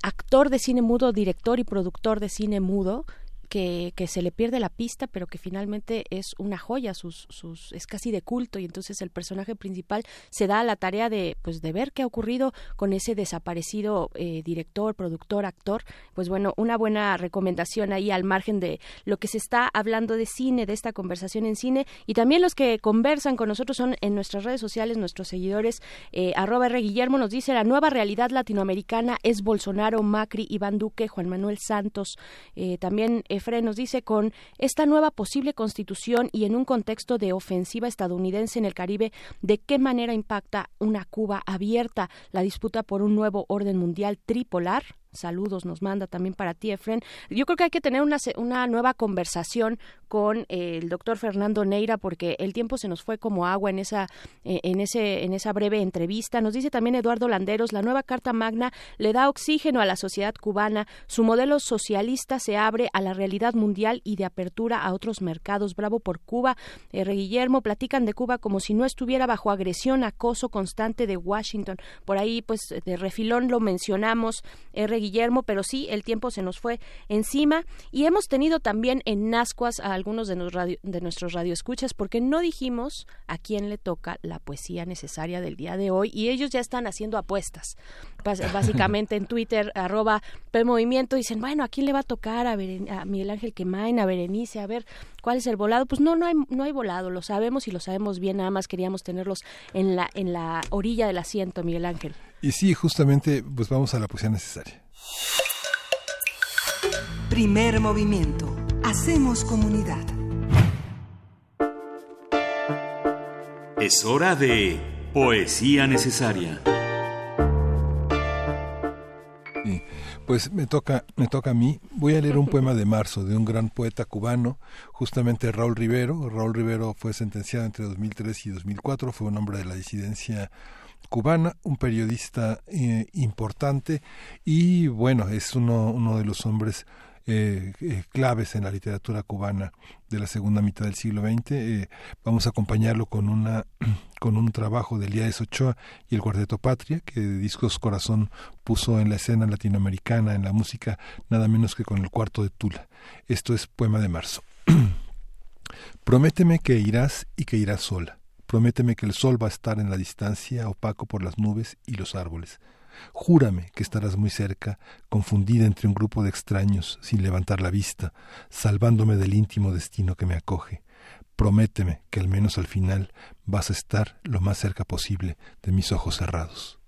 actor de cine mudo, director y productor de cine mudo que, se le pierde la pista, pero que finalmente es una joya, sus, sus, es casi de culto, y entonces el personaje principal se da la tarea de, pues, de ver qué ha ocurrido con ese desaparecido eh, director, productor, actor. Pues bueno, una buena recomendación ahí al margen de lo que se está hablando de cine, de esta conversación en cine, y también los que conversan con nosotros son en nuestras redes sociales, nuestros seguidores, eh, arroba R. Guillermo nos dice, la nueva realidad latinoamericana es Bolsonaro, Macri, Iván Duque, Juan Manuel Santos, eh, también nos dice con esta nueva posible constitución y en un contexto de ofensiva estadounidense en el Caribe, ¿de qué manera impacta una Cuba abierta la disputa por un nuevo orden mundial tripolar? Saludos nos manda también para ti, Efren. Yo creo que hay que tener una, una nueva conversación con eh, el doctor Fernando Neira porque el tiempo se nos fue como agua en esa, eh, en, ese, en esa breve entrevista. Nos dice también Eduardo Landeros, la nueva Carta Magna le da oxígeno a la sociedad cubana. Su modelo socialista se abre a la realidad mundial y de apertura a otros mercados. Bravo por Cuba. R. Guillermo, platican de Cuba como si no estuviera bajo agresión, acoso constante de Washington. Por ahí, pues, de refilón lo mencionamos. R. Guillermo, pero sí, el tiempo se nos fue encima y hemos tenido también en Nascuas a algunos de, los radio, de nuestros radioescuchas porque no dijimos a quién le toca la poesía necesaria del día de hoy y ellos ya están haciendo apuestas. Básicamente en Twitter, arroba Movimiento, dicen, bueno, ¿a quién le va a tocar? A, a Miguel Ángel Quemain, a Berenice, a ver cuál es el volado. Pues no, no hay, no hay volado, lo sabemos y lo sabemos bien, nada más queríamos tenerlos en la, en la orilla del asiento, Miguel Ángel. Y sí, justamente, pues vamos a la poesía necesaria. Primer movimiento. Hacemos comunidad. Es hora de poesía necesaria. Pues me toca, me toca a mí. Voy a leer un poema de marzo de un gran poeta cubano, justamente Raúl Rivero. Raúl Rivero fue sentenciado entre 2003 y 2004, fue un hombre de la disidencia cubana, un periodista eh, importante y bueno, es uno, uno de los hombres eh, eh, claves en la literatura cubana de la segunda mitad del siglo XX. vamos a acompañarlo con una con un trabajo de Elías Ochoa y el Cuarteto Patria, que Discos Corazón puso en la escena latinoamericana, en la música, nada menos que con el cuarto de Tula. Esto es Poema de Marzo. Prométeme que irás y que irás sola Prométeme que el sol va a estar en la distancia, opaco por las nubes y los árboles. Júrame que estarás muy cerca, confundida entre un grupo de extraños, sin levantar la vista, salvándome del íntimo destino que me acoge. Prométeme que al menos al final vas a estar lo más cerca posible de mis ojos cerrados.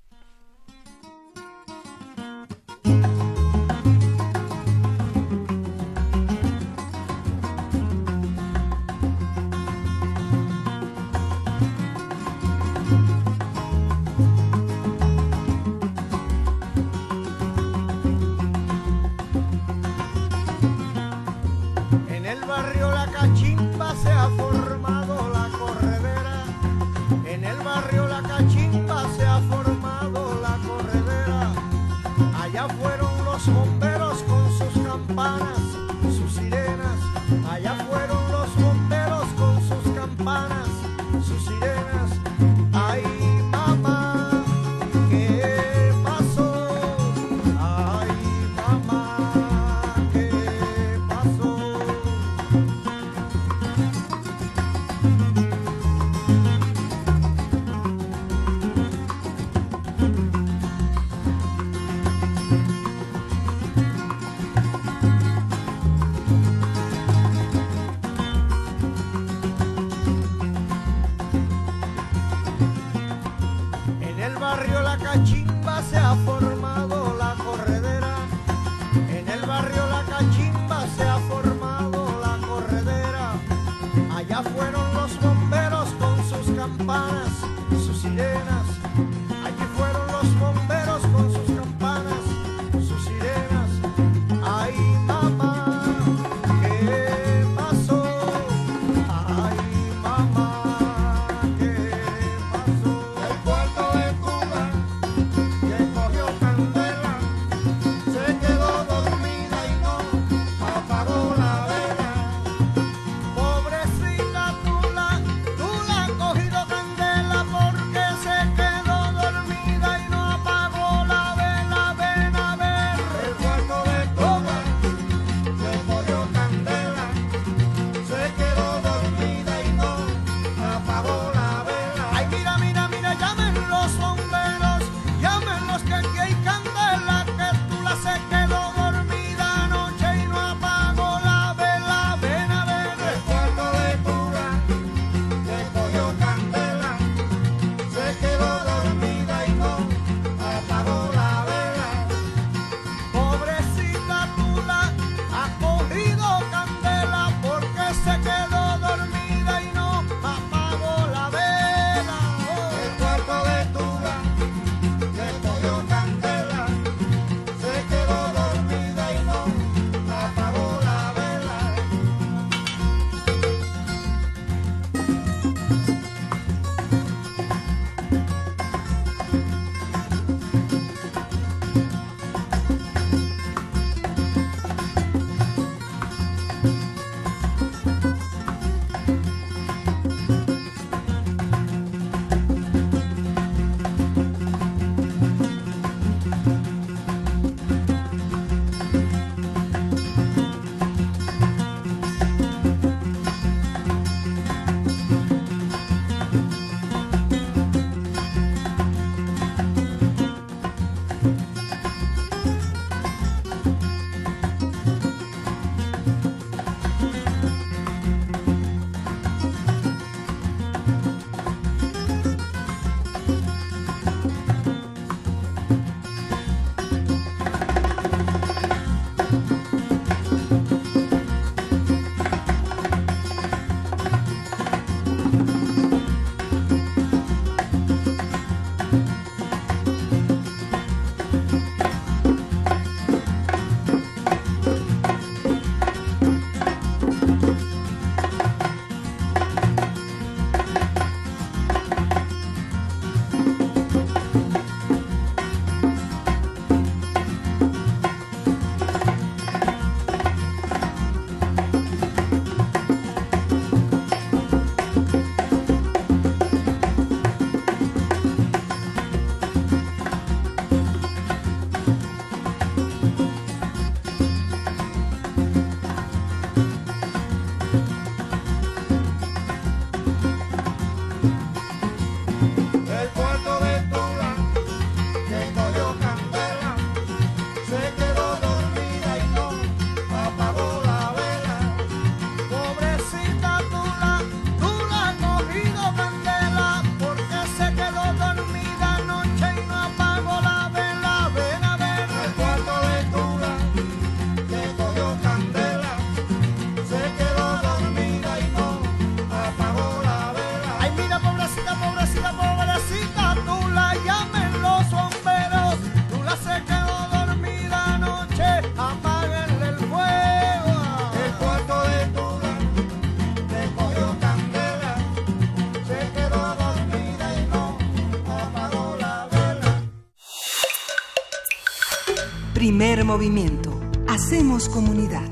Movimiento. Hacemos comunidad.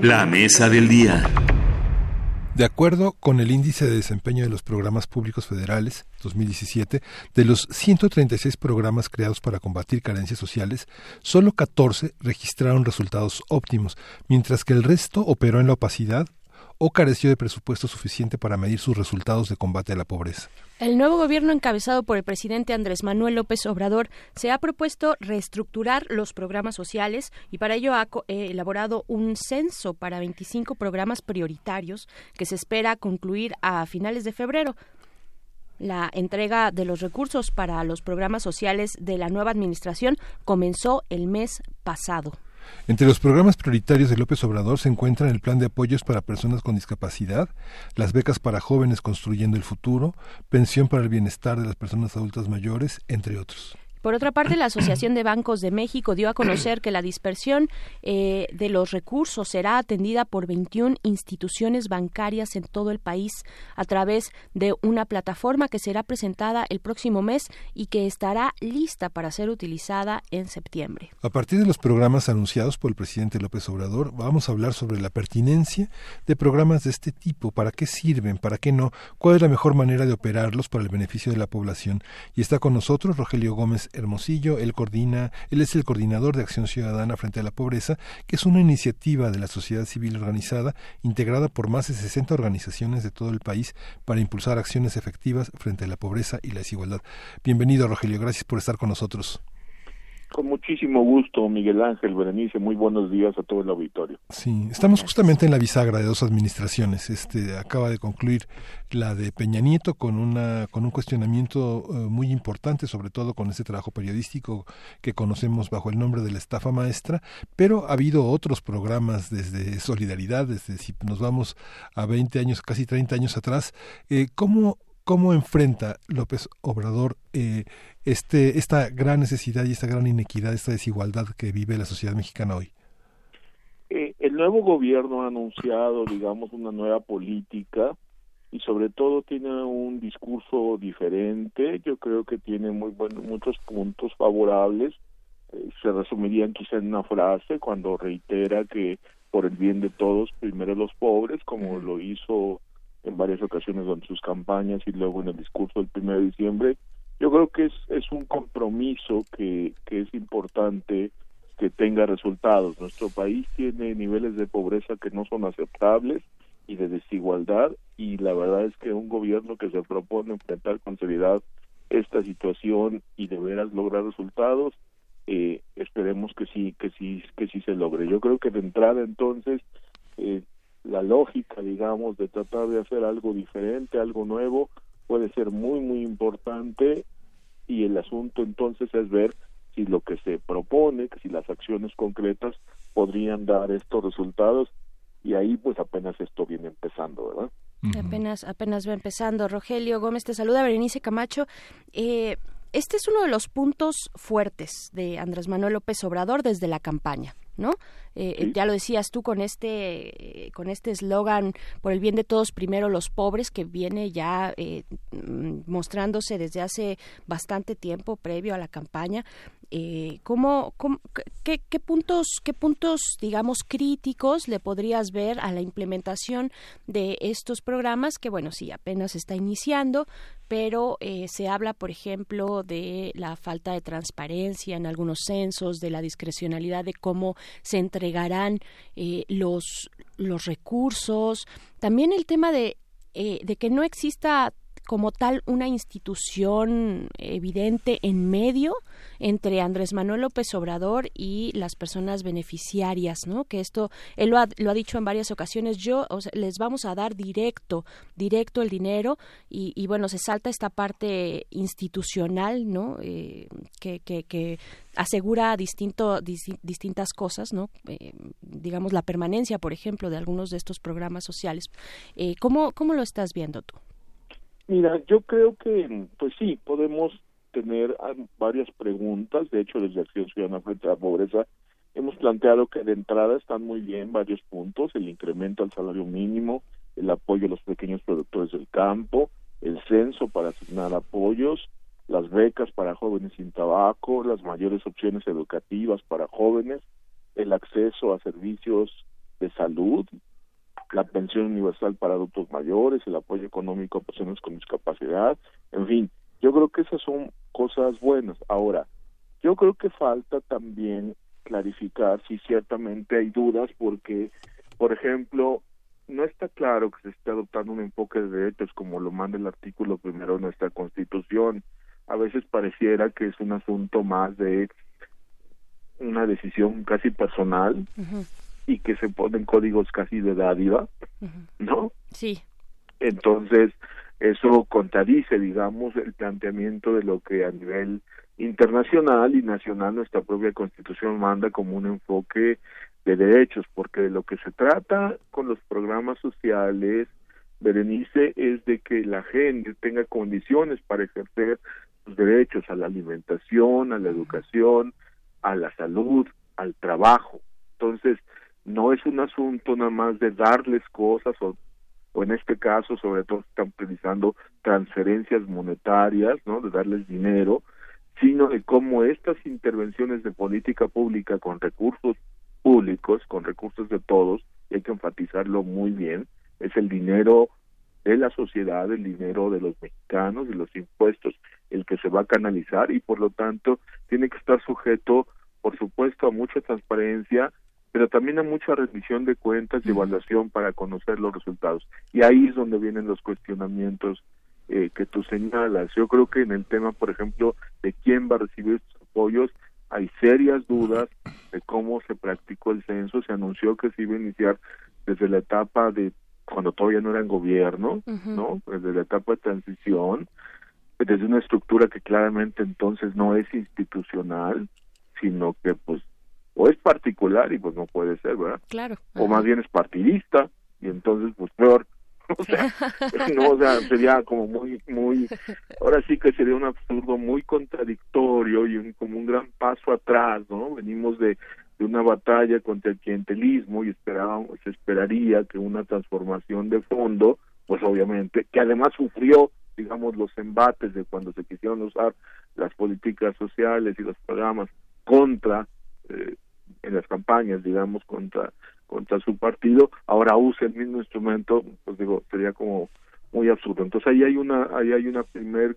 La mesa del día. De acuerdo con el índice de desempeño de los programas públicos federales 2017, de los 136 programas creados para combatir carencias sociales, solo 14 registraron resultados óptimos, mientras que el resto operó en la opacidad o careció de presupuesto suficiente para medir sus resultados de combate a la pobreza. El nuevo gobierno encabezado por el presidente Andrés Manuel López Obrador se ha propuesto reestructurar los programas sociales y para ello ha eh, elaborado un censo para 25 programas prioritarios que se espera concluir a finales de febrero la entrega de los recursos para los programas sociales de la nueva administración comenzó el mes pasado. Entre los programas prioritarios de López Obrador se encuentran el plan de apoyos para personas con discapacidad, las becas para jóvenes construyendo el futuro, pensión para el bienestar de las personas adultas mayores, entre otros. Por otra parte, la Asociación de Bancos de México dio a conocer que la dispersión eh, de los recursos será atendida por 21 instituciones bancarias en todo el país a través de una plataforma que será presentada el próximo mes y que estará lista para ser utilizada en septiembre. A partir de los programas anunciados por el presidente López Obrador, vamos a hablar sobre la pertinencia de programas de este tipo, para qué sirven, para qué no, cuál es la mejor manera de operarlos para el beneficio de la población. Y está con nosotros Rogelio Gómez Hermosillo, él coordina, él es el coordinador de Acción Ciudadana frente a la pobreza, que es una iniciativa de la sociedad civil organizada integrada por más de 60 organizaciones de todo el país para impulsar acciones efectivas frente a la pobreza y la desigualdad. Bienvenido, Rogelio, gracias por estar con nosotros. Con muchísimo gusto, Miguel Ángel Berenice. Muy buenos días a todo el auditorio. Sí, estamos justamente en la bisagra de dos administraciones. Este acaba de concluir la de Peña Nieto con una con un cuestionamiento eh, muy importante, sobre todo con ese trabajo periodístico que conocemos bajo el nombre de la estafa maestra. Pero ha habido otros programas desde Solidaridad, desde si nos vamos a 20 años, casi 30 años atrás. Eh, ¿Cómo cómo enfrenta López Obrador eh, este, esta gran necesidad y esta gran inequidad, esta desigualdad que vive la sociedad mexicana hoy? Eh, el nuevo gobierno ha anunciado, digamos, una nueva política y sobre todo tiene un discurso diferente. Yo creo que tiene muy buenos, muchos puntos favorables. Eh, se resumirían quizá en una frase cuando reitera que por el bien de todos, primero los pobres, como lo hizo en varias ocasiones en sus campañas y luego en el discurso del 1 de diciembre. Yo creo que es, es un compromiso que, que es importante que tenga resultados. Nuestro país tiene niveles de pobreza que no son aceptables y de desigualdad y la verdad es que un gobierno que se propone enfrentar con seriedad esta situación y de veras lograr resultados eh, esperemos que sí que sí que sí se logre yo creo que de entrada entonces eh, la lógica, digamos, de tratar de hacer algo diferente, algo nuevo, puede ser muy, muy importante y el asunto entonces es ver si lo que se propone, que si las acciones concretas podrían dar estos resultados y ahí pues apenas esto viene empezando, ¿verdad? Apenas, apenas va empezando. Rogelio Gómez te saluda, Berenice Camacho. Eh, este es uno de los puntos fuertes de Andrés Manuel López Obrador desde la campaña. ¿no? Eh, Ya lo decías tú con este con este eslogan por el bien de todos primero los pobres que viene ya eh, mm, mostrándose desde hace bastante tiempo previo a la campaña. Eh, ¿cómo, qué, qué, puntos qué puntos digamos críticos le podrías ver a la implementación de estos programas que bueno sí apenas está iniciando pero eh, se habla, por ejemplo, de la falta de transparencia en algunos censos, de la discrecionalidad de cómo se entregarán eh, los, los recursos, también el tema de, eh, de que no exista como tal una institución evidente en medio entre Andrés Manuel López Obrador y las personas beneficiarias, ¿no? Que esto él lo ha, lo ha dicho en varias ocasiones. Yo les vamos a dar directo, directo el dinero y, bueno se salta esta parte institucional, ¿no? Eh, que, que, que asegura distinto, distintas cosas, ¿no? Eh, digamos la permanencia, por ejemplo, de algunos de estos programas sociales. Eh, ¿cómo, ¿Cómo lo estás viendo tú? Mira, yo creo que, pues sí, podemos tener ah, varias preguntas. De hecho, desde Acción Ciudadana frente a la pobreza hemos planteado que de entrada están muy bien varios puntos, el incremento al salario mínimo, el apoyo a los pequeños productores del campo, el censo para asignar apoyos, las becas para jóvenes sin tabaco, las mayores opciones educativas para jóvenes, el acceso a servicios de salud, la pensión universal para adultos mayores, el apoyo económico a personas con discapacidad, en fin, yo creo que esas son cosas buenas. Ahora, yo creo que falta también clarificar si ciertamente hay dudas porque, por ejemplo, no está claro que se esté adoptando un enfoque de derechos como lo manda el artículo primero de nuestra Constitución. A veces pareciera que es un asunto más de una decisión casi personal y que se ponen códigos casi de dádiva, ¿no? Sí. Entonces, eso contradice, digamos, el planteamiento de lo que a nivel internacional y nacional nuestra propia constitución manda como un enfoque de derechos, porque de lo que se trata con los programas sociales, Berenice, es de que la gente tenga condiciones para ejercer sus derechos a la alimentación, a la educación, a la salud, al trabajo. Entonces, no es un asunto nada más de darles cosas o, o en este caso, sobre todo, están utilizando transferencias monetarias, ¿no? De darles dinero, sino de cómo estas intervenciones de política pública con recursos públicos, con recursos de todos, y hay que enfatizarlo muy bien, es el dinero de la sociedad, el dinero de los mexicanos, de los impuestos, el que se va a canalizar y por lo tanto tiene que estar sujeto, por supuesto, a mucha transparencia, pero también a mucha rendición de cuentas y evaluación para conocer los resultados. Y ahí es donde vienen los cuestionamientos eh, que tú señalas. Yo creo que en el tema, por ejemplo, de quién va a recibir estos apoyos, hay serias dudas de cómo se practicó el censo. Se anunció que se iba a iniciar desde la etapa de cuando todavía no era en gobierno, ¿no? Desde la etapa de transición, desde una estructura que claramente entonces no es institucional, sino que pues o es particular y pues no puede ser, ¿verdad? Claro. O más bien es partidista y entonces pues peor. O sea, no, o sea, sería como muy, muy, ahora sí que sería un absurdo muy contradictorio y un, como un gran paso atrás, ¿no? Venimos de, de una batalla contra el clientelismo y esperábamos, se esperaría que una transformación de fondo, pues obviamente, que además sufrió, digamos, los embates de cuando se quisieron usar las políticas sociales y los programas contra, eh, en las campañas, digamos, contra contra su partido, ahora use el mismo instrumento, pues digo, sería como muy absurdo. Entonces ahí hay una, ahí hay una primer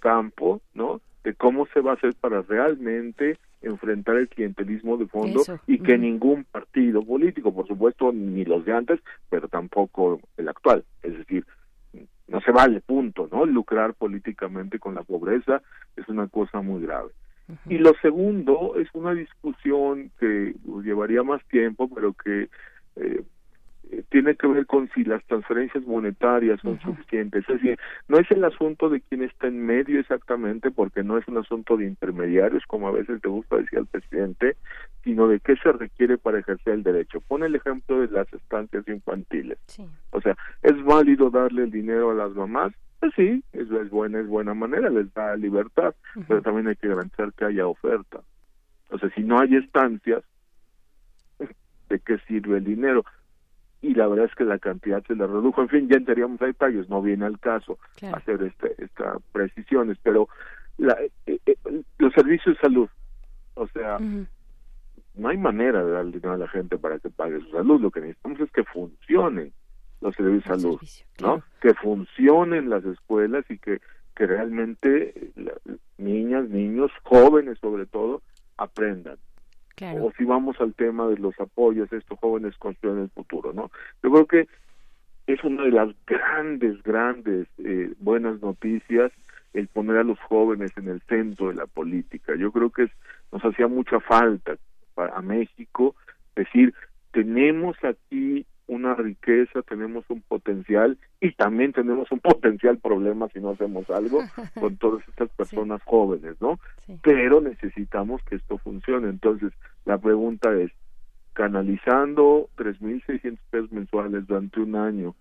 campo, ¿no? De cómo se va a hacer para realmente enfrentar el clientelismo de fondo Eso. y que ningún partido político, por supuesto, ni los de antes, pero tampoco el actual, es decir, no se vale, punto, ¿no? Lucrar políticamente con la pobreza es una cosa muy grave. Y lo segundo es una discusión que llevaría más tiempo, pero que eh, eh, tiene que ver con si las transferencias monetarias son suficientes. Es decir, no es el asunto de quién está en medio exactamente, porque no es un asunto de intermediarios, como a veces te gusta decir al presidente, sino de qué se requiere para ejercer el derecho. Pone el ejemplo de las estancias infantiles. O sea, ¿es válido darle el dinero a las mamás? Pues sí, es, es buena, es buena manera, les da libertad, pero también hay que garantizar que haya oferta. O sea, si no hay estancias, ¿de qué sirve el dinero? Y la verdad es que la cantidad se la redujo. En fin, ya entraríamos a detalles, no viene al caso Claro. hacer este, estas precisiones, pero la, eh, eh, los servicios de salud, o sea, no hay manera de darle dinero a la gente para que pague su salud. Lo que necesitamos es que funcionen los servicios de salud, ¿no? Que funcionen las escuelas y que, que realmente la- niñas, niños, jóvenes sobre todo, aprendan. Claro. O si vamos al tema de los apoyos, estos jóvenes construyen el futuro, ¿no? Yo creo que es una de las grandes, grandes eh, buenas noticias el poner a los jóvenes en el centro de la política. Yo creo que es- nos hacía mucha falta para a México decir, tenemos aquí una riqueza, tenemos un potencial y también tenemos un potencial problema si no hacemos algo con todas estas personas jóvenes, ¿no? Pero necesitamos que esto funcione. Entonces, la pregunta es, canalizando 3.600 pesos mensuales durante un año,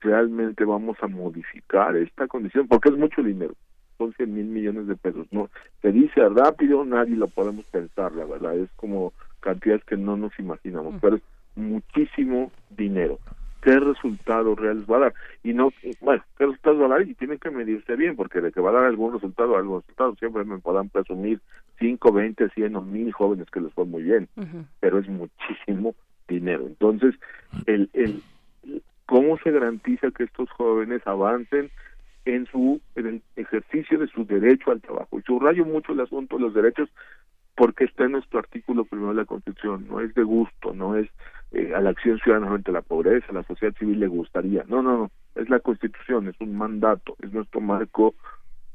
realmente vamos a modificar esta condición, porque es mucho dinero, son 100 mil millones de pesos, no se dice rápido, nadie lo podemos pensar, la verdad, es como cantidades que no nos imaginamos, pero es muchísimo dinero. ¿Qué resultados reales va a dar? Y no, bueno, ¿qué resultados va a dar? Y tienen que medirse bien, porque de que va a dar algún resultado, algún resultado, siempre me podrán presumir 5, 20, 100 o 1000 jóvenes que les fue muy bien pero es muchísimo dinero. Entonces, el, el, ¿cómo se garantiza que estos jóvenes avancen en su en el ejercicio de su derecho al trabajo? Y subrayo mucho el asunto de los derechos porque está en nuestro artículo primero de la Constitución, no es de gusto, no es eh, a la acción ciudadana frente a la pobreza, a la sociedad civil le gustaría, no, no, no, es la Constitución, es un mandato, es nuestro marco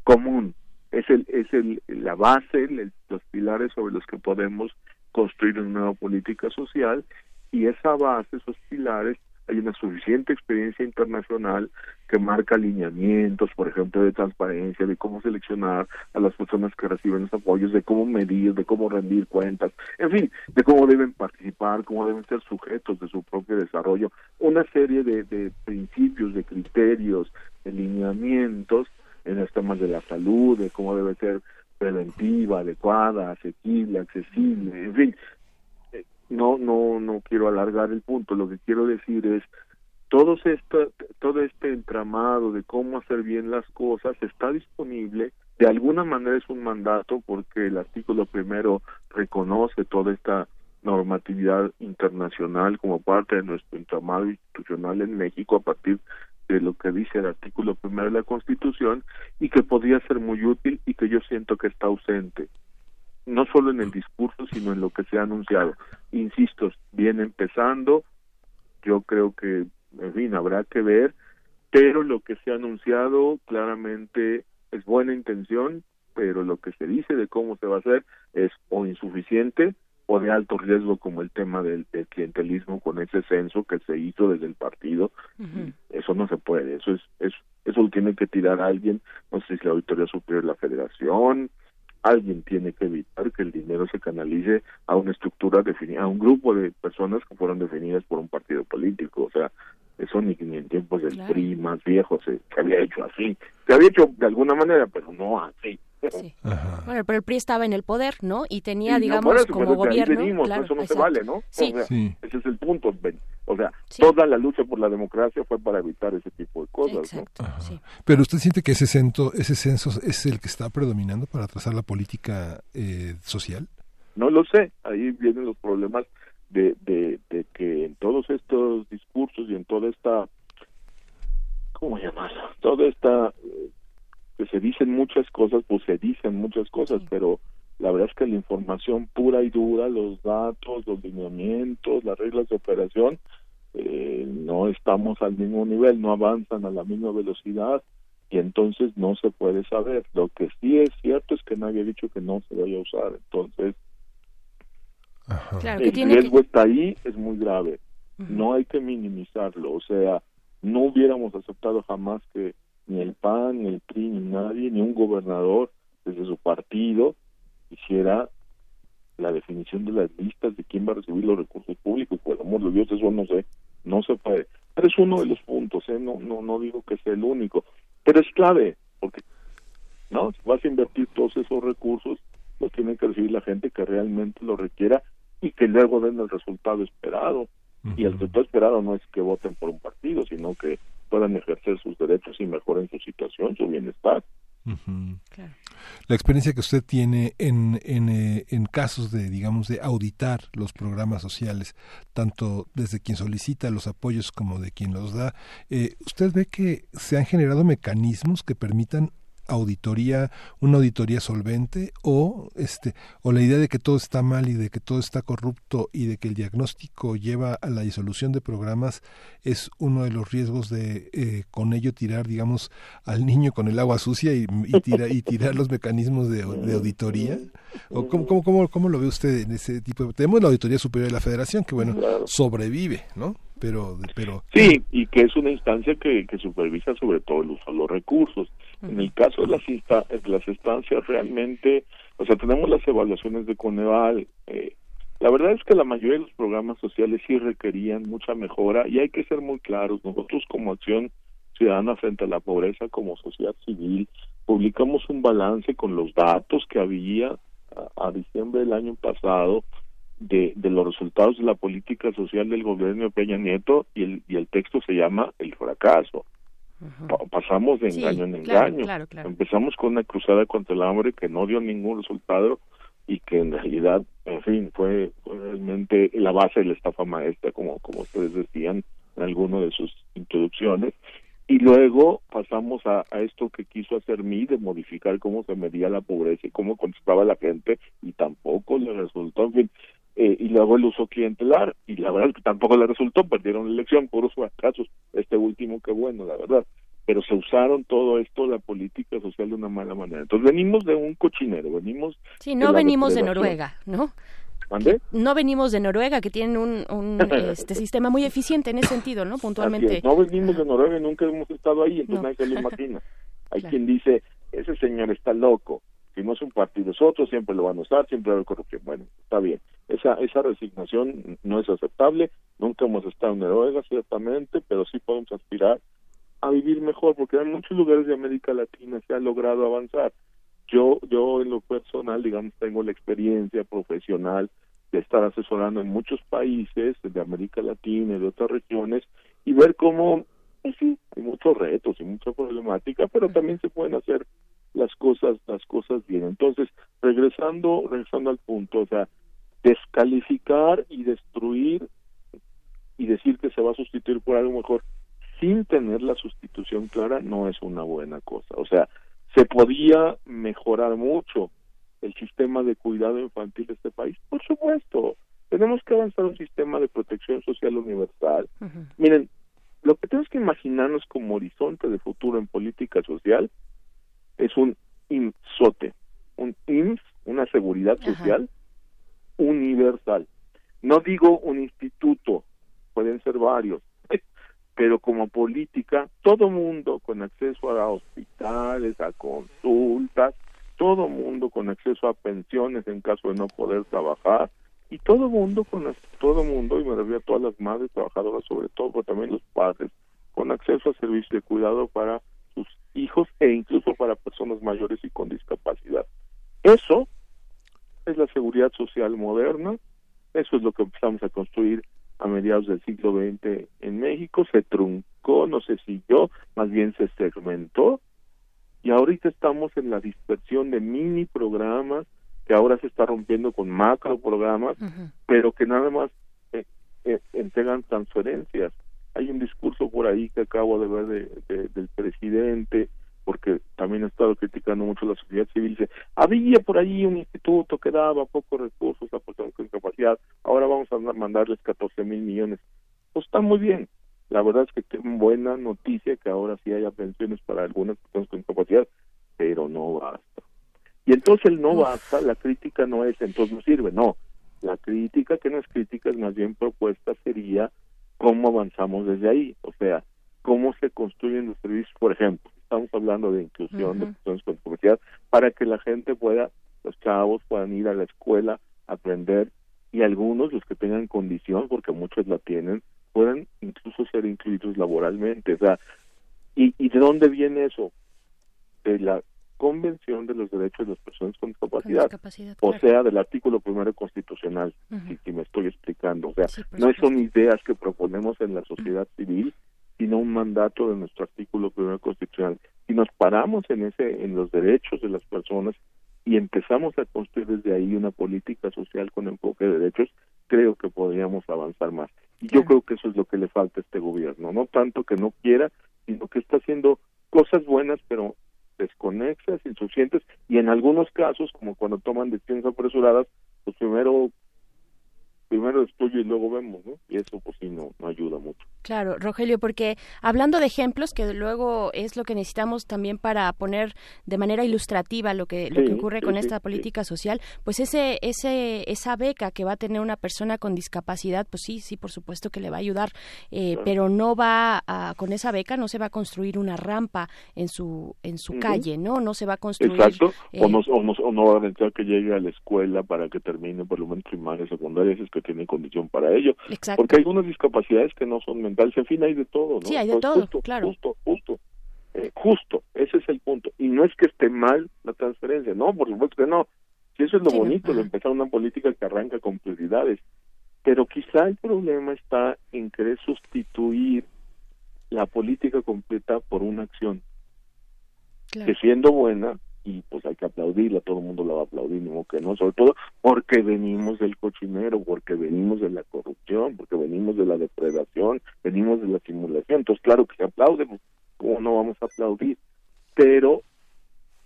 común, es el es el la base, los pilares sobre los que podemos construir una nueva política social y esa base, esos pilares hay una suficiente experiencia internacional que marca alineamientos, por ejemplo, de transparencia, de cómo seleccionar a las personas que reciben los apoyos, de cómo medir, de cómo rendir cuentas, en fin, de cómo deben participar, cómo deben ser sujetos de su propio desarrollo, una serie de, de principios, de criterios, de lineamientos en los temas de la salud, de cómo debe ser preventiva, adecuada, asequible, accesible, en fin, no, no, no quiero alargar el punto. Lo que quiero decir es todo esto, todo este entramado de cómo hacer bien las cosas está disponible. De alguna manera es un mandato porque el artículo primero reconoce toda esta normatividad internacional como parte de nuestro entramado institucional en México a partir de lo que dice el artículo primero de la Constitución y que podría ser muy útil y que yo siento que está ausente no solo en el discurso, sino en lo que se ha anunciado. Insisto, viene empezando, yo creo que, en fin, habrá que ver, pero lo que se ha anunciado claramente es buena intención, pero lo que se dice de cómo se va a hacer es o insuficiente o de alto riesgo como el tema del, del clientelismo con ese censo que se hizo desde el partido. Eso no se puede eso es, es eso lo tiene que tirar alguien. No sé si la auditoría superior de la Federación alguien tiene que evitar que el dinero se canalice a una estructura definida, a un grupo de personas que fueron definidas por un partido político. O sea, eso ni, ni en tiempos del Claro. PRI más viejo se, se había hecho así. Se había hecho de alguna manera, pero no así. Bueno, pero el PRI estaba en el poder, ¿no? Y tenía, Sí, no, digamos, eso, como ahí gobierno. venimos, claro, eso no se exacto. vale, ¿no? Sí. O sea, Sí. Ese es el punto. Ben. O sea, toda la lucha por la democracia fue para evitar ese tipo de cosas. ¿no? Pero usted siente que ese censo, ese censo es el que está predominando para trazar la política eh, social. No lo sé, ahí vienen los problemas de, de, de que en todos estos discursos y en toda esta, ¿cómo llamarlo? Toda esta, que se dicen muchas cosas, pues se dicen muchas cosas, pero la verdad es que la información pura y dura, los datos, los lineamientos, las reglas de operación, eh, no estamos al mismo nivel, no avanzan a la misma velocidad y entonces no se puede saber. Lo que sí es cierto es que nadie ha dicho que no se vaya a usar, entonces Claro, el riesgo está ahí, es muy grave. No hay que minimizarlo. O sea, no hubiéramos aceptado jamás que ni el PAN, ni el PRI, ni nadie, ni un gobernador desde su partido hiciera la definición de las listas de quién va a recibir los recursos públicos. Por el amor de Dios, eso no sé, no se puede. Pero es uno de los puntos, ¿eh? no, no, no digo que sea el único, pero es clave, porque no, si vas a invertir todos esos recursos, los tiene que recibir la gente que realmente lo requiera y que luego den el resultado esperado. Y el resultado esperado no es que voten por un partido, sino que puedan ejercer sus derechos y mejoren su situación, su bienestar. La experiencia que usted tiene en, en, eh, en casos de, digamos, de auditar los programas sociales, tanto desde quien solicita los apoyos como de quien los da, eh, ¿usted ve que se han generado mecanismos que permitan auditoría, una auditoría solvente o este o la idea de que todo está mal y de que todo está corrupto y de que el diagnóstico lleva a la disolución de programas es uno de los riesgos de eh, con ello tirar digamos al niño con el agua sucia y, y, tira, y tirar los mecanismos de, de auditoría. O cómo, cómo, cómo, cómo lo ve usted en ese tipo de, tenemos la auditoría superior de la Federación que bueno sobrevive no pero pero Sí, y que es una instancia que, que supervisa sobre todo el uso de los recursos. En el caso de las, insta- estancias realmente, o sea, tenemos las evaluaciones de Coneval. eh, la verdad es que la mayoría de los programas sociales sí requerían mucha mejora y hay que ser muy claros. Nosotros como Acción Ciudadana frente a la pobreza, como sociedad civil, publicamos un balance con los datos que había a, a diciembre del año pasado de, de los resultados de la política social del gobierno de Peña Nieto y el, y el texto se llama El fracaso. Pa- pasamos de Sí, engaño en engaño. claro, claro. Empezamos con una cruzada contra el hambre que no dio ningún resultado y que en realidad, en fin, fue, fue realmente la base de la estafa maestra, como, como ustedes decían en alguno de sus introducciones. Y luego pasamos a, a esto que quiso hacer mí de modificar cómo se medía la pobreza y cómo contestaba la gente y tampoco le resultó, en fin, eh, y luego el uso clientelar y la verdad es que tampoco le resultó, perdieron la elección, puros fracasos, este último que bueno, la verdad, pero se usaron todo esto, la política social de una mala manera. Entonces venimos de un cochinero, venimos... Sí, no venimos de. Noruega, ¿no? No venimos de Noruega, que tienen un, un este, sistema muy eficiente en ese sentido, ¿no? Puntualmente. No venimos de Noruega y nunca hemos estado ahí, entonces No. nadie se lo imagina. Hay Claro. quien dice, ese señor está loco, si no es un partido es otro, siempre lo van a usar, siempre va a haber corrupción. Bueno, está bien. Esa, esa resignación no es aceptable, nunca hemos estado en Noruega, ciertamente, pero sí podemos aspirar a vivir mejor, porque en muchos lugares de América Latina se ha logrado avanzar. Yo, yo en lo personal, digamos, tengo la experiencia profesional de estar asesorando en muchos países de América Latina y de otras regiones y ver cómo, pues sí, hay muchos retos y mucha problemática, pero también se pueden hacer las cosas, las cosas bien. Entonces, regresando, regresando al punto, o sea, descalificar y destruir y decir que se va a sustituir por algo mejor sin tener la sustitución clara no es una buena cosa. O sea, se podía mejorar mucho el sistema de cuidado infantil de este país. Por supuesto, tenemos que avanzar un sistema de protección social universal. Miren, lo que tenemos que imaginarnos como horizonte de futuro en política social es un IMSOTE, un IMSS, una seguridad social universal. No digo un instituto, pueden ser varios, pero como política, todo mundo con acceso a hospitales, a consultas, todo mundo con acceso a pensiones en caso de no poder trabajar, y todo mundo con todo mundo, y me refiero a todas las madres trabajadoras sobre todo, pero también los padres, con acceso a servicios de cuidado para sus hijos e incluso para personas mayores y con discapacidad. Eso es la seguridad social moderna, eso es lo que empezamos a construir a mediados del siglo XX en México, se truncó, no se siguió, más bien se segmentó, y ahorita estamos en la dispersión de mini programas que ahora se está rompiendo con macro programas, pero que nada más eh, eh, entregan transferencias. Hay un discurso por ahí que acabo de ver de, de- del presidente, porque también ha estado criticando mucho la sociedad civil, dice, había por ahí un instituto que daba pocos recursos a personas con discapacidad, ahora vamos a mandarles 14 mil millones. Pues está muy bien. La verdad es que qué buena noticia que ahora sí haya pensiones para algunas personas con discapacidad, pero no basta. Y entonces el no basta, la crítica no es entonces no sirve, no. La crítica que no es crítica es más bien propuesta sería cómo avanzamos desde ahí, o sea, cómo se construyen los servicios, por ejemplo, estamos hablando de inclusión de personas con discapacidad para que la gente pueda, los chavos puedan ir a la escuela, aprender y algunos, los que tengan condición, porque muchos la tienen, puedan incluso ser incluidos laboralmente. O sea, ¿y, ¿y de dónde viene eso? De la Convención de los Derechos de las Personas con Discapacidad, discapacidad, o claro. sea, del artículo primero constitucional, Ujú. si, si me estoy explicando. O sea, no son ideas que proponemos en la sociedad civil, sino un mandato de nuestro artículo primero constitucional. Si nos paramos en ese, en los derechos de las personas y empezamos a construir desde ahí una política social con enfoque de derechos, creo que podríamos avanzar más. Y yo creo que eso es lo que le falta a este gobierno, no tanto que no quiera, sino que está haciendo cosas buenas, pero desconexas, insuficientes, y en algunos casos, como cuando toman decisiones apresuradas, pues primero primero estudio y luego vemos, ¿no? Y eso pues sí no, no ayuda mucho. Claro, Rogelio, porque hablando de ejemplos, que luego es lo que necesitamos también para poner de manera ilustrativa lo que, lo Sí, que ocurre sí, con sí, esta política social, pues ese, ese, esa beca que va a tener una persona con discapacidad, pues sí, sí, por supuesto que le va a ayudar, eh, Claro. pero no va a, con esa beca no se va a construir una rampa en su, en su calle, ¿no? No se va a construir. Exacto, eh, o, no, o, no, o no va a necesitar que llegue a la escuela para que termine por lo menos primaria, secundaria, es que tiene condición para ello. Exacto. Porque hay algunas discapacidades que no son mentales, en fin, hay de todo, ¿no? Sí, hay de todo, justo, claro. Justo, justo, eh, justo, ese es el punto. Y no es que esté mal la transferencia, no, por supuesto que no. Si eso es lo Sí, no, bonito de empezar una política que arranca con prioridades. Pero quizá el problema está en querer sustituir la política completa por una acción que siendo buena y pues hay que aplaudirla, todo el mundo la va a aplaudir, modo que no, sobre todo porque venimos del cochinero, porque venimos de la corrupción, porque venimos de la depredación, venimos de la simulación, entonces claro que se aplaude, pues, ¿cómo no vamos a aplaudir? Pero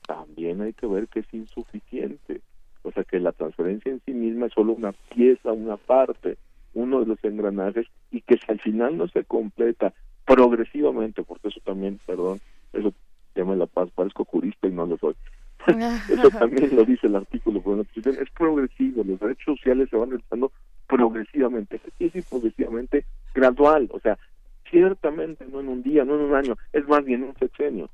también hay que ver que es insuficiente, o sea que la transferencia en sí misma es solo una pieza, una parte, uno de los engranajes y que si al final no se completa progresivamente, porque eso también, perdón, eso tema de la paz, parezco jurista y no lo soy, Eso también lo dice el artículo, pero la Constitución es progresivo, los derechos sociales se van realizando progresivamente, es decir, progresivamente gradual, o sea, ciertamente no en un día, no en un año, es más bien un sexenio,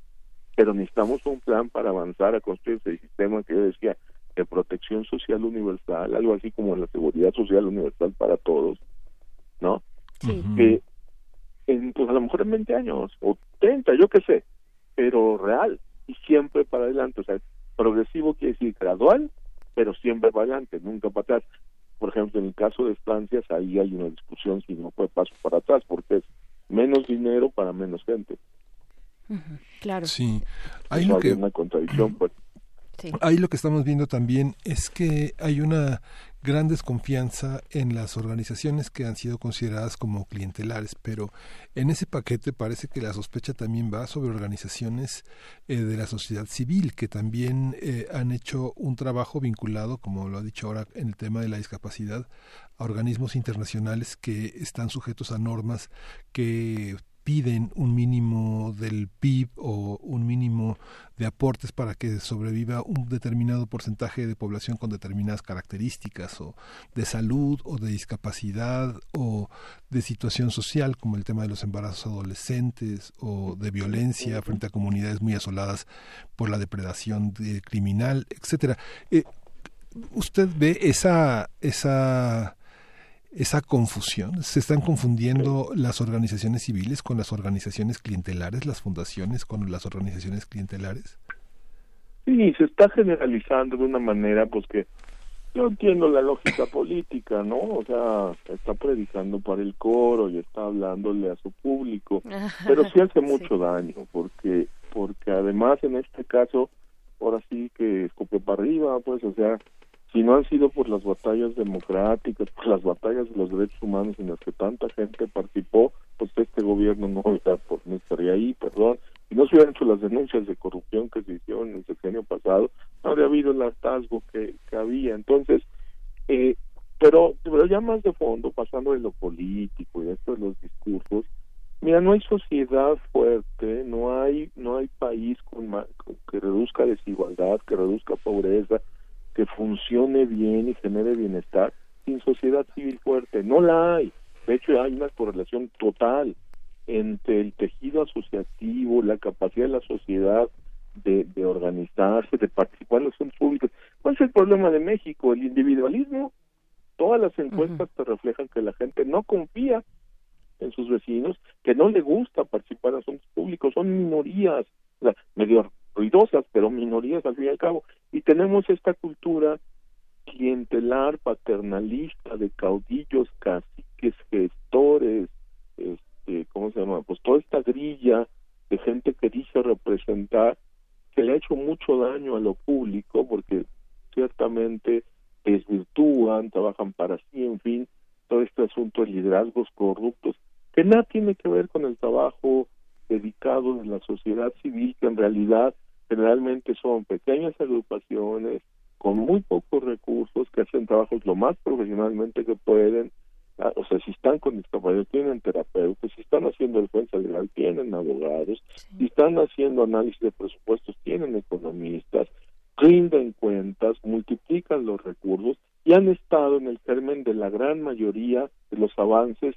pero necesitamos un plan para avanzar a construir ese sistema que yo decía de protección social universal, algo así como la seguridad social universal para todos, ¿no? Sí. Que en, pues a lo mejor en 20 años o 30, yo qué sé, pero real y siempre para adelante, o sea, progresivo quiere decir gradual, pero siempre para adelante, nunca para atrás. Por ejemplo, en el caso de estancias, ahí hay una discusión si no fue paso para atrás, porque es menos dinero para menos gente. Claro. Sí, hay Eso lo que una contradicción, pues. Ahí lo que estamos viendo también es que hay una gran desconfianza en las organizaciones que han sido consideradas como clientelares, pero en ese paquete parece que la sospecha también va sobre organizaciones eh, de la sociedad civil que también eh, han hecho un trabajo vinculado, como lo ha dicho ahora en el tema de la discapacidad, a organismos internacionales que están sujetos a normas que piden un mínimo del PIB o un mínimo de aportes para que sobreviva un determinado porcentaje de población con determinadas características o de salud o de discapacidad o de situación social como el tema de los embarazos adolescentes o de violencia frente a comunidades muy asoladas por la depredación de- criminal, etcétera. Eh, ¿Usted ve esa esa esa confusión? ¿Se están confundiendo las organizaciones civiles con las organizaciones clientelares, las fundaciones con las organizaciones clientelares? Sí, se está generalizando de una manera, pues que yo entiendo la lógica política, ¿no? O sea, está predicando para el coro y está hablándole a su público, pero sí hace mucho daño, porque porque además en este caso, ahora sí que escupe para arriba, pues, o sea, si no han sido por las batallas democráticas, por las batallas de los derechos humanos en las que tanta gente participó, pues este gobierno no, pues, no estaría ahí, perdón. Si no se hubieran hecho las denuncias de corrupción que se hicieron en el sexenio pasado, no habría habido el hartazgo que, que había. Entonces, eh, pero, pero ya más de fondo, pasando de lo político y esto de los discursos, mira, no hay sociedad fuerte, no hay, no hay país con- que reduzca desigualdad, que reduzca pobreza, que funcione bien y genere bienestar sin sociedad civil fuerte. No la hay. De hecho, hay una correlación total entre el tejido asociativo, la capacidad de la sociedad de, de organizarse, de participar en los fondos públicos. ¿Cuál es el problema de México? El individualismo. Todas las encuestas te reflejan que la gente no confía en sus vecinos, que no le gusta participar en asuntos públicos, son minorías, o sea, medio ruidosas, pero minorías al fin y al cabo. Y tenemos esta cultura clientelar, paternalista, de caudillos, caciques, gestores, este, ¿cómo se llama? Pues toda esta grilla de gente que dice representar, que le ha hecho mucho daño a lo público, porque ciertamente desvirtúan, trabajan para sí, en fin, todo este asunto de liderazgos corruptos, que nada tiene que ver con el trabajo dedicado de la sociedad civil, que en realidad generalmente son pequeñas agrupaciones con muy pocos recursos que hacen trabajos lo más profesionalmente que pueden, Ah, o sea, si están con discapacidad tienen terapeutas, si están haciendo defensa legal tienen abogados, si están haciendo análisis de presupuestos tienen economistas, rinden cuentas, multiplican los recursos y han estado en el germen de la gran mayoría de los avances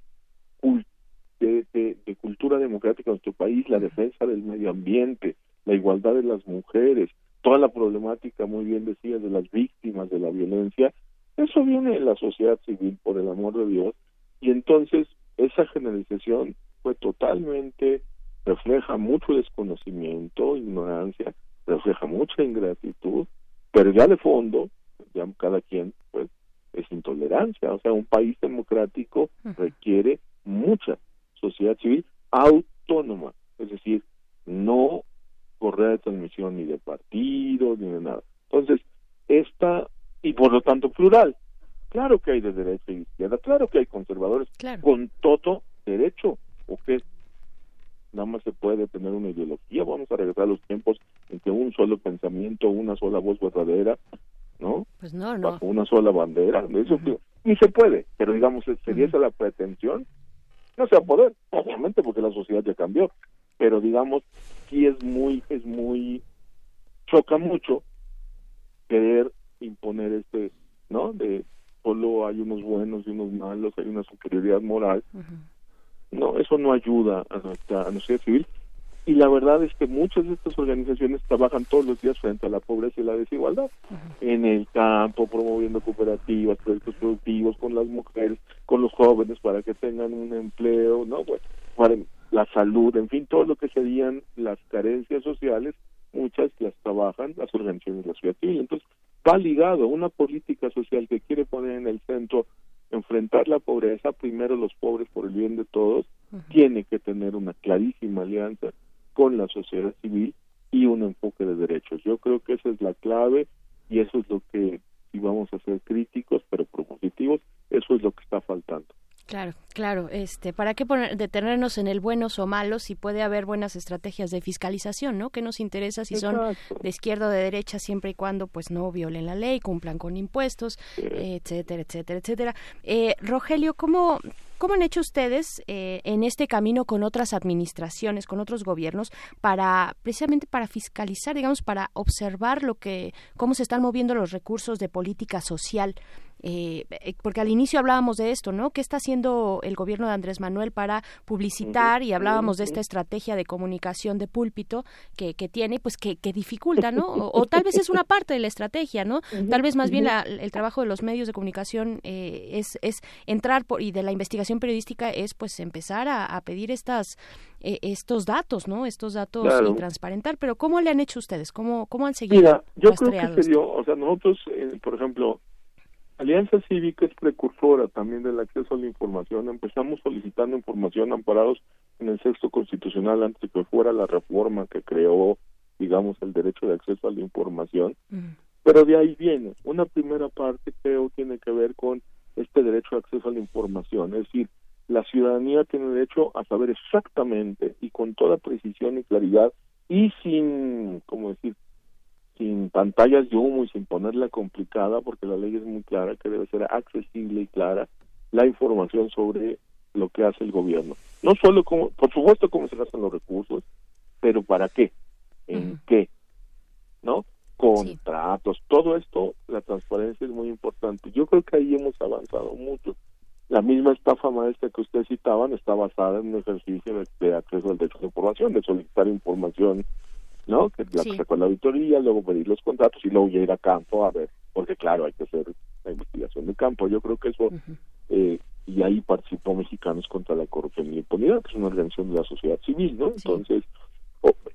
de, de- de cultura democrática en nuestro país, la defensa del medio ambiente, la igualdad de las mujeres, toda la problemática, muy bien decía, de las víctimas de la violencia, eso viene de la sociedad civil, por el amor de Dios, y entonces esa generalización fue totalmente, refleja mucho desconocimiento, ignorancia, refleja mucha ingratitud, pero ya de fondo, ya cada quien, pues, es intolerancia. O sea, un país democrático requiere mucha sociedad civil autónoma, es decir, no correa de transmisión ni de partidos ni de nada. Entonces, esta, y por lo tanto plural, claro que hay de derecha y de izquierda, claro que hay conservadores con todo derecho, o que nada más se puede tener una ideología, vamos a regresar a los tiempos en que un solo pensamiento, una sola voz verdadera, ¿no? Pues no, no. Bajo una sola bandera, eso ni se puede, pero digamos, sería esa la pretensión, no se va a poder, obviamente porque la sociedad ya cambió, pero digamos, sí es muy, es muy, choca mucho querer imponer este, ¿no? De solo hay unos buenos y unos malos, hay una superioridad moral. No, eso no ayuda a nuestra, a nuestra civil. Y la verdad es que muchas de estas organizaciones trabajan todos los días frente a la pobreza y la desigualdad. En el campo, promoviendo cooperativas, proyectos productivos con las mujeres, con los jóvenes para que tengan un empleo, ¿no? Bueno, para la salud, en fin, todo lo que serían las carencias sociales, muchas las trabajan las organizaciones de la sociedad civil. Entonces, va ligado a una política social que quiere poner en el centro enfrentar la pobreza, primero los pobres por el bien de todos, tiene que tener una clarísima alianza con la sociedad civil y un enfoque de derechos. Yo creo que esa es la clave y eso es lo que, si vamos a ser críticos pero propositivos, eso es lo que está faltando. Claro, claro. Este, ¿para qué poner, detenernos en el buenos o malos si puede haber buenas estrategias de fiscalización, ¿no? Que nos interesa si son de izquierda o de derecha siempre y cuando pues no violen la ley, cumplan con impuestos, etcétera, etcétera, etcétera. Eh, Rogelio, ¿cómo ¿Cómo han hecho ustedes eh, en este camino con otras administraciones, con otros gobiernos, para precisamente para fiscalizar, digamos, para observar lo que, cómo se están moviendo los recursos de política social? Eh, eh, porque al inicio hablábamos de esto, ¿no? ¿Qué está haciendo el gobierno de Andrés Manuel para publicitar? Y hablábamos de esta estrategia de comunicación de púlpito que, que tiene, pues que, que dificulta, ¿no? O, tal vez es una parte de la estrategia, ¿no? Tal vez más bien la, el trabajo de los medios de comunicación eh, es, es entrar por, y de la investigación periodística es pues empezar a, a pedir estas eh, estos datos, ¿no? Estos datos y transparentar. Pero ¿cómo le han hecho ustedes? ¿Cómo, cómo han seguido? Mira, yo creo que se dio, o sea, nosotros, eh, por ejemplo, Alianza Cívica es precursora también del acceso a la información. Empezamos solicitando información amparados en el sexto constitucional antes de que fuera la reforma que creó, digamos, el derecho de acceso a la información. Pero de ahí viene. Una primera parte creo tiene que ver con este derecho de acceso a la información. Es decir, la ciudadanía tiene derecho a saber exactamente y con toda precisión y claridad y sin, como decir, sin pantallas de humo y sin ponerla complicada, porque la ley es muy clara, que debe ser accesible y clara la información sobre lo que hace el gobierno. No solo como, por supuesto, cómo se gastan los recursos, pero para qué, en qué, ¿no? Contratos, todo esto, la transparencia es muy importante. Yo creo que ahí hemos avanzado mucho. La misma estafa maestra que ustedes citaban está basada en un ejercicio de, de acceso al derecho de información, de solicitar información ¿no? Que la que sacó la auditoría, luego pedir los contratos y luego ya ir a campo a ver, porque claro, hay que hacer la investigación de campo. Yo creo que eso, eh, y ahí participó Mexicanos contra la Corrupción y la Impunidad, que es una organización de la sociedad civil, ¿no? Entonces,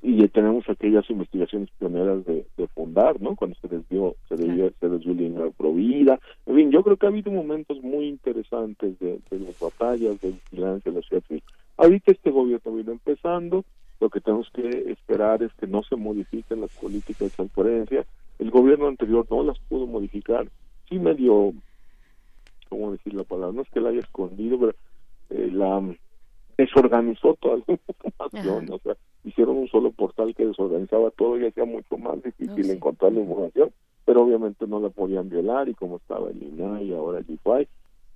y tenemos aquellas investigaciones pioneras de, de fundar, ¿no? Cuando se desvió, se desvió, se desvió el dinero Provida. En fin, yo creo que ha habido momentos muy interesantes de, de las batallas, de vigilancia de la sociedad civil. Ahorita este gobierno vino empezando, lo que tenemos que esperar es que no se modifiquen las políticas de transparencia. El gobierno anterior no las pudo modificar. Sí medio, ¿cómo decir la palabra? No es que la haya escondido, pero eh, la desorganizó toda la información. O sea, hicieron un solo portal que desorganizaba todo y hacía mucho más difícil encontrar la información, pero obviamente no la podían violar y como estaba el INAI y ahora el IFAI,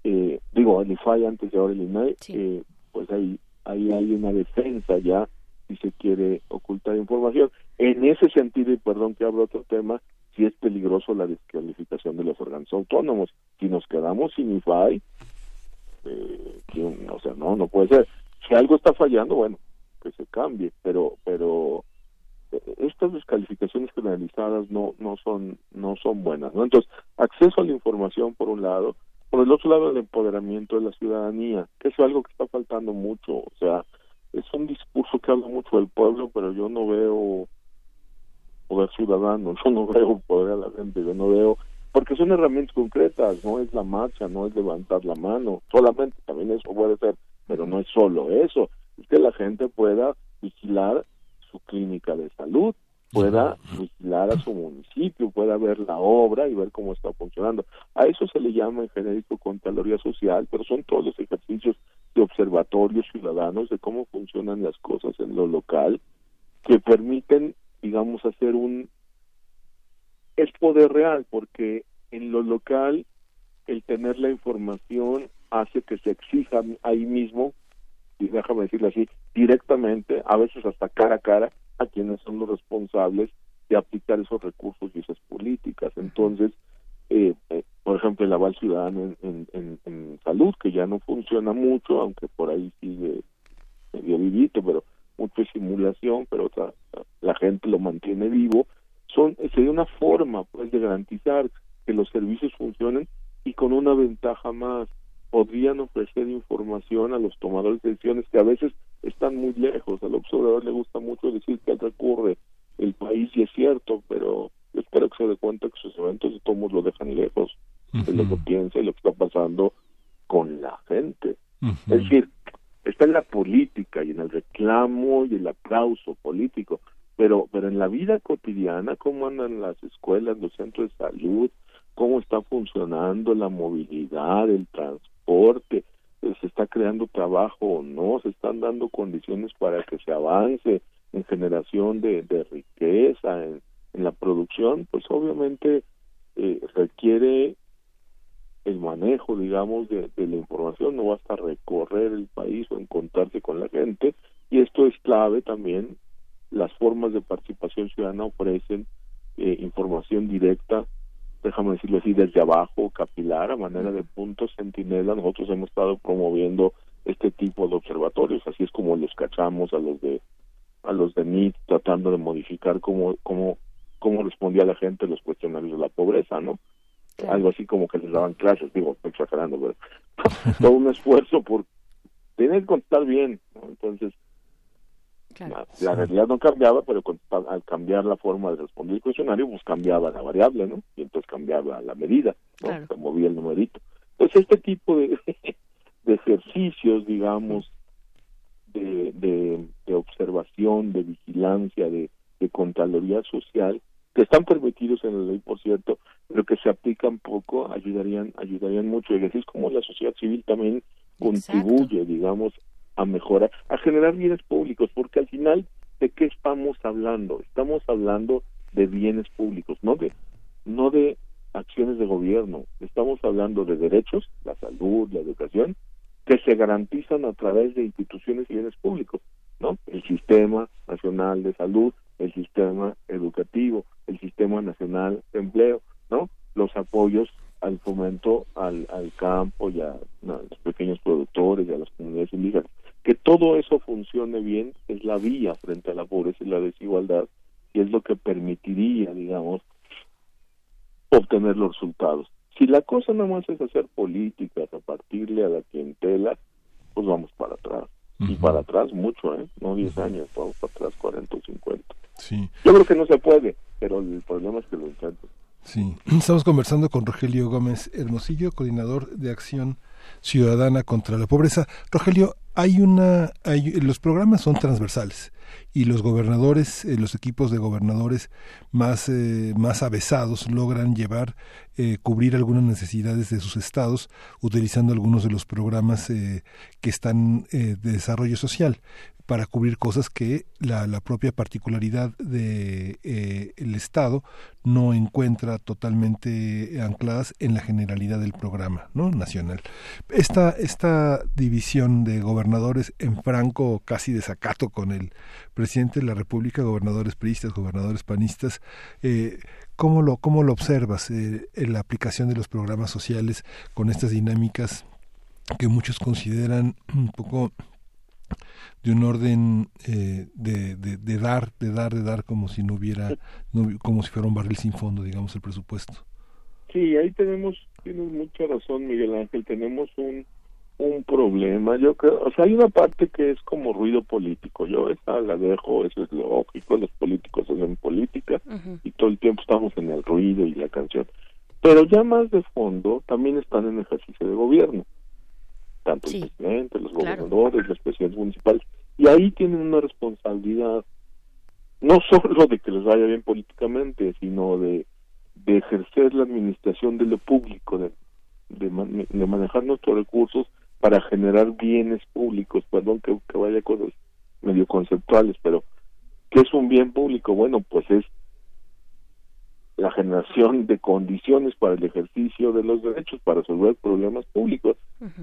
eh, digo, el IFAI antes y ahora el INAI, eh, pues ahí, ahí hay una defensa ya si se quiere ocultar información. En ese sentido, y perdón que abro otro tema, si es peligroso la descalificación de los órganos autónomos. Si nos quedamos sin IFAI, eh, o sea, no, no puede ser. Si algo está fallando, bueno, que se cambie, pero, pero eh, estas descalificaciones generalizadas no, no son, no son buenas, ¿no? Entonces, acceso a la información por un lado, por el otro lado el empoderamiento de la ciudadanía, que es algo que está faltando mucho, o sea, es un discurso que habla mucho del pueblo, pero yo no veo poder ciudadano, yo no veo poder a la gente, yo no veo, porque son herramientas concretas, no es la marcha, no es levantar la mano, solamente también eso puede ser, pero no es solo eso, es que la gente pueda vigilar su clínica de salud, pueda vigilar a su municipio, pueda ver la obra y ver cómo está funcionando. A eso se le llama en genérico Contraloría Social, pero son todos los ejercicios de observatorios ciudadanos de cómo funcionan las cosas en lo local que permiten, digamos, hacer un... es poder real, porque en lo local el tener la información hace que se exija ahí mismo, y déjame decirlo así, directamente, a veces hasta cara a cara, a quienes son los responsables de aplicar esos recursos y esas políticas. Entonces, eh, eh, por ejemplo, el aval ciudadano en, en, salud, que ya no funciona mucho, aunque por ahí sigue medio vivito, pero mucho simulación, pero otra, la gente lo mantiene vivo, son sería una forma pues de garantizar que los servicios funcionen y con una ventaja más podrían ofrecer información a los tomadores de decisiones que a veces están muy lejos. Al observador le gusta mucho decir que recurre el país y es cierto, pero yo espero que se dé cuenta que sus eventos de todos lo dejan lejos de lo que piensa y lo que está pasando con la gente. Es decir, está en la política y en el reclamo y el aplauso político, pero pero en la vida cotidiana, cómo andan las escuelas, los centros de salud, cómo está funcionando la movilidad, el transporte, se está creando trabajo o no, se están dando condiciones para que se avance en generación de, de riqueza, en, en, la producción, pues obviamente eh, requiere el manejo, digamos, de, de, la información, no basta recorrer el país o encontrarse con la gente, y esto es clave también, las formas de participación ciudadana ofrecen eh, información directa, déjame decirlo así, desde abajo, capilar, a manera de puntos centinela, nosotros hemos estado promoviendo este tipo de observatorios, así es como los cachamos a los de a los de MIT tratando de modificar cómo cómo cómo respondía la gente a los cuestionarios de la pobreza, ¿no? algo así como que les daban clases, digo, estoy exagerando, pero todo un esfuerzo por tener que contestar bien, ¿no? entonces la, la, realidad no cambiaba, pero con, al cambiar la forma de responder el cuestionario, pues cambiaba la variable, ¿no? Y entonces cambiaba la medida, ¿no? Claro. Se movía el numerito. Entonces este tipo de, de ejercicios, digamos, de, de, de observación, de vigilancia, de, de contraloría social, que están permitidos en la ley, por cierto, pero que se aplican poco, ayudarían, ayudarían mucho. Y así es como la sociedad civil también contribuye, Exacto. digamos, a mejorar, a generar bienes públicos, porque al final, ¿de qué estamos hablando? Estamos hablando de bienes públicos, no de, no de acciones de gobierno, estamos hablando de derechos, la salud, la educación, que se garantizan a través de instituciones y bienes públicos, ¿no? El sistema nacional de salud, el sistema educativo, el sistema nacional de empleo, ¿no? Los apoyos al fomento al, al campo y a, los pequeños productores y a las comunidades indígenas. Que todo eso funcione bien es la vía frente a la pobreza y la desigualdad y es lo que permitiría, digamos, obtener los resultados. Si la cosa nada más es hacer políticas a partirle a la clientela, pues vamos para atrás. Uh -huh. Y para atrás mucho, ¿eh? No 10 uh -huh. años, vamos para atrás 40 o 50. Sí. Yo creo que no se puede, pero el problema es que lo intentan. Sí, estamos conversando con Rogelio Gómez Hermosillo, coordinador de acción ciudadana contra la pobreza. Rogelio, hay una, hay, los programas son transversales y los gobernadores, eh, los equipos de gobernadores más, eh, más avesados logran llevar, eh, cubrir algunas necesidades de sus estados utilizando algunos de los programas eh, que están de desarrollo social para cubrir cosas que la, propia particularidad de eh, Estado no encuentra totalmente ancladas en la generalidad del programa ¿no? nacional. Esta, esta división de gobernadores en franco casi desacato con el presidente de la República, gobernadores priistas, gobernadores panistas, eh, ¿cómo, lo, ¿cómo lo observas eh, en la aplicación de los programas sociales con estas dinámicas que muchos consideran un poco de un orden eh, de, de, de, dar, de dar, de dar como si no hubiera, no, como si fuera un barril sin fondo, digamos, el presupuesto. Sí, ahí tenemos, tienes mucha razón, Miguel Ángel, tenemos un, un problema, yo creo, o sea, hay una parte que es como ruido político, yo esa la dejo, eso es lógico, los políticos hacen política uh -huh. y todo el tiempo estamos en el ruido y la canción, pero ya más de fondo también están en ejercicio de gobierno tanto sí, el presidente, los gobernadores, claro. los presidentes municipales, y ahí tienen una responsabilidad no solo de que les vaya bien políticamente, sino de, de ejercer la administración de lo público, de, de, man, de, manejar nuestros recursos para generar bienes públicos, perdón que, que vaya cosas medio conceptuales, pero ¿qué es un bien público? Bueno, pues es la generación de condiciones para el ejercicio de los derechos, para resolver problemas públicos.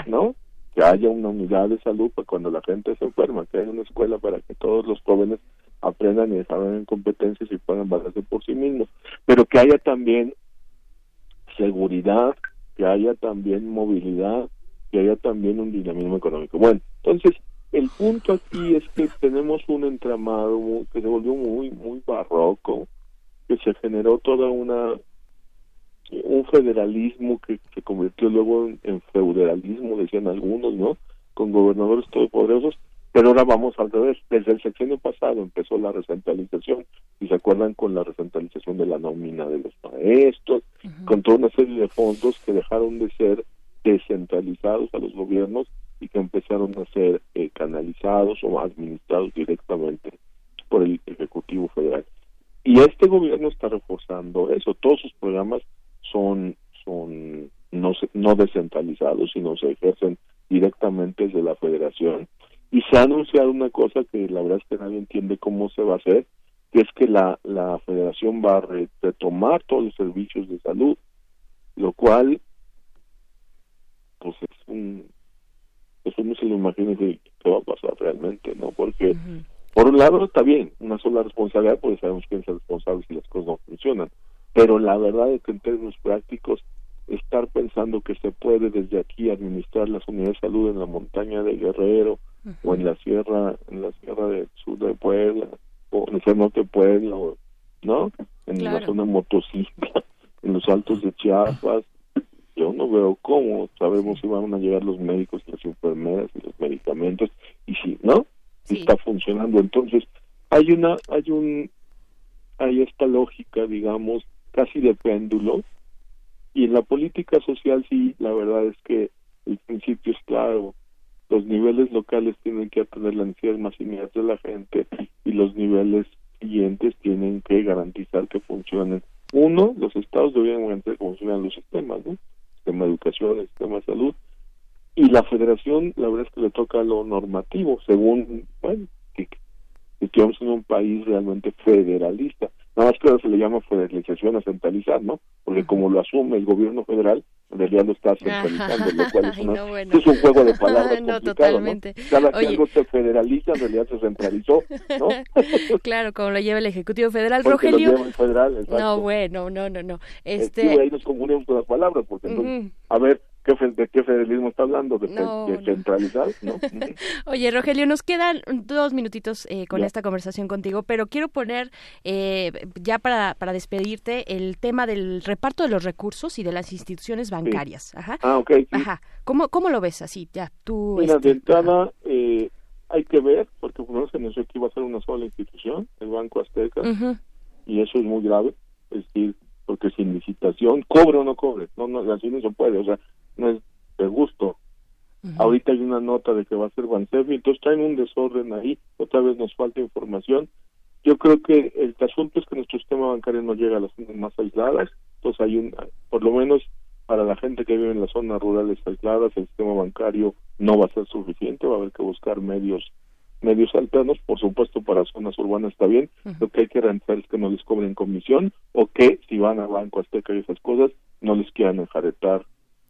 ¿no? Que haya una unidad de salud para cuando la gente se enferma, que haya una escuela para que todos los jóvenes aprendan y desarrollen competencias y puedan valerse por sí mismos. Pero que haya también seguridad, que haya también movilidad, que haya también un dinamismo económico. Bueno, entonces el punto aquí es que tenemos un entramado que se volvió muy muy barroco, que se generó toda una un federalismo que se convirtió luego en, en feudalismo, decían algunos, ¿no? Con gobernadores todopoderosos, pero ahora vamos al revés. Desde el sexenio pasado empezó la recentralización, y se acuerdan con la recentralización de la nómina de los maestros, con toda una serie de fondos que dejaron de ser descentralizados a los gobiernos y que empezaron a ser eh, canalizados o administrados directamente por el Ejecutivo Federal. Y este gobierno está reforzando eso. Todos sus programas son son no no descentralizados, sino se ejercen directamente desde la Federación. Y se ha anunciado una cosa que la verdad es que nadie entiende cómo se va a hacer, que es que la, la Federación va a re- retomar todos los servicios de salud, lo cual pues es un eso no se lo imagina que, que va a pasar realmente, ¿no? Porque por un lado está bien, una sola responsabilidad, porque sabemos quién es el responsable si las cosas no funcionan, pero la verdad es que en términos prácticos, estar pensando que se puede desde aquí administrar las unidades de salud en la montaña de Guerrero o en la sierra, en la sierra del sur de Puebla o en el norte de Puebla, o, ¿no? En la Claro. zona motocicla, en los altos de Chiapas, yo no veo cómo sabemos si van a llegar los médicos y las enfermeras y los medicamentos y si no si está funcionando. Entonces hay una hay un hay esta lógica digamos casi de péndulo. Y en la política social sí la verdad es que el principio es claro. Los niveles locales tienen que atender las necesidades más inmediatas de la gente y los niveles siguientes tienen que garantizar que funcionen. Uno los estados deberían garantizar que los sistemas no sistema de educación, el sistema de salud, y la federación, la verdad es que le toca lo normativo, según, bueno, que, que en un país realmente federalista. Nada más que ahora se le llama federalización a centralizar, ¿no? Porque como lo asume el gobierno federal, en realidad lo está centralizando, lo cual es, una- no, bueno. es un juego de palabras No, complicado, totalmente. ¿no? Cada que Oye. algo se federaliza, en realidad se centralizó, ¿no? claro, como lo lleva el Ejecutivo Federal. Porque lo Rogelio. lleva el federal, exacto. No, bueno, no, no, no. Eh, Este, ahí nos confundimos con las palabras, porque entonces, Ujú. a ver, ¿qué, ¿de qué federalismo está hablando? ¿De, No, de no. centralizar? ¿No? Oye, Rogelio, nos quedan dos minutitos eh, con Ya. esta conversación contigo, pero quiero poner eh, ya para, para despedirte el tema del reparto de los recursos y de las instituciones bancarias. Ajá. Ah, ok, sí. Ajá. ¿Cómo, ¿Cómo lo ves así? Ya, tú. Mira, este, de entrada eh, hay que ver, porque por ejemplo se anunció que iba a ser una sola institución, el Banco Azteca, y eso es muy grave, es decir, porque sin licitación, cobre o no cobre, no, no, así no se puede, o sea, no es de gusto. Ahorita hay una nota de que va a ser Bansefi, entonces traen un desorden ahí, otra vez nos falta información. Yo creo que el asunto es que nuestro sistema bancario no llega a las zonas más aisladas, entonces hay un, por lo menos para la gente que vive en las zonas rurales aisladas, el sistema bancario no va a ser suficiente, va a haber que buscar medios medios alternos, por supuesto para zonas urbanas está bien, lo que hay que garantizar es que no les cobren comisión o que si van a Banco Azteca y esas cosas, no les quieran enjaretar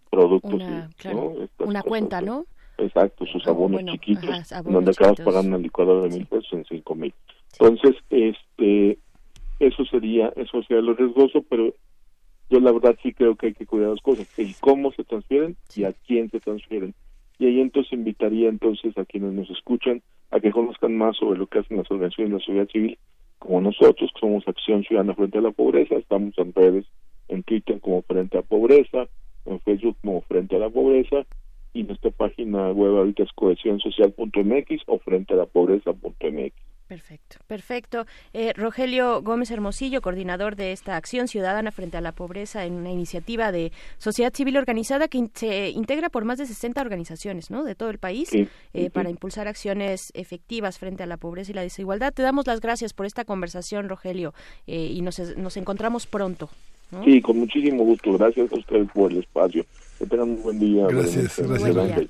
productos. Una, y, claro, ¿no? Estas una cosas, cuenta, ¿no? Exacto, sus abonos bueno, chiquitos, ajá, abonos donde acabas pagando una licuadora de mil pesos en cinco mil. Entonces, este, eso sería, eso sería lo riesgoso, pero yo la verdad sí creo que hay que cuidar las cosas, el cómo se transfieren y a quién se transfieren. Y ahí entonces invitaría entonces a quienes nos escuchan a que conozcan más sobre lo que hacen las organizaciones de la sociedad civil, como nosotros, que somos Acción Ciudadana Frente a la Pobreza, estamos en redes, en Twitter como Frente a Pobreza, en Facebook como Frente a la Pobreza, y nuestra página web ahorita es cohesionsocial.mx o frente a la pobreza.mx. Perfecto, perfecto. Eh, Rogelio Gómez Hermosillo, coordinador de esta acción ciudadana frente a la pobreza en una iniciativa de sociedad civil organizada que in- se integra por más de 60 organizaciones ¿no? de todo el país Sí, eh, sí, para impulsar acciones efectivas frente a la pobreza y la desigualdad. Te damos las gracias por esta conversación, Rogelio, eh, y nos, nos encontramos pronto. ¿No? Sí, con muchísimo gusto. Gracias a ustedes por el espacio. Que tengan un buen día. Gracias, gracias.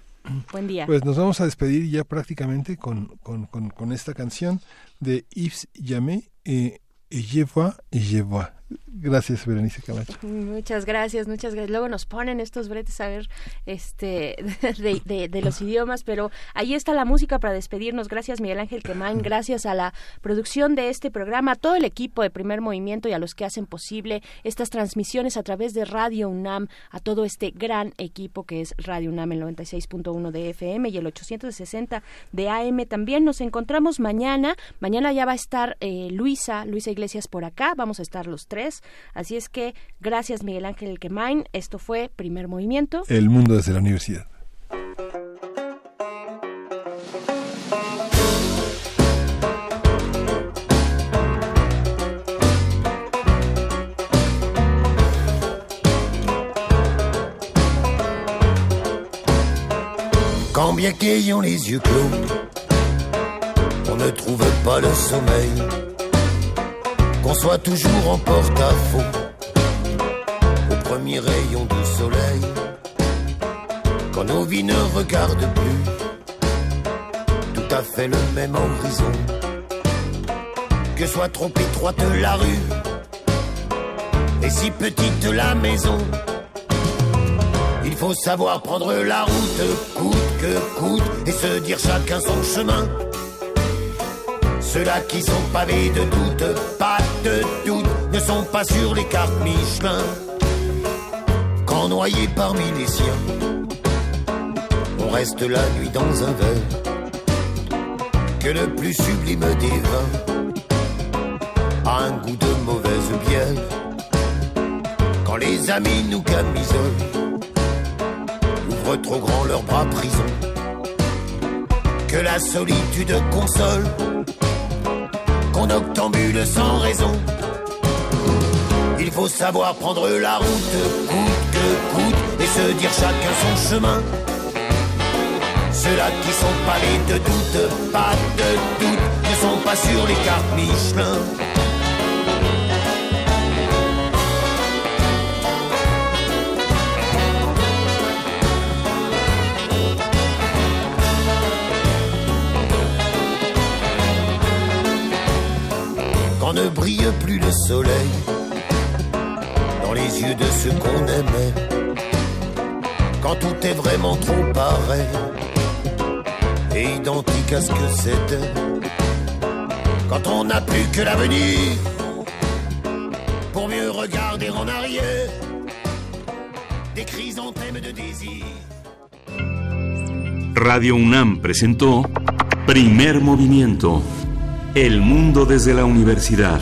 Buen día. Pues nos vamos a despedir ya prácticamente con, con, con, con esta canción de Yves Yamé, eh, Et je Gracias, Berenice Camacho. Muchas gracias, muchas gracias. Luego nos ponen estos bretes a ver este de, de, los idiomas, pero ahí está la música para despedirnos. Gracias, Miguel Ángel Quemain. Gracias a la producción de este programa, a todo el equipo de Primer Movimiento y a los que hacen posible estas transmisiones a través de Radio UNAM, a todo este gran equipo que es Radio UNAM, el 96.1 de FM y el 860 de AM. También nos encontramos mañana. Mañana ya va a estar eh, Luisa, Luisa Iglesias por acá. Vamos a estar los tres. Así es que gracias Miguel Ángel Quemain. Esto fue Primer Movimiento. El mundo desde la universidad. Quand bien qu'ayant les yeux clos, on ne trouve pas le sommeil qu'on soit toujours en porte-à-faux. Au premier rayon du soleil, quand nos vies ne regardent plus. Tout à fait le même horizon, que soit trop étroite la rue. Et si petite la maison. Il faut savoir prendre la route, coûte que coûte, et se dire chacun son chemin. Ceux-là qui sont pavés de doute, pas de doute, ne sont pas sur les cartes Michelin. Quand noyés parmi les siens, on reste la nuit dans un verre. Que le plus sublime des vins a un goût de mauvaise bière. Quand les amis nous camisolent, ouvrent trop grand leurs bras prison. Que la solitude console qu'on octambule sans raison. Il faut savoir prendre la route, coûte que coûte, et se dire chacun son chemin. Ceux-là qui sont pavés de doute, pas de doute, ne sont pas sur les cartes Michelin. Quand ne brille plus le soleil dans les yeux de ceux qu'on aimait. Quand tout est vraiment trop pareil et identique à ce que c'était. Quand on n'a plus que l'avenir pour mieux regarder en arrière. Des chrysanthèmes de désir. Radio UNAM presentó Primer Movimiento. El mundo desde la universidad.